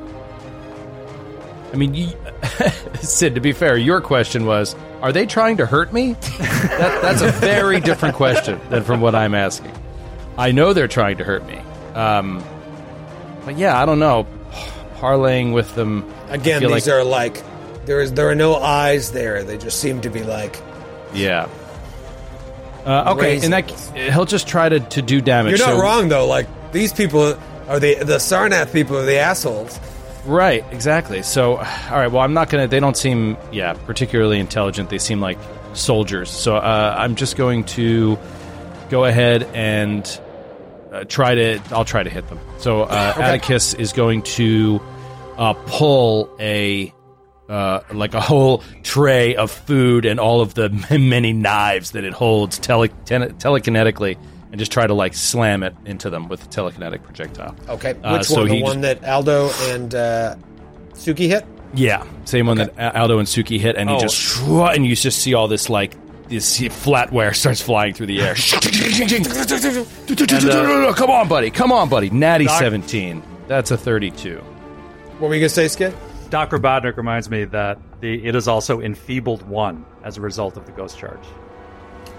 I mean, you, Sid. To be fair, your question was, are they trying to hurt me? that, that's a very different question than from what I'm asking. I know they're trying to hurt me. Um, but yeah, I don't know. Parlaying with them Again, these like- are like there is there are no eyes there. They just seem to be like Yeah. Uh, okay, Raisins. and that he'll just try to, to do damage. You're not so- wrong though. Like these people are the the Sarnath people are the assholes. Right, exactly. So, all right. Well, I'm not gonna. They don't seem, yeah, particularly intelligent. They seem like soldiers. So, uh, I'm just going to go ahead and uh, try to. I'll try to hit them. So, uh, Atticus is going to uh, pull a. Uh, like a whole tray of food and all of the many knives that it holds tele- tele- telekinetically, and just try to like slam it into them with a telekinetic projectile. Okay, which Uh, so one? The he one that Aldo and uh, Suki hit. Yeah, same one that Aldo and Suki hit, and he Oh. just and you just see all this like this flatware starts flying through the air. Come on, buddy! Come on, buddy! Natty Doc- seventeen. That's a thirty-two. What were you gonna say, Skid? Dr. Robotnik reminds me that the it is also enfeebled one as a result of the ghost charge.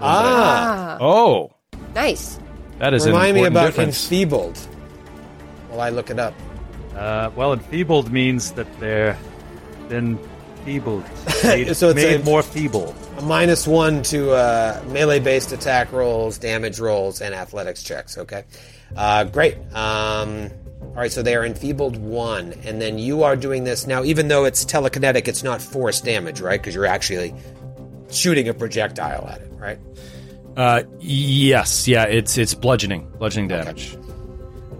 Ah, Ah, Oh, nice. that is remind an me about difference. enfeebled. While I look it up. Uh, well, enfeebled means that they're been feebled, made, So it's made a- more feeble. Minus one to uh, melee-based attack rolls, damage rolls, and athletics checks. Okay, uh, great. Um, all right, so they are enfeebled one, and then you are doing this now. Even though it's telekinetic, it's not force damage, right? Because you're actually shooting a projectile at it, right? Uh, yes, yeah, it's it's bludgeoning, bludgeoning damage.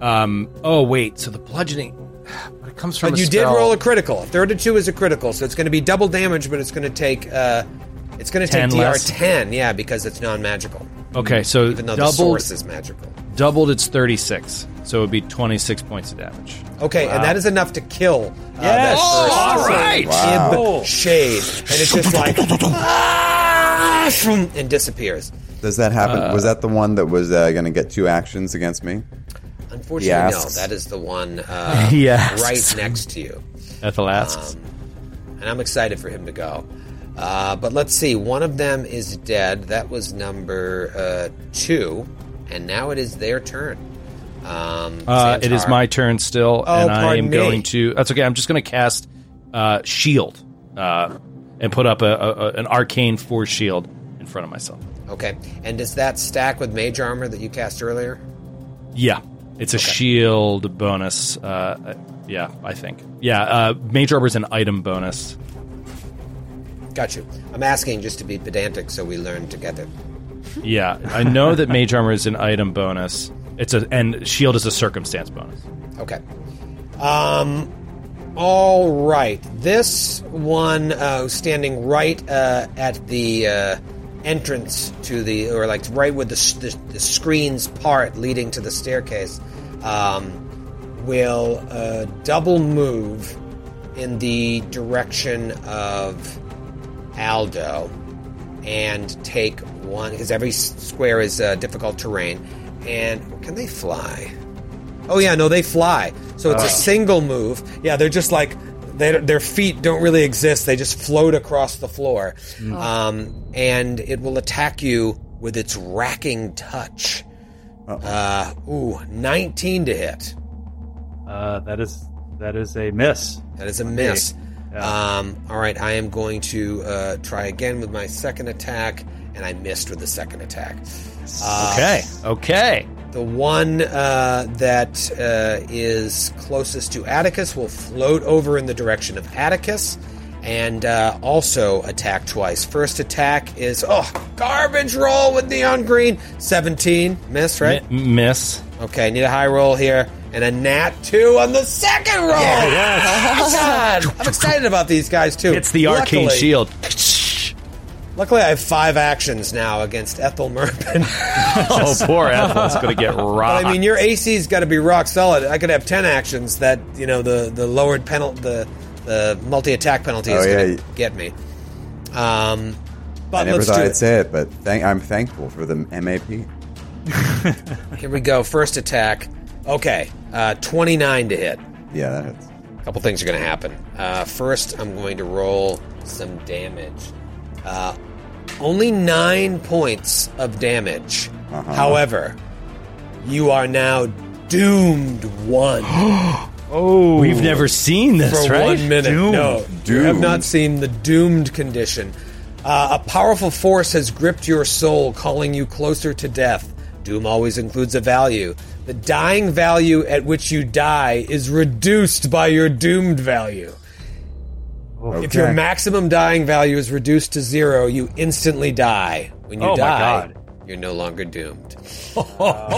Um. Oh wait, so the bludgeoning. It comes from But you did roll a critical. A third of two is a critical, so it's going to be double damage, but it's going to take uh, it's going to take less. DR 10, yeah, because it's non-magical. Okay, so Even though the doubled, source is magical. doubled its 36. So it would be 26 points of damage. Okay, and that is enough to kill. Uh, Yes. that first All right. Wow. the shade, and it's just like ah, and disappears. Does that happen? Uh, was that the one that was uh, going to get two actions against me? Unfortunately, no. That is the one uh, right next to you. Ethel asks. and I'm excited for him to go. Uh, but let's see. One of them is dead. That was number uh, two, and now it is their turn. Um, Uh, it is my turn still, Oh, and I am me. going to. That's okay. I'm just going to cast uh, shield uh, and put up a, a, an arcane force shield in front of myself. Okay, and does that stack with mage armor that you cast earlier? Yeah, it's a shield bonus. Uh, uh, yeah, I think. Yeah, uh, mage armor is an item bonus. Got you. I'm asking just to be pedantic, so we learn together. Yeah, I know that mage armor is an item bonus. It's a and shield is a circumstance bonus. Okay. Um. All right. This one uh, standing right uh, at the uh, entrance to the, or like right with the, the, the screens part leading to the staircase, um, will uh, double move in the direction of Aldo and take one because every square is uh, difficult terrain. And can they fly? Oh yeah, no, they fly. So it's a single move. Yeah, they're just like they, their feet don't really exist. They just float across the floor, um, and it will attack you with its racking touch. Uh, ooh, 19 to hit. Uh, that is that is a miss. That is a miss. Um, all right, I am going to uh, try again with my second attack, and I missed with the second attack. Uh, Okay, okay. The one uh, that uh, is closest to Atticus will float over in the direction of Atticus and uh, also attack twice. First attack is, oh, garbage roll with neon green. 17. Miss, right? Mi- miss. Okay, need a high roll here. And a nat 2 on the second roll. Oh, God. I'm excited about these guys, too. It's the arcane Luckily- shield. Luckily, I have five actions now against Ethel Merman. Oh, poor Ethel's going to get rocked. But I mean, your AC's got to be rock solid. I could have ten actions that you know the the lowered penalty, the the multi attack penalty is Oh, going to get me. Um, but I never let's thought do I'd it. say it, but thank, I'm thankful for the MAP. Here we go. First attack. Okay, uh, twenty nine to hit. Yeah, that hits. A couple things are going to happen. Uh, first, I'm going to roll some damage. Uh, only nine points of damage. Uh-huh. However, you are now doomed one. oh, we've never seen this, for right? one minute. Doomed. No, you have not seen the doomed condition. Uh, a powerful force has gripped your soul, calling you closer to death. Doom always includes a value. The dying value at which you die is reduced by your doomed value. If your maximum dying value is reduced to zero, you instantly die. When you Oh my die, God. you're no longer doomed.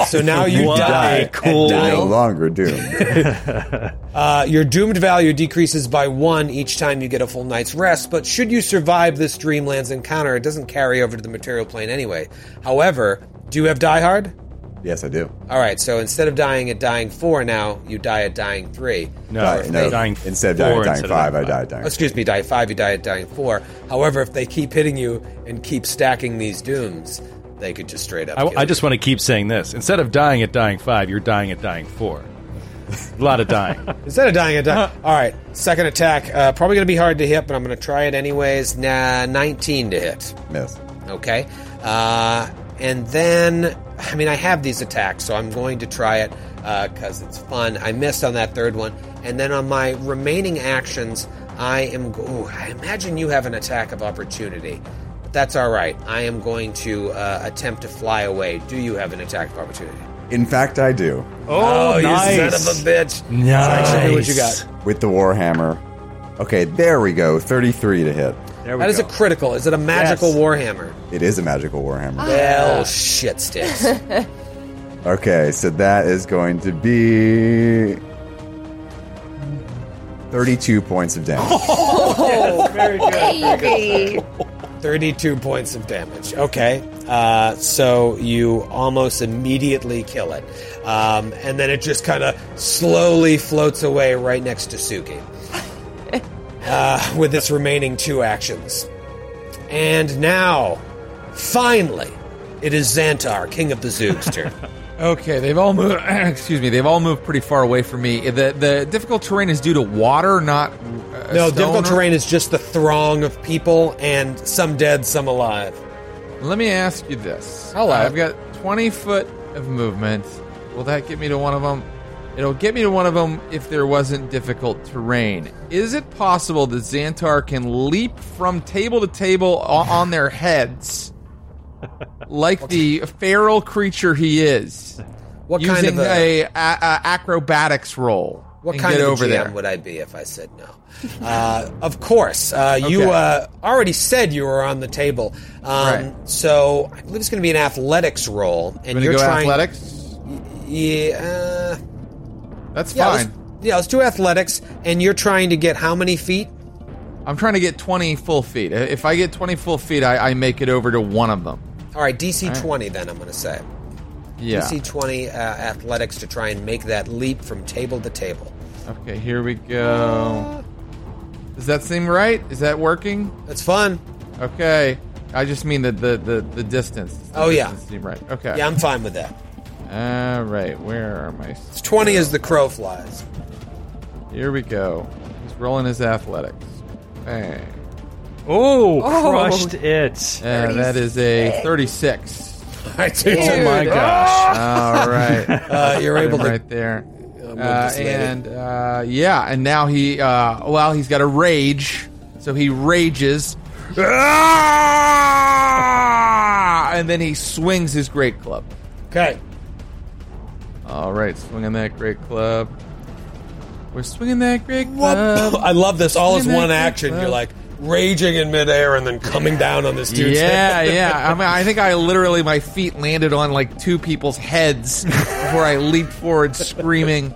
so now you What die. cool- dying No longer doomed. uh, your doomed value decreases by one each time you get a full night's rest, but should you survive this Dreamlands encounter, it doesn't carry over to the material plane anyway. However, do you have Die Hard? Yes, I do. All right, so instead of dying at dying four, now you die at dying three. No, Die- no, dying instead of four dying, dying instead of five, I dying died dying. Oh, excuse me, die five, you die at dying four. However, if they keep hitting you and keep stacking these dooms, they could just straight up. I, kill I you. just want to keep saying this. Instead of dying at dying five, you're dying at dying four. a lot of dying. Instead of dying at dying. All right, second attack. Uh, probably going to be hard to hit, but I'm going to try it anyways. Nah, 19 to hit. Miss. Okay. Uh, and then, I mean, I have these attacks, so I'm going to try it because it's fun. I missed on that third one. And then on my remaining actions, I am. Go- Ooh, I imagine you have an attack of opportunity. But that's all right. I am going to uh, attempt to fly away. Do you have an attack of opportunity? In fact, I do. Oh, nice. you son of a bitch. Nice. Show me what you got. With the Warhammer. Okay, there we go. 33 to hit. There we That is go. a critical. Is it a magical Yes. warhammer? It is a magical Warhammer. Well, shit sticks. Okay, so that is going to be 32 points of damage. Very good. Baby. 32 points of damage. Okay. Uh, so you almost immediately kill it. Um, and then it just kind of slowly floats away right next to Suki uh, with its remaining two actions. And now, finally, it is Xantar, King of the Zoog's turn. Okay, they've all moved. excuse me, they've all moved pretty far away from me. The the difficult terrain is due to water, not uh, No, stone difficult or- terrain is just the throng of people, and some dead, some alive. Let me ask you this: Hello. I've got twenty foot of movement. Will that get me to one of them? It'll get me to one of them if there wasn't difficult terrain. Is it possible that Xantar can leap from table to table on, their heads, like the feral creature he is, What kind of a, a, a, acrobatics roll? what kind of over GM there? would I be if I said no? Uh, of course, uh, you uh, already said you were on the table, um, Right. so I believe it's going to be an athletics roll, and you're go trying. athletics. Yeah, That's yeah, fine. let's, yeah. Let's do athletics, and you're trying to get how many feet? I'm trying to get 20 full feet. If I get 20 full feet, I, I make it over to one of them. All right, DC twenty. Then I'm going to say Yeah. DC twenty uh, athletics to try and make that leap from table to table. Okay, here we go. Does that seem right? Is that working? That's fun. Okay. I just mean the the the, the distance. The Oh, yeah. distance Seem right. Okay. Yeah, I'm fine with that. All right. Where are my? It's twenty as the crow flies. Here we go. He's rolling his athletics. Bang. Oh, Oh. crushed it. And that is a 36. All right, so Oh my gosh. All right. uh, you're able to right there. Uh, and uh, yeah, and now he uh, well, he's got a rage, so he rages, Ah! and then he swings his great club. Okay. All right, swinging that great club. We're swinging that great club. I love this. All is that one action. You're like raging in midair and then coming down on this dude's Yeah, head. yeah. I mean, I think I literally my feet landed on like two people's heads before I leaped forward, screaming.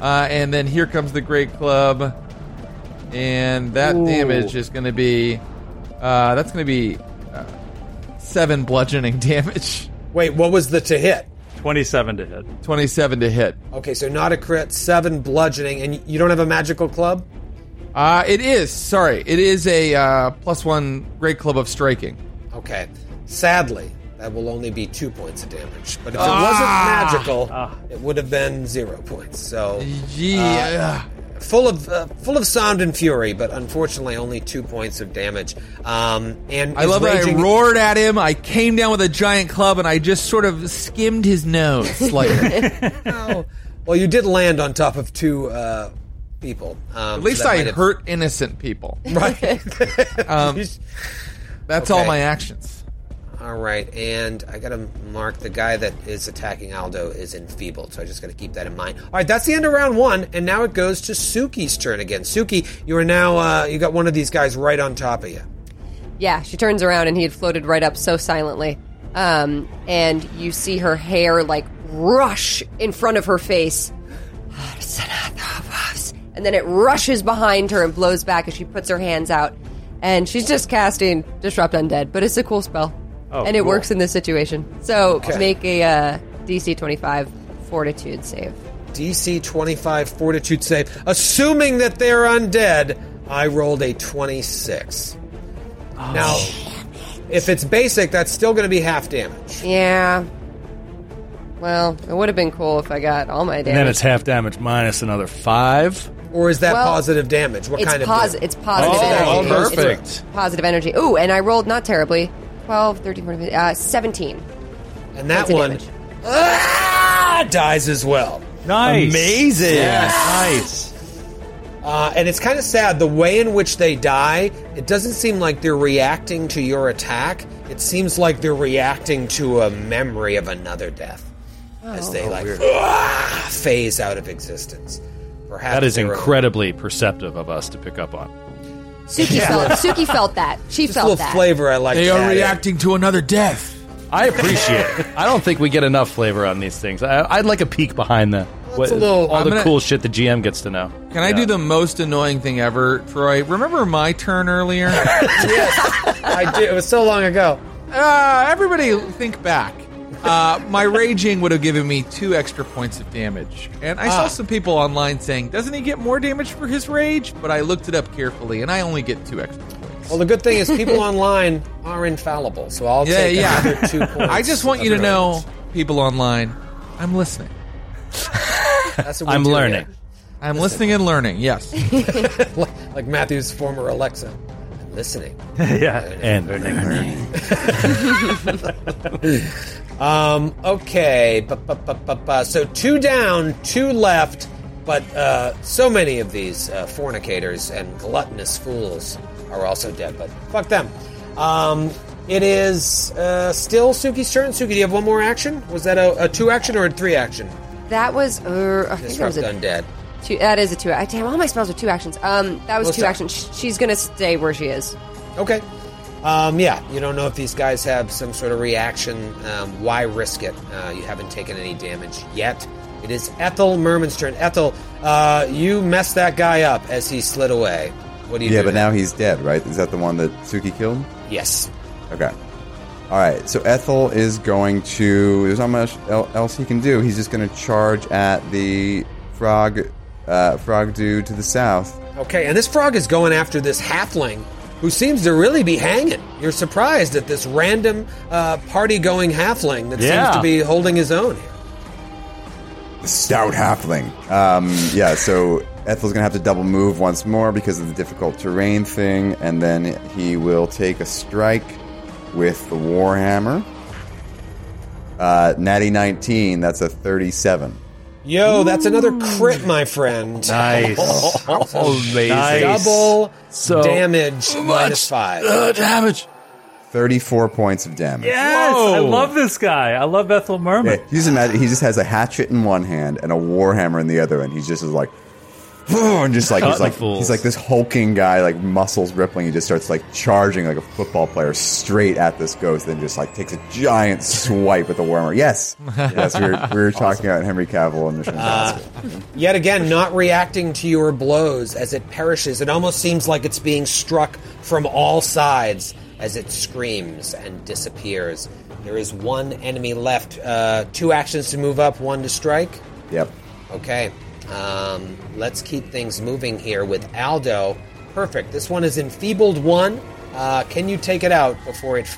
Uh, and then here comes the great club, and that damage is going to be uh, that's going to be uh, seven bludgeoning damage, Wait, what was the to hit? 27 to hit. twenty-seven to hit. Okay, so not a crit, seven bludgeoning, and you don't have a magical club? Uh, it is sorry, it is a uh, plus one great club of striking. Okay. Sadly, that will only be two points of damage. But if it Ah! wasn't magical, it would have been zero points. So Yeah. Full of uh, full of sound and fury, but unfortunately only two points of damage. Um, and I love that I roared at him. I came down with a giant club and I just sort of skimmed his nose slightly. Oh, well, you did land on top of two uh, people. Um, At least so I hurt innocent people. Right. Um, That's all my actions. All right, and I got to mark the guy that is attacking Aldo is enfeebled, so I just got to keep that in mind. All right, that's the end of round one, and now it goes to Suki's turn again. Suki, you are now uh, you got one of these guys right on top of you. Yeah, she turns around and he had floated right up so silently. Um, and you see her hair like rush in front of her face. And then it rushes behind her and blows back as she puts her hands out. And she's just casting Disrupt Undead, but it's a cool spell. Oh, and it cool. works in this situation. So make a uh, DC 25 Fortitude save. DC 25 Fortitude save. Assuming that they're undead, I rolled a 26. now, if it's basic, that's still going to be half damage. Yeah. Well, it would have been cool if I got all my damage. And then it's half damage minus another five. Or is that Well, positive damage? What kind of posi- damage? It's positive Oh, energy. perfect. It's positive energy. Ooh, and I rolled not terribly. 12, 13, 14, uh, 17. And that points of one damage. ah, dies as well. Nice. Amazing. Nice. Uh, and it's kind of sad the way in which they die. It doesn't seem like they're reacting to your attack. It seems like they're reacting to a memory of another death as they like ah, phase out of existence. Perhaps That is they're incredibly perceptive of us to pick up on. Suki felt Suki felt that. She Just a felt little that. flavor I like. They are add reacting to another death. I appreciate it. I don't think we get enough flavor on these things. I, I'd like a peek behind the What- a little- all I'm the gonna- cool shit the GM gets to know. Can I do the most annoying thing ever, Troy? Remember my turn earlier? yes, I did. It was so long ago. uh, everybody, think back. Uh, my raging would have given me two extra points of damage, and I saw Ah. some people online saying, "Doesn't he get more damage for his rage?" But I looked it up carefully, and I only get two extra points. Well, the good thing is people online are infallible, so I'll yeah, take yeah. another two points. I just want you to your know, people online, I'm listening. That's what we I'm learning. here. I'm listening and learning. Yes. like Matthew's former Alexa. Listening. yeah. And Um, okay, so two down, two left, but uh, so many of these uh, fornicators and gluttonous fools are also dead. But fuck them. Um, it is uh, still Suki's turn. Suki, do you have one more action? Was that a, a two action or a three action? That was, uh, I think that was a undead. two. That is a two. I damn, all my spells are two actions. Um, that was two that? actions. She's gonna stay where she is. Okay. Um, yeah, you don't know if these guys have some sort of reaction. Um, why risk it? Uh, you haven't taken any damage yet. It is Ethel Merman's turn. Ethel, uh, you messed that guy up as he slid away. What do you Yeah, do? but now he's dead, right? Is that the one that Suki killed? Yes. Okay. All right. So Ethel is going to. There's not much else he can do. He's just going to charge at the frog, uh, frog dude to the south. Okay, and this frog is going after this halfling who seems to really be hanging. You're surprised at this random uh, party going halfling that Yeah. seems to be holding his own here. The stout halfling. Um, yeah. So Ethel's going to have to double move once more because of the difficult terrain thing, and then he will take a strike with the warhammer. Uh, natty 19. That's a 37. Yo, that's another crit, my friend. Nice. amazing. Double So damage minus five. Uh, damage. 34 points of damage. Yes, I love this guy. I love Ethel Merman. Yeah, you just imagine he just has a hatchet in one hand and a warhammer in the other, and he's just is like, and just like he's like fools. he's like this hulking guy, like muscles rippling. He just starts like charging like a football player straight at this ghost, then just like takes a giant swipe at the warmer. Yes, yes, we were, we were talking about Henry Cavill and Mission Impossible. Yet again, not reacting to your blows as it perishes. It almost seems like it's being struck from all sides as it screams and disappears. There is one enemy left. Uh, two actions to move up, one to strike. Yep. Okay. Um, let's keep things moving here with Aldo. Perfect. This one is enfeebled one. Uh, can you take it out before it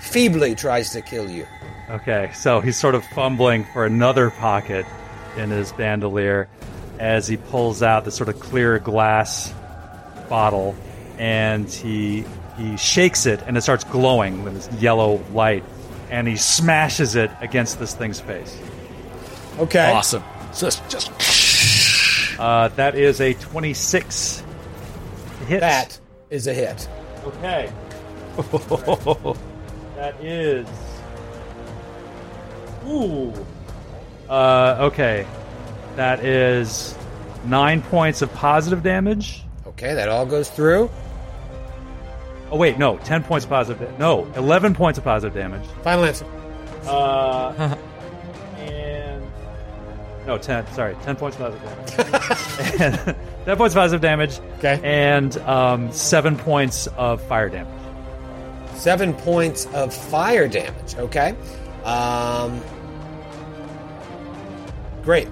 feebly tries to kill you? Okay, so he's sort of fumbling for another pocket in his bandolier as he pulls out the sort of clear glass bottle and he he shakes it and it starts glowing with this yellow light and he smashes it against this thing's face. Okay. Awesome. So it's just Uh, that is a 26 hit. That is a hit. Okay. that is. Ooh. Uh, okay. That is nine points of positive damage. Okay, that all goes through. Oh wait, no, ten points of positive. Da- no, eleven points of positive damage. Final answer. Uh, and no, ten. Sorry, ten points of positive damage. and, ten points of positive damage. Okay. And um, seven points of fire damage. Seven points of fire damage. Okay. Um, great.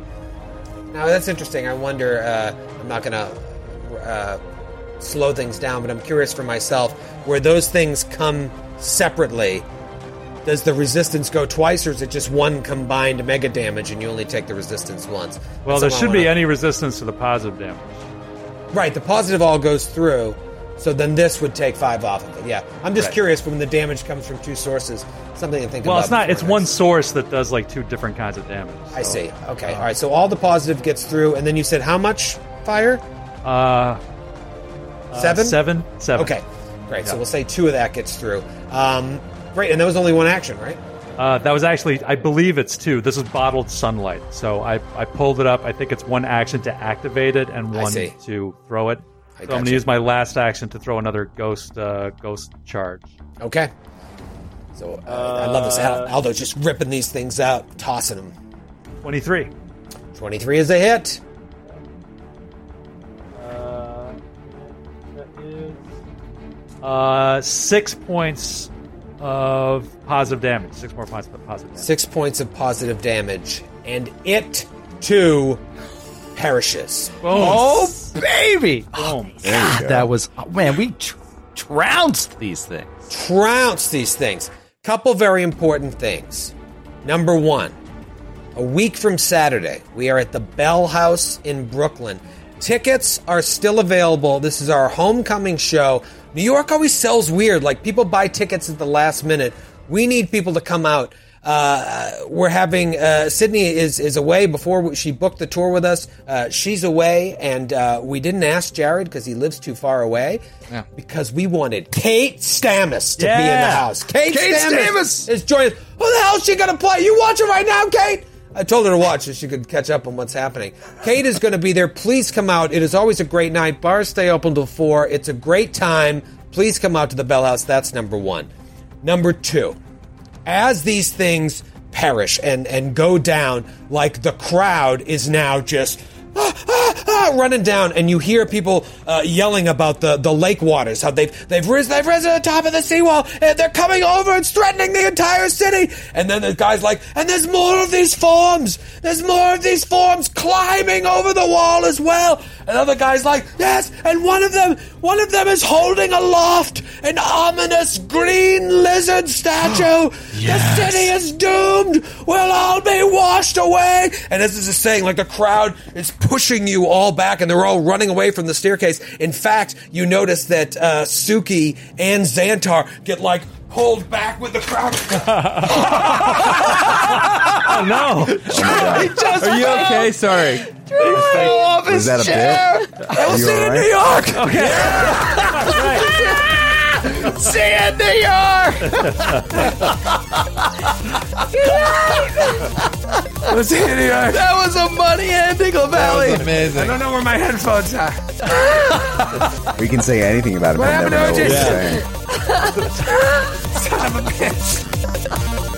Now that's interesting. I wonder. Uh, I'm not going to uh, slow things down, but I'm curious for myself where those things come separately. Does the resistance go twice, or is it just one combined mega damage, and you only take the resistance once? Well, That's there should be any resistance to the positive damage. Right, the positive all goes through, so then this would take five off of it. Yeah, I'm just Right. curious when the damage comes from two sources. Something to think Well, about. Well, it's not. It's next. one source that does like two different kinds of damage. I see. Okay, all right. So all the positive gets through, and then you said how much fire? Uh, uh, Seven? Seven. Seven. Okay, great. So we'll say two of that gets through. Um, great, and that was only one action, right? Uh, that was actually, I believe it's two. This is bottled sunlight. So I, I pulled it up. I think it's one action to activate it and I one see. to throw it. I so I'm going to use my last action to throw another ghost uh, ghost charge. Okay. So uh, I love this. Al- Aldo's just ripping these things out, tossing them. 23. 23 is a hit. Uh, that is uh, six points of positive damage. Six more points of positive damage. Six points of positive damage, and it too perishes. Oh, baby! Boom. Oh, there you. That was oh, man. We tr- trounced these things. Trounced these things. Couple very important things. Number one, a week from Saturday, we are at the Bell House in Brooklyn. Tickets are still available. This is our homecoming show. New York always sells weird. Like people buy tickets at the last minute. We need people to come out. Uh, we're having uh, Sydney is is away before she booked the tour with us. Uh, she's away, and uh, we didn't ask Jared because he lives too far away. Yeah. Because we wanted Kate Stammis to be in the house. Kate, Kate Stammis, Stammis! is joining. Who the hell is she going to play? You watch it right now, Kate. I told her to watch so she could catch up on what's happening. Kate is going to be there. Please come out. It is always a great night. Bars stay open till four. It's a great time. Please come out to the Bell House. That's number one. Number two, as these things perish and, and go down, like the crowd is now just ah, ah, ah, running down, and you hear people uh, yelling about the, the lake waters, how they've they've risen they've risen to the top of the seawall, and they're coming over and threatening the entire city. And then the guy's like, and there's more of these forms, there's more of these forms climbing over the wall as well. And other guy's like, yes, and one of them one of them is holding aloft an ominous green lizard statue. The city is doomed. We'll all be washed away. And as this is a saying, like the crowd is pushing you all back, and they're all running away from the staircase. In fact, you notice that uh, Suki and Xantar get like pulled back with the crowd. Oh no! Are you okay? Sorry. Was that a bit? Are you all right? See you in New York. That was a money ending, That Valley. was amazing. I don't know where my headphones are. We can say anything about him. I never know what we're saying.